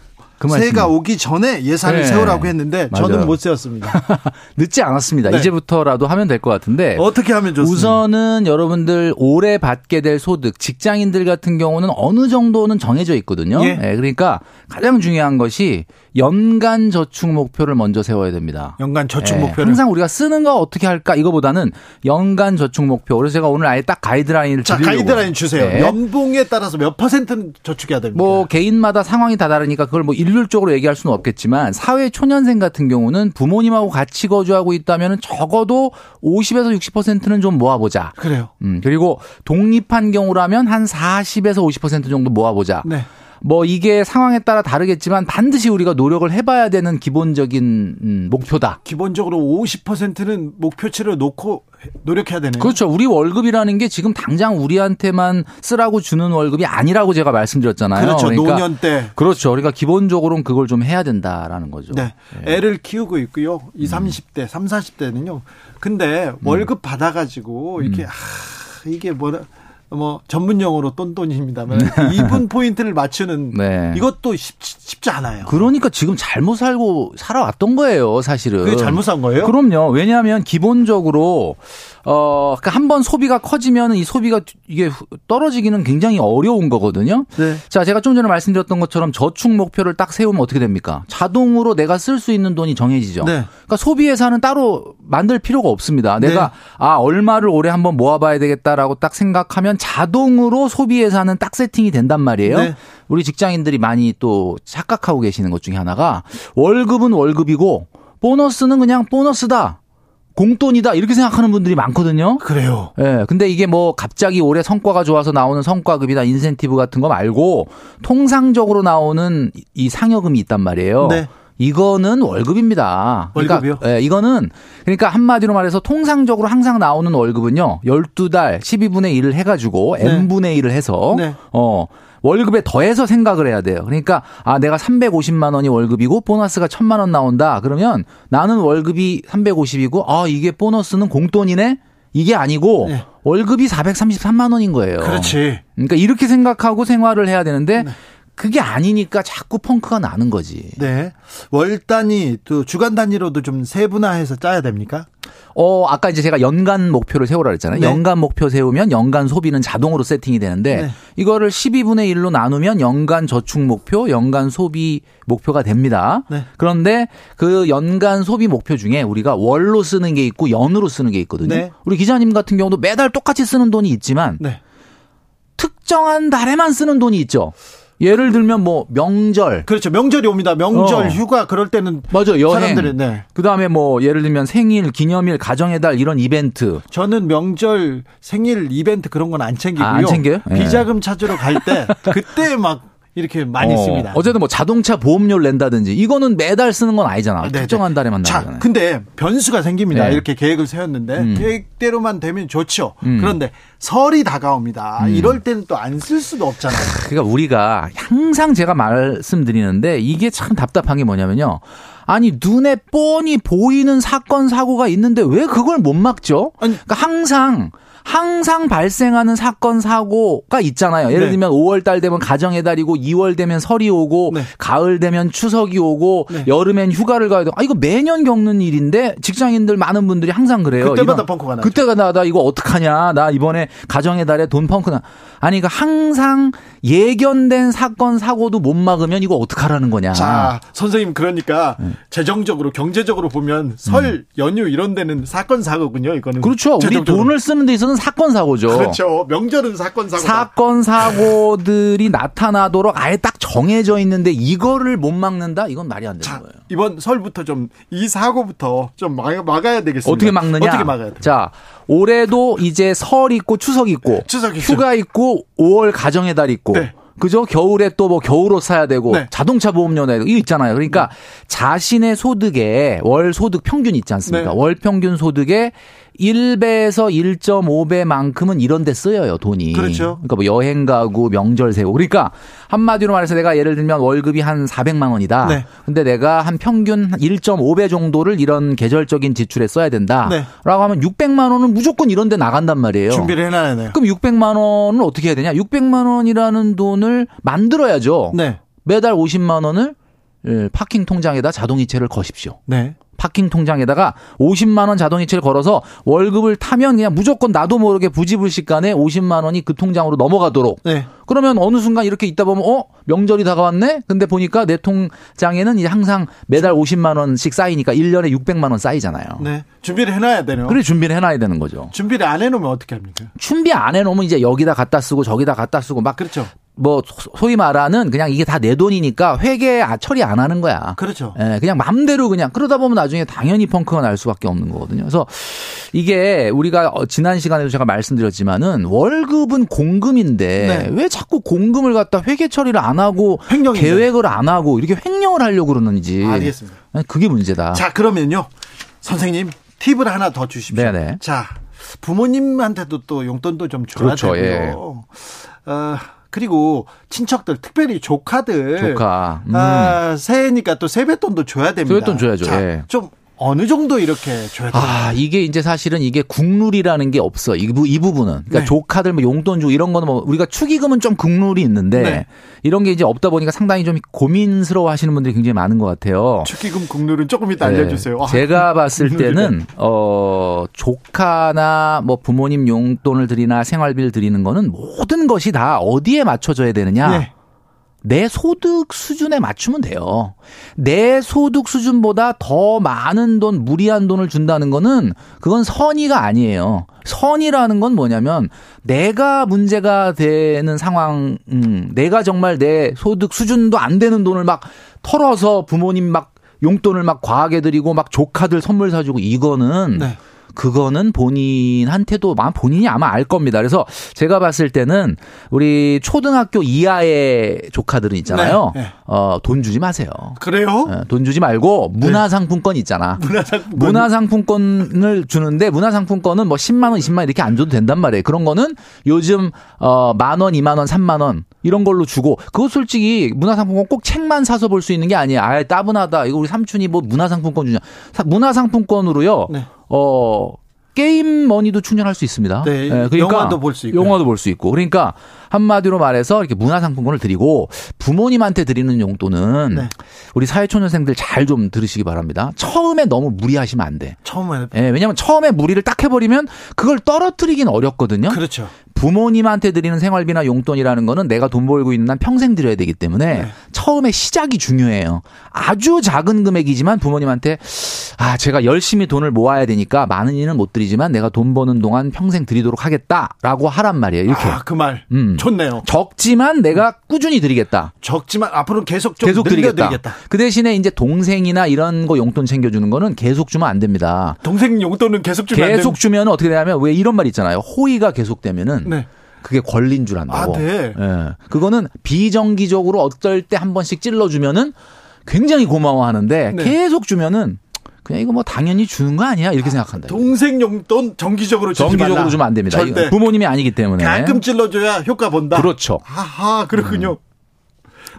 그 새해가 오기 전에 예산을 네. 세우라고 했는데 맞아요. 저는 못 세웠습니다. 늦지 않았습니다. 네. 이제부터라도 하면 될 것 같은데 어떻게 하면 좋습니까? 우선은 여러분들 올해 받게 될 소득 직장인들 같은 경우는 어느 정도는 정해져 있거든요. 예. 네, 그러니까 가장 중요한 것이 연간 저축 목표를 먼저 세워야 됩니다. 연간 저축 네, 목표를 항상 우리가 쓰는 거 어떻게 할까 이거보다는 연간 저축 목표. 그래서 제가 오늘 아예 딱 가이드라인을 자, 드리려고. 가이드라인 주세요. 네. 연봉에 따라서 몇 퍼센트는 저축해야 됩니까? 뭐 개인마다 상황이 다 다르니까 그걸 뭐 일률적으로 얘기할 수는 없겠지만 사회 초년생 같은 경우는 부모님하고 같이 거주하고 있다면 적어도 50에서 60%는 좀 모아보자. 그래요. 음, 그리고 독립한 경우라면 한 40에서 50% 정도 모아보자. 네. 뭐 이게 상황에 따라 다르겠지만 반드시 우리가 노력을 해봐야 되는 기본적인 음, 목표다. 기본적으로 50%는 목표치를 놓고 노력해야 되는. 그렇죠. 우리 월급이라는 게 지금 당장 우리한테만 쓰라고 주는 월급이 아니라고 제가 말씀드렸잖아요. 그렇죠. 그러니까 노년 때. 그렇죠. 그러니까 기본적으로는 그걸 좀 해야 된다라는 거죠. 네. 네. 애를 키우고 있고요. 20, 30대, 3, 40대는요. 근데 음. 월급 받아 가지고 이렇게 음. 아, 이게 뭐라 뭐 전문 용어로 똔똔입니다만 네. 이분 포인트를 맞추는 네. 이것도 쉽, 쉽지 않아요. 그러니까 지금 잘못 살고 살아왔던 거예요, 사실은. 그게 잘못 산 거예요? 그럼요. 왜냐하면 기본적으로 어, 그러니까 한 번 소비가 커지면 이 소비가 이게 떨어지기는 굉장히 어려운 거거든요. 네. 자, 제가 좀 전에 말씀드렸던 것처럼 저축 목표를 딱 세우면 어떻게 됩니까? 자동으로 내가 쓸 수 있는 돈이 정해지죠. 네. 그러니까 소비 예산은 따로 만들 필요가 없습니다. 내가 네. 아, 얼마를 올해 한번 모아봐야 되겠다라고 딱 생각하면 자동으로 소비 예산은 딱 세팅이 된단 말이에요. 네. 우리 직장인들이 많이 또 착각하고 계시는 것 중에 하나가 월급은 월급이고 보너스는 그냥 보너스다. 공돈이다 이렇게 생각하는 분들이 많거든요. 그래요. 예. 네, 근데 이게 뭐 갑자기 올해 성과가 좋아서 나오는 성과급이나 인센티브 같은 거 말고 통상적으로 나오는 이 상여금이 있단 말이에요. 네. 이거는 월급입니다. 그러니까 월급이요? 예, 이거는 그러니까 한마디로 말해서 통상적으로 항상 나오는 월급은요. 12달 12분의 1을 해 가지고 네. n분의 1을 해서 네. 어 월급에 더해서 생각을 해야 돼요. 그러니까 아 내가 350만 원이 월급이고 보너스가 1000만 원 나온다. 그러면 나는 월급이 350이고 아 이게 보너스는 공돈이네. 이게 아니고 네. 월급이 433만 원인 거예요. 그렇지. 그러니까 이렇게 생각하고 생활을 해야 되는데 네. 그게 아니니까 자꾸 펑크가 나는 거지. 네. 월 단위 또 주간 단위로도 좀 세분화해서 짜야 됩니까? 어, 아까 이제 제가 연간 목표를 세우라 그랬잖아요. 네. 연간 목표 세우면 연간 소비는 자동으로 세팅이 되는데 네. 이거를 12분의 1로 나누면 연간 저축 목표, 연간 소비 목표가 됩니다. 네. 그런데 그 연간 소비 목표 중에 우리가 월로 쓰는 게 있고 연으로 쓰는 게 있거든요. 네. 우리 기자님 같은 경우도 매달 똑같이 쓰는 돈이 있지만 네. 특정한 달에만 쓰는 돈이 있죠. 예를 들면 뭐 명절 그렇죠 명절이 옵니다 명절 어. 휴가 그럴 때는 맞아 여행 사람들이 네. 그다음에 뭐 예를 들면 생일 기념일 가정의 달 이런 이벤트 저는 명절 생일 이벤트 그런 건 안 챙기고요 아, 안 챙겨요? 비자금 네. 찾으러 갈 때 그때 막 이렇게 많이 어, 씁니다. 어쨌든 뭐 자동차 보험료를 낸다든지 이거는 매달 쓰는 건 아니잖아. 네네. 특정한 달에만 나잖아요. 근데 변수가 생깁니다. 네. 이렇게 계획을 세웠는데 음. 계획대로만 되면 좋죠. 음. 그런데 설이 다가옵니다. 음. 이럴 때는 또 안 쓸 수도 없잖아요. 그러니까 우리가 항상 제가 말씀드리는데 이게 참 답답한 게 뭐냐면요. 아니 눈에 뻔히 보이는 사건 사고가 있는데 왜 그걸 못 막죠? 그러니까 항상 항상 발생하는 사건 사고가 있잖아요. 예를 네. 들면 5월 달 되면 가정의 달이고 2월 되면 설이 오고 네. 가을 되면 추석이 오고 네. 여름엔 휴가를 가야 돼. 아 이거 매년 겪는 일인데 직장인들 많은 분들이 항상 그래요. 그때마다 펑크가 나. 그때가 나다 이거 어떡하냐. 나 이번에 가정의 달에 돈 펑크나. 아니 그 항상 예견된 사건 사고도 못 막으면 이거 어떡하라는 거냐. 자, 선생님 그러니까 네. 재정적으로 경제적으로 보면 설 음. 연휴 이런 데는 사건 사고군요. 이거는. 그렇죠. 우리 돈을 쓰는 데 있어서 이거는 사건 사고죠. 그렇죠. 명절은 사건 사고. 사건 사고들이 나타나도록 아예 딱 정해져 있는데 이거를 못 막는다? 이건 말이 안 되는 자, 거예요. 이번 설부터 좀 이 사고부터 좀 막 아야 되겠습니다. 어떻게 막느냐? 어떻게 막아야 돼? 자, 올해도 이제 설 있고 추석 있고 추석 휴가 있고 5월 가정의 달 있고 네. 그죠? 겨울에 또 뭐 겨울옷 사야 되고 네. 자동차 보험료 내고 이거 있잖아요. 그러니까 네. 자신의 소득에 월 소득 평균 있지 않습니까? 네. 월 평균 소득에 1배에서 1.5배만큼은 이런 데 쓰여요, 돈이. 그렇죠. 그러니까 뭐 여행 가고 명절 세고. 그러니까 한마디로 말해서 내가 예를 들면 월급이 한 400만 원이다. 네. 근데 내가 한 평균 1.5배 정도를 이런 계절적인 지출에 써야 된다. 네. 라고 하면 600만 원은 무조건 이런 데 나간단 말이에요. 준비를 해 놔야 돼요. 그럼 600만 원은 어떻게 해야 되냐? 600만 원이라는 돈을 만들어야죠. 네. 매달 50만 원을 예, 파킹 통장에다 자동이체를 거십시오. 네. 파킹 통장에다가 50만 원 자동이체를 걸어서 월급을 타면 그냥 무조건 나도 모르게 부지불식간에 50만 원이 그 통장으로 넘어가도록. 네. 그러면 어느 순간 이렇게 있다 보면 어 명절이 다가왔네. 근데 보니까 내 통장에는 이제 항상 매달 50만 원씩 쌓이니까 1년에 600만 원 쌓이잖아요. 네. 준비를 해놔야 되네요. 그래 준비를 해놔야 되는 거죠. 준비를 안 해놓으면 어떻게 합니까? 준비 안 해놓으면 이제 여기다 갖다 쓰고 저기다 갖다 쓰고 막 그렇죠. 뭐 소위 말하는 그냥 이게 다 내 돈이니까 회계 아, 처리 안 하는 거야. 그렇죠. 예, 그냥 맘대로 그냥 그러다 보면 나중에 당연히 펑크가 날 수밖에 없는 거거든요. 그래서 이게 우리가 어, 지난 시간에도 제가 말씀드렸지만은 월급은 공금인데 네. 왜 자꾸 공금을 갖다 회계 처리를 안 하고 횡령인데. 계획을 안 하고 이렇게 횡령을 하려고 그러는지. 알겠습니다. 그게 문제다. 자, 그러면요. 선생님 팁을 하나 더 주십시오. 네네. 자, 부모님한테도 또 용돈도 좀 줘야 그렇죠, 되고요. 예. 어, 그리고 친척들 특별히 조카들 조카 음. 아, 새해니까 또 세뱃돈도 줘야 됩니다. 세뱃돈 줘야죠. 자, 예. 좀 어느 정도 이렇게 줘야 돼요? 아, 이게 이제 사실은 이게 국룰이라는 게 없어. 이, 부, 이 부분은. 그러니까 네. 조카들 뭐 용돈 주고 이런 거는 뭐 우리가 축의금은 좀 국룰이 있는데 네. 이런 게 이제 없다 보니까 상당히 좀 고민스러워 하시는 분들이 굉장히 많은 것 같아요. 축의금 국룰은 조금 이따 네. 알려주세요. 아, 제가 봤을 때는, 어, 조카나 뭐 부모님 용돈을 드리나 생활비를 드리는 거는 모든 것이 다 어디에 맞춰져야 되느냐. 네. 내 소득 수준에 맞추면 돼요. 내 소득 수준보다 더 많은 돈, 무리한 돈을 준다는 거는 그건 선의가 아니에요. 선의라는 건 뭐냐면 내가 문제가 되는 상황, 음, 내가 정말 내 소득 수준도 안 되는 돈을 막 털어서 부모님 막 용돈을 막 과하게 드리고 막 조카들 선물 사주고 이거는 네. 그거는 본인한테도 본인이 아마 알 겁니다. 그래서 제가 봤을 때는 우리 초등학교 이하의 조카들은 있잖아요. 네, 네. 어, 돈 주지 마세요. 그래요? 어, 돈 주지 말고 네. 문화상품권 있잖아. 문화상품권. 문화상품권을 주는데 문화상품권은 뭐 10만 원, 20만 원 이렇게 안 줘도 된단 말이에요. 그런 거는 요즘 어, 만 원, 2만 원, 3만 원 이런 걸로 주고 그거 솔직히 문화상품권 꼭 책만 사서 볼 수 있는 게 아니에요. 아, 따분하다. 이거 우리 삼촌이 뭐 문화상품권 주냐. 문화상품권으로요. 네. 어, 게임 머니도 충전할 수 있습니다. 네, 네 그러니까 영화도 볼 수 있고. 영화도 볼 수 있고. 그러니까 한마디로 말해서 이렇게 문화상품권을 드리고 부모님한테 드리는 용도는 네. 우리 사회초년생들 잘 좀 들으시기 바랍니다. 처음에 너무 무리하시면 안 돼. 처음에. 예, 왜냐면 처음에 무리를 딱 해버리면 그걸 떨어뜨리긴 어렵거든요. 그렇죠. 부모님한테 드리는 생활비나 용돈이라는 거는 내가 돈 벌고 있는 한 평생 드려야 되기 때문에 네. 처음에 시작이 중요해요. 아주 작은 금액이지만 부모님한테 아, 제가 열심히 돈을 모아야 되니까 많은 일은 못 드리지만 내가 돈 버는 동안 평생 드리도록 하겠다라고 하란 말이에요. 이렇게. 아, 그 말. 음. 좋네요. 적지만 내가 꾸준히 드리겠다. 적지만 앞으로 계속 좀 계속 드리겠다. 드리겠다. 그 대신에 이제 동생이나 이런 거 용돈 챙겨 주는 거는 계속 주면 안 됩니다. 동생 용돈은 계속 주면 계속 주면 어떻게 되냐면 왜 이런 말 있잖아요. 호의가 계속되면은 네. 그게 권리인 줄 안다고. 아, 네. 예. 그거는 비정기적으로 어떨 때 한 번씩 찔러주면은 굉장히 고마워하는데 네. 계속 주면은 그냥 이거 뭐 당연히 주는 거 아니야 이렇게 생각한다. 동생 용돈 정기적으로 주지 정기적으로. 주면 안 됩니다. 절대. 부모님이 아니기 때문에 가끔 찔러줘야 효과 본다. 그렇죠. 하하 그렇군요. 음.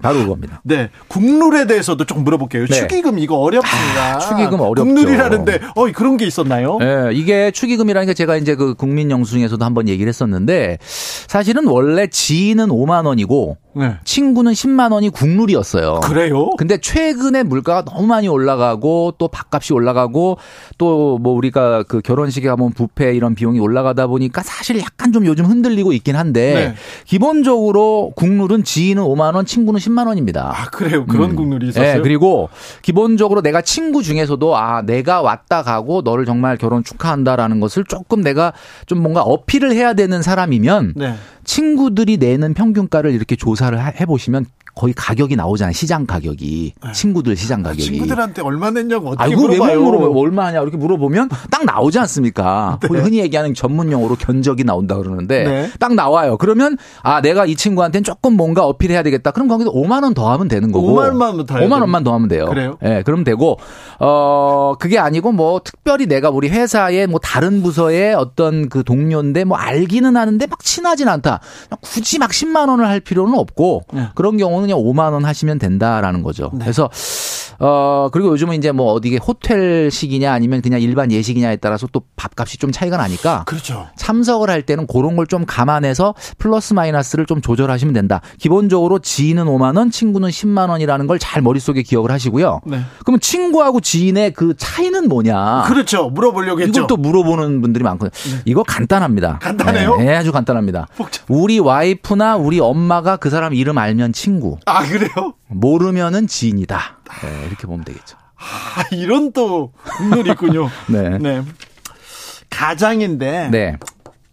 바로 그겁니다. 네. 국룰에 대해서도 좀 물어볼게요. 네. 축의금 이거 어렵습니다. 아, 축의금 어렵죠. 국룰이라는데 어 그런 게 있었나요? 네, 이게 축의금이라는 게 제가 이제 그 국민 영수증에서도 한번 얘기를 했었는데 사실은 원래 지인은 5만 원이고 네. 친구는 10만 원이 국룰이었어요. 그래요? 근데 최근에 물가가 너무 많이 올라가고 또 밥값이 올라가고 또 뭐 우리가 그 결혼식에 가면 부페 이런 비용이 올라가다 보니까 사실 약간 좀 요즘 흔들리고 있긴 한데 네. 기본적으로 국룰은 지인은 5만 원, 친구는 10만 원입니다. 아 그래요? 그런 음. 국룰이 있었어요. 네, 그리고 기본적으로 내가 친구 중에서도 아 내가 왔다 가고 너를 정말 결혼 축하한다라는 것을 조금 내가 좀 뭔가 어필을 해야 되는 사람이면 네. 친구들이 내는 평균가를 이렇게 조사를 해 보시면 거의 가격이 나오잖아요. 시장 가격이. 네. 친구들 시장 아, 가격이. 친구들한테 얼마 냈냐고 어떻게 아이고, 물어봐요. 물어봐요. 얼마 하냐 이렇게 물어보면 딱 나오지 않습니까? 네. 흔히 얘기하는 전문 용어로 견적이 나온다 그러는데 네. 딱 나와요. 그러면 아 내가 이 친구한테는 조금 뭔가 어필해야 되겠다. 그럼 거기서 5만 원 더 하면 되는 거고. 5만 원만 더 5만 원만 더 하면 돼요. 그래요? 예, 네, 그럼 되고 어 그게 아니고 뭐 특별히 내가 우리 회사의 뭐 다른 부서의 어떤 그 동료인데 뭐 알기는 하는데 막 친하진 않다. 굳이 막 10만 원을 할 필요는 없고 네. 그런 경우는 그냥 5만 원 하시면 된다라는 거죠. 네. 그래서 어 그리고 요즘은 이제 뭐 어디게 호텔식이냐 아니면 그냥 일반 예식이냐에 따라서 또 밥값이 좀 차이가 나니까 그렇죠. 참석을 할 때는 그런 걸 좀 감안해서 플러스 마이너스를 좀 조절하시면 된다. 기본적으로 지인은 5만 원, 친구는 10만 원이라는 걸 잘 머릿속에 기억을 하시고요. 네. 그러면 친구하고 지인의 그 차이는 뭐냐? 그렇죠. 물어보려고 했죠. 이걸 또 물어보는 분들이 많거든요. 네. 이거 간단합니다. 간단해요? 네, 아주 간단합니다. 복잡. 우리 와이프나 우리 엄마가 그 사람 이름 알면 친구. 아 그래요? 모르면은 지인이다. 네, 이렇게 보면 되겠죠. 아, 이런 또 국룰이 있군요. 네. 네. 가장인데 네.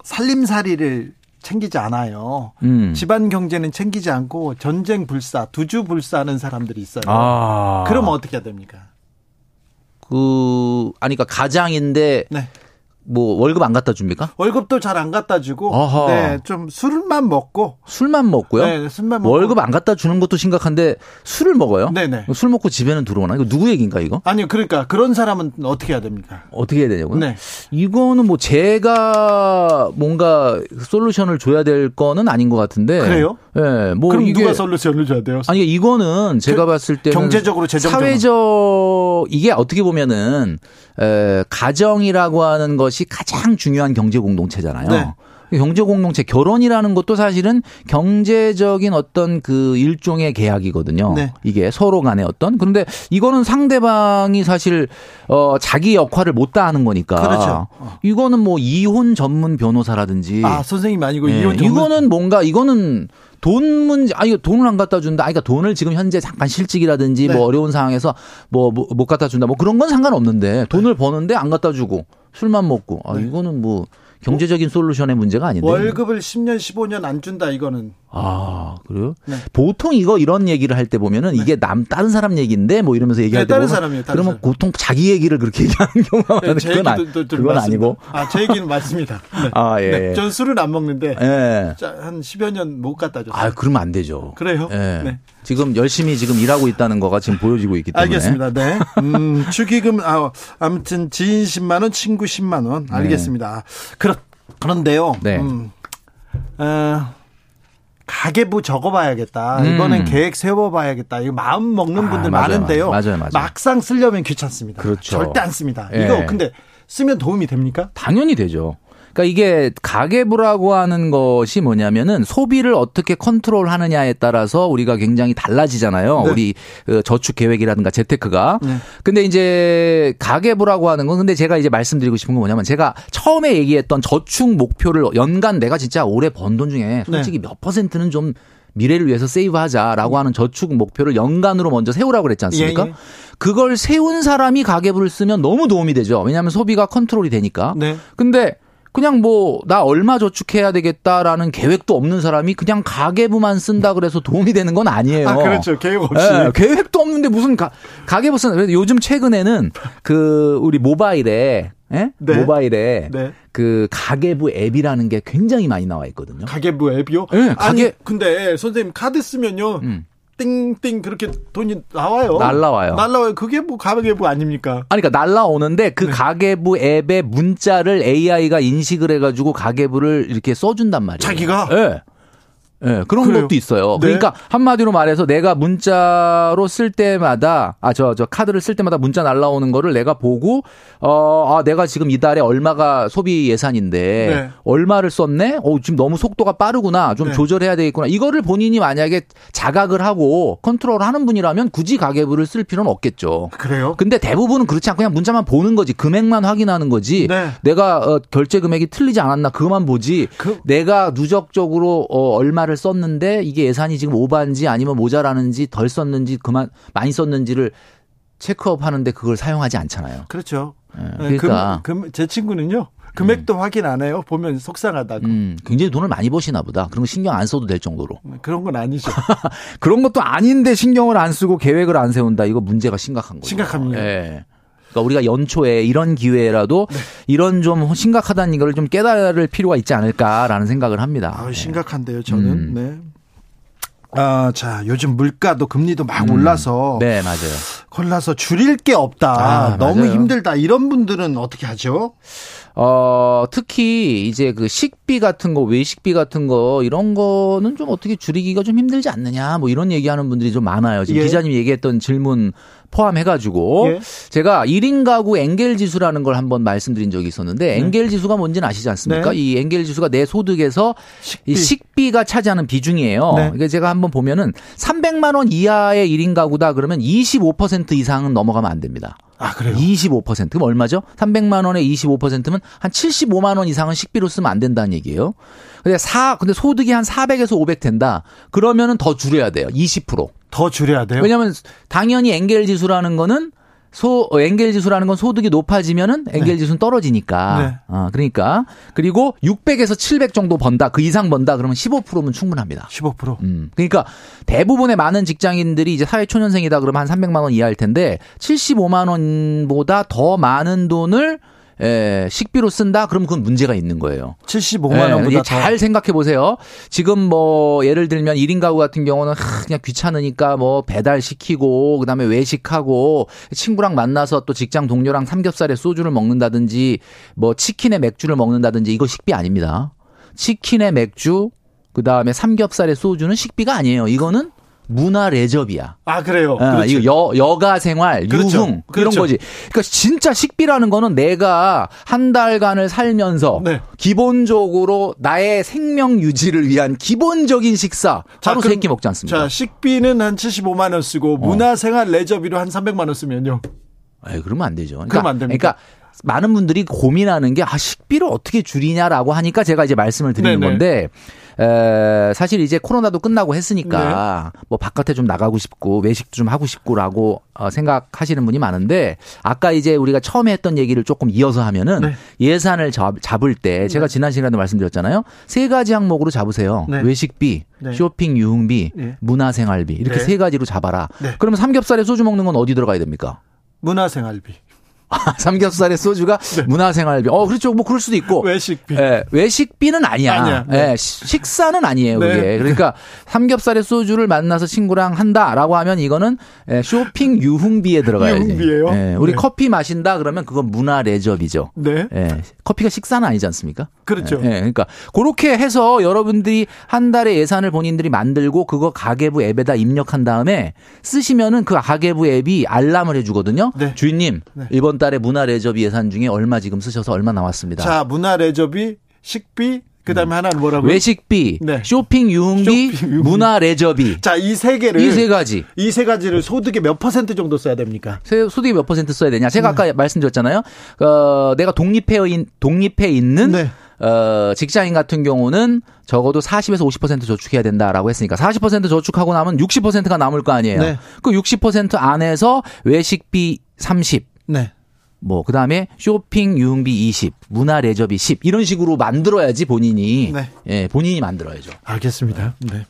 살림살이를 챙기지 않아요. 음. 집안 경제는 챙기지 않고 전쟁 불사, 두주 불사하는 사람들이 있어요. 아. 그럼 어떻게 해야 됩니까? 그 아니 그러니까 가장인데 네. 뭐 월급 안 갖다 줍니까? 월급도 잘 안 갖다 주고 아하. 네, 좀 술만 먹고 술만 먹고요. 네, 술만 먹고 월급 안 갖다 주는 것도 심각한데 술을 먹어요? 네, 네. 술 먹고 집에는 들어오나? 이거 누구 얘기인가 이거? 아니요. 그러니까 그런 사람은 어떻게 해야 됩니까? 어떻게 해야 되냐고요? 네. 이거는 뭐 제가 뭔가 솔루션을 줘야 될 거는 아닌 것 같은데. 그래요? 예. 네, 뭐 그럼 이게 누가 솔루션을 줘야 돼요? 아니 이거는 제가 봤을 때 경제적으로 재정적으로 사회적 이게 어떻게 보면은 에, 가정이라고 하는 것이 가장 중요한 경제 공동체잖아요. 네. 경제 공동체 결혼이라는 것도 사실은 경제적인 어떤 그 일종의 계약이거든요. 네. 이게 서로 간의 어떤 그런데 이거는 상대방이 사실 어 자기 역할을 못 다하는 거니까. 그렇죠. 이거는 뭐 이혼 전문 변호사라든지 아 선생님 아니고 네. 이혼 전문 이거는 뭔가 이거는 돈 문제, 아, 이거 돈을 안 갖다 준다. 아, 그러니까 돈을 지금 현재 잠깐 실직이라든지 네. 뭐 어려운 상황에서 뭐, 뭐, 못 갖다 준다. 뭐 그런 건 상관없는데 돈을 네. 버는데 안 갖다 주고 술만 먹고. 아, 네. 이거는 뭐 경제적인 솔루션의 문제가 아닌데. 월급을 10년, 15년 안 준다 이거는. 아, 그래요? 네. 보통 이거 이런 얘기를 할 때 보면은 네. 이게 남 다른 사람 얘기인데 뭐 이러면서 얘기할 네, 때 다른 사람이에요. 다른 그러면 사람. 보통 자기 얘기를 그렇게 얘기하는 경우가 많은데 네, 그건, 아, 그건 아니고. 아, 제 얘기는 맞습니다. 네. 아, 예. 네, 전 술을 안 먹는데 예. 한 10여 년 못 갖다 줬어요. 아, 그러면 안 되죠. 그래요? 예. 네. 지금 열심히 지금 일하고 있다는 거가 지금 보여지고 있기 때문에. 알겠습니다. 네. 음, 축의금 아, 아무튼 지인 10만 원, 친구 10만 원. 알겠습니다. 그렇 그런데요. 네. 음, 어, 가계부 적어봐야겠다. 음. 이번엔 계획 세워봐야겠다. 이거 마음 먹는 아, 분들 아, 맞아요, 많은데요. 맞아요, 맞아요. 막상 쓰려면 귀찮습니다. 그렇죠. 절대 안 씁니다. 예. 이거 근데 쓰면 도움이 됩니까? 당연히 되죠. 그러니까 이게 가계부라고 하는 것이 뭐냐면은 소비를 어떻게 컨트롤하느냐에 따라서 우리가 굉장히 달라지잖아요. 네. 우리 그 저축 계획이라든가 재테크가. 네. 근데 이제 가계부라고 하는 건 근데 제가 이제 말씀드리고 싶은 건 뭐냐면 제가 처음에 얘기했던 저축 목표를 연간 내가 진짜 올해 번 돈 중에 솔직히 네. 몇 퍼센트는 좀 미래를 위해서 세이브하자라고 하는 저축 목표를 연간으로 먼저 세우라고 그랬지 않습니까? 예, 예. 그걸 세운 사람이 가계부를 쓰면 너무 도움이 되죠. 왜냐하면 소비가 컨트롤이 되니까. 네. 근데 그냥 뭐 나 얼마 저축해야 되겠다라는 계획도 없는 사람이 그냥 가계부만 쓴다 그래서 도움이 되는 건 아니에요. 아, 그렇죠. 계획 없이. 네, 계획도 없는데 무슨 가, 가계부 쓰는 요즘 최근에는 그 우리 모바일에 예? 네. 모바일에 네. 그 가계부 앱이라는 게 굉장히 많이 나와 있거든요. 가계부 앱이요? 네, 가계. 아니, 근데 선생님 카드 쓰면요. 음. 띵띵 그렇게 돈이 나와요. 날라와요. 날라와요. 그게 뭐 가계부 아닙니까? 아니 그러니까 날라오는데 그 네. 가계부 앱의 문자를 AI가 인식을 해가지고 가계부를 이렇게 써준단 말이에요. 자기가? 예. 네. 네, 그런 그래요? 것도 있어요. 네. 그러니까 한마디로 말해서 내가 문자로 쓸 때마다 아저저 카드를 쓸 때마다 문자 날라오는 거를 내가 보고 어아 내가 지금 이달에 얼마가 소비 예산인데 네. 얼마를 썼네? 어 지금 너무 속도가 빠르구나. 좀 네. 조절해야 되겠구나. 이거를 본인이 만약에 자각을 하고 컨트롤 하는 분이라면 굳이 가계부를 쓸 필요는 없겠죠. 그래요? 근데 대부분은 그렇지 않고 그냥 문자만 보는 거지. 금액만 확인하는 거지. 네. 내가 어 결제 금액이 틀리지 않았나 그것만 보지. 그... 내가 누적적으로 어 얼마를 얼마를 썼는데 이게 예산이 지금 오반지 아니면 모자라는지 덜 썼는지 그만 많이 썼는지를 체크업 하는데 그걸 사용하지 않잖아요. 그렇죠. 네, 그러니까 금, 금, 제 친구는요. 금액도 음. 확인 안 해요. 보면 속상하다고. 음, 굉장히 돈을 많이 버시나 보다. 그런 거 신경 안 써도 될 정도로. 네, 그런 건 아니죠. 그런 것도 아닌데 신경을 안 쓰고 계획을 안 세운다. 이거 문제가 심각한 거죠. 심각합니다. 네. 그러니까 우리가 연초에 이런 기회라도 네. 이런 좀 심각하다는 이걸 좀 깨달을 필요가 있지 않을까라는 생각을 합니다. 아, 심각한데요, 저는. 음. 네. 아, 자, 요즘 물가도 금리도 막 음. 올라서. 네, 맞아요. 골라서 줄일 게 없다. 아, 너무 힘들다. 이런 분들은 어떻게 하죠? 어, 특히 이제 그 식비 같은 거, 외식비 같은 거, 이런 거는 좀 어떻게 줄이기가 좀 힘들지 않느냐, 뭐 이런 얘기하는 분들이 좀 많아요. 지금 예. 기자님이 얘기했던 질문 포함해가지고 예. 제가 1인 가구 엔겔 지수라는 걸 한번 말씀드린 적이 있었는데 네. 엔겔 지수가 뭔지는 아시지 않습니까? 네. 이 엔겔 지수가 내 소득에서 식비. 이 식비가 차지하는 비중이에요. 네. 이게 제가 한번 보면은 300만 원 이하의 1인 가구다 그러면 25% 이상은 넘어가면 안 됩니다. 아, 그래요? 25%. 그럼 얼마죠? 300만 원에 25%면 한 75만 원 이상은 식비로 쓰면 안 된다는 얘기예요. 근데 사 근데 소득이 한 400에서 500 된다. 그러면은 더 줄여야 돼요. 20%. 더 줄여야 돼요? 왜냐하면 당연히 엔겔 지수라는 거는 소 어, 엔겔 지수라는 건 소득이 높아지면은 엔겔 네. 지수는 떨어지니까. 네. 어, 그러니까 그리고 600에서 700 정도 번다. 그 이상 번다. 그러면 15%면 충분합니다. 15%. 음. 그러니까 대부분의 많은 직장인들이 이제 사회 초년생이다 그러면 한 300만 원 이하일 텐데 75만 원보다 더 많은 돈을 예, 식비로 쓴다? 그럼 그건 문제가 있는 거예요. 75만 원보다 예, 잘 생각해 보세요. 지금 뭐 예를 들면 1인 가구 같은 경우는 하, 그냥 귀찮으니까 뭐 배달 시키고 그다음에 외식하고 친구랑 만나서 또 직장 동료랑 삼겹살에 소주를 먹는다든지 뭐 치킨에 맥주를 먹는다든지 이거 식비 아닙니다. 치킨에 맥주 그다음에 삼겹살에 소주는 식비가 아니에요. 이거는 문화 레저비야. 아 그래요. 아, 이거 여 여가 생활, 그렇죠. 유흥 그렇죠. 이런 거지. 그러니까 진짜 식비라는 거는 내가 한 달간을 살면서 네. 기본적으로 나의 생명 유지를 위한 기본적인 식사 하루 세끼 먹지 않습니까? 자 식비는 한 75만 원 쓰고 어. 문화 생활 레저비로 한 300만 원 쓰면요. 에 그러면 안 되죠. 그러니까, 그러면 안 됩니다. 그러니까 많은 분들이 고민하는 게 아, 식비를 어떻게 줄이냐라고 하니까 제가 이제 말씀을 드리는 네네. 건데 에, 사실 이제 코로나도 끝나고 했으니까 네. 뭐 바깥에 좀 나가고 싶고 외식도 좀 하고 싶고라고 어, 생각하시는 분이 많은데 아까 이제 우리가 처음에 했던 얘기를 조금 이어서 하면은 네. 예산을 잡, 잡을 때 제가 네. 지난 시간에도 말씀드렸잖아요. 세 가지 항목으로 잡으세요. 네. 외식비, 네. 쇼핑 유흥비, 네. 문화생활비 이렇게 세 가지로 잡아라. 그러면 삼겹살에 소주 먹는 건 어디 들어가야 됩니까? 문화생활비. 삼겹살에 소주가 네. 문화생활비. 어, 그렇죠. 뭐 그럴 수도 있고. 외식비. 예, 외식비는 아니야. 아니야. 네. 예, 식사는 아니에요, 네. 그게. 그러니까 삼겹살에 소주를 만나서 친구랑 한다라고 하면 이거는 예, 쇼핑 유흥비에 들어가야지. 유흥비예요? 예, 우리 네. 커피 마신다 그러면 그건 문화 레저비죠. 네. 예, 커피가 식사는 아니지 않습니까? 그렇죠. 예, 그러니까 그렇게 해서 여러분들이 한 달에 예산을 본인들이 만들고 그거 가계부 앱에다 입력한 다음에 쓰시면은 그 가계부 앱이 알람을 해 주거든요. 네. 주인님, 네. 이번 달에 문화 레저비 예산 중에 얼마 지금 쓰셔서 얼마 나왔습니다. 자, 문화 레저비, 식비, 그다음에 음. 하나는 뭐라고? 외식비, 네. 쇼핑 유흥비, 쇼핑, 문화 레저비. 자, 이 세 개를 이 세 가지. 이 세 가지를 소득의 몇 퍼센트 정도 써야 됩니까? 소득의 몇 퍼센트 써야 되냐? 제가 네. 아까 말씀드렸잖아요. 어, 내가 독립해 인 독립해 있는 네. 어, 직장인 같은 경우는 적어도 40에서 50% 저축해야 된다라고 했으니까 40% 저축하고 나면 60%가 남을 거 아니에요. 네. 그60% 안에서 외식비 30. 네. 뭐 그다음에 쇼핑 유흥비 20, 문화 레저비 10 이런 식으로 만들어야지 본인이 네. 예, 본인이 만들어야죠. 알겠습니다. 네.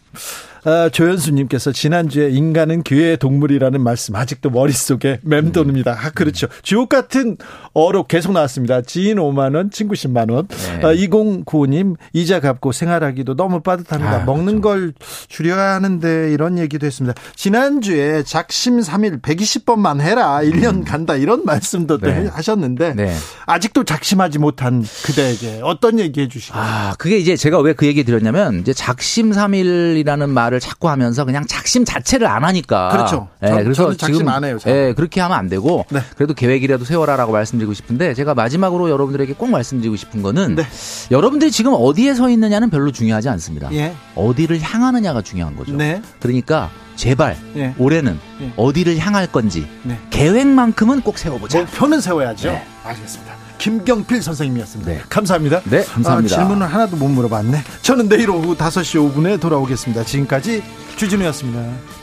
아, 조현수님께서 지난주에 인간은 기회의 동물이라는 말씀 아직도 머릿속에 맴도입니다. 아, 그렇죠. 주옥 같은 어록 계속 나왔습니다. 지인 5만 원, 친구 10만 원. 네. 아, 2095님, 이자 갚고 생활하기도 너무 빠듯합니다. 아, 먹는 그렇죠. 걸 줄여야 하는데 이런 얘기도 했습니다. 지난주에 작심 3일 120번만 해라. 1년 음. 간다. 이런 말씀도 네. 하셨는데 네. 아직도 작심하지 못한 그대에게 어떤 얘기 해 주시겠어요? 아, 그게 이제 제가 왜 그 얘기 드렸냐면 이제 작심 3일이라는 말 말을 자꾸 하면서 그냥 작심 자체를 안 하니까. 그렇죠. 예, 저, 그래서 지금 안 해요. 저는. 예, 그렇게 하면 안 되고 네. 그래도 계획이라도 세워라라고 말씀드리고 싶은데 제가 마지막으로 여러분들에게 꼭 말씀드리고 싶은 거는 네. 여러분들이 지금 어디에 서 있느냐는 별로 중요하지 않습니다. 예. 어디를 향하느냐가 중요한 거죠. 네. 그러니까 제발 예. 올해는 예. 어디를 향할 건지 네. 계획만큼은 꼭 세워보자. 목표는 세워야죠. 네. 알겠습니다. 김경필 선생님이었습니다. 네. 감사합니다. 네, 감사합니다. 아, 질문을 하나도 못 물어봤네. 저는 내일 오후 5시 5분에 돌아오겠습니다. 지금까지 주진우였습니다.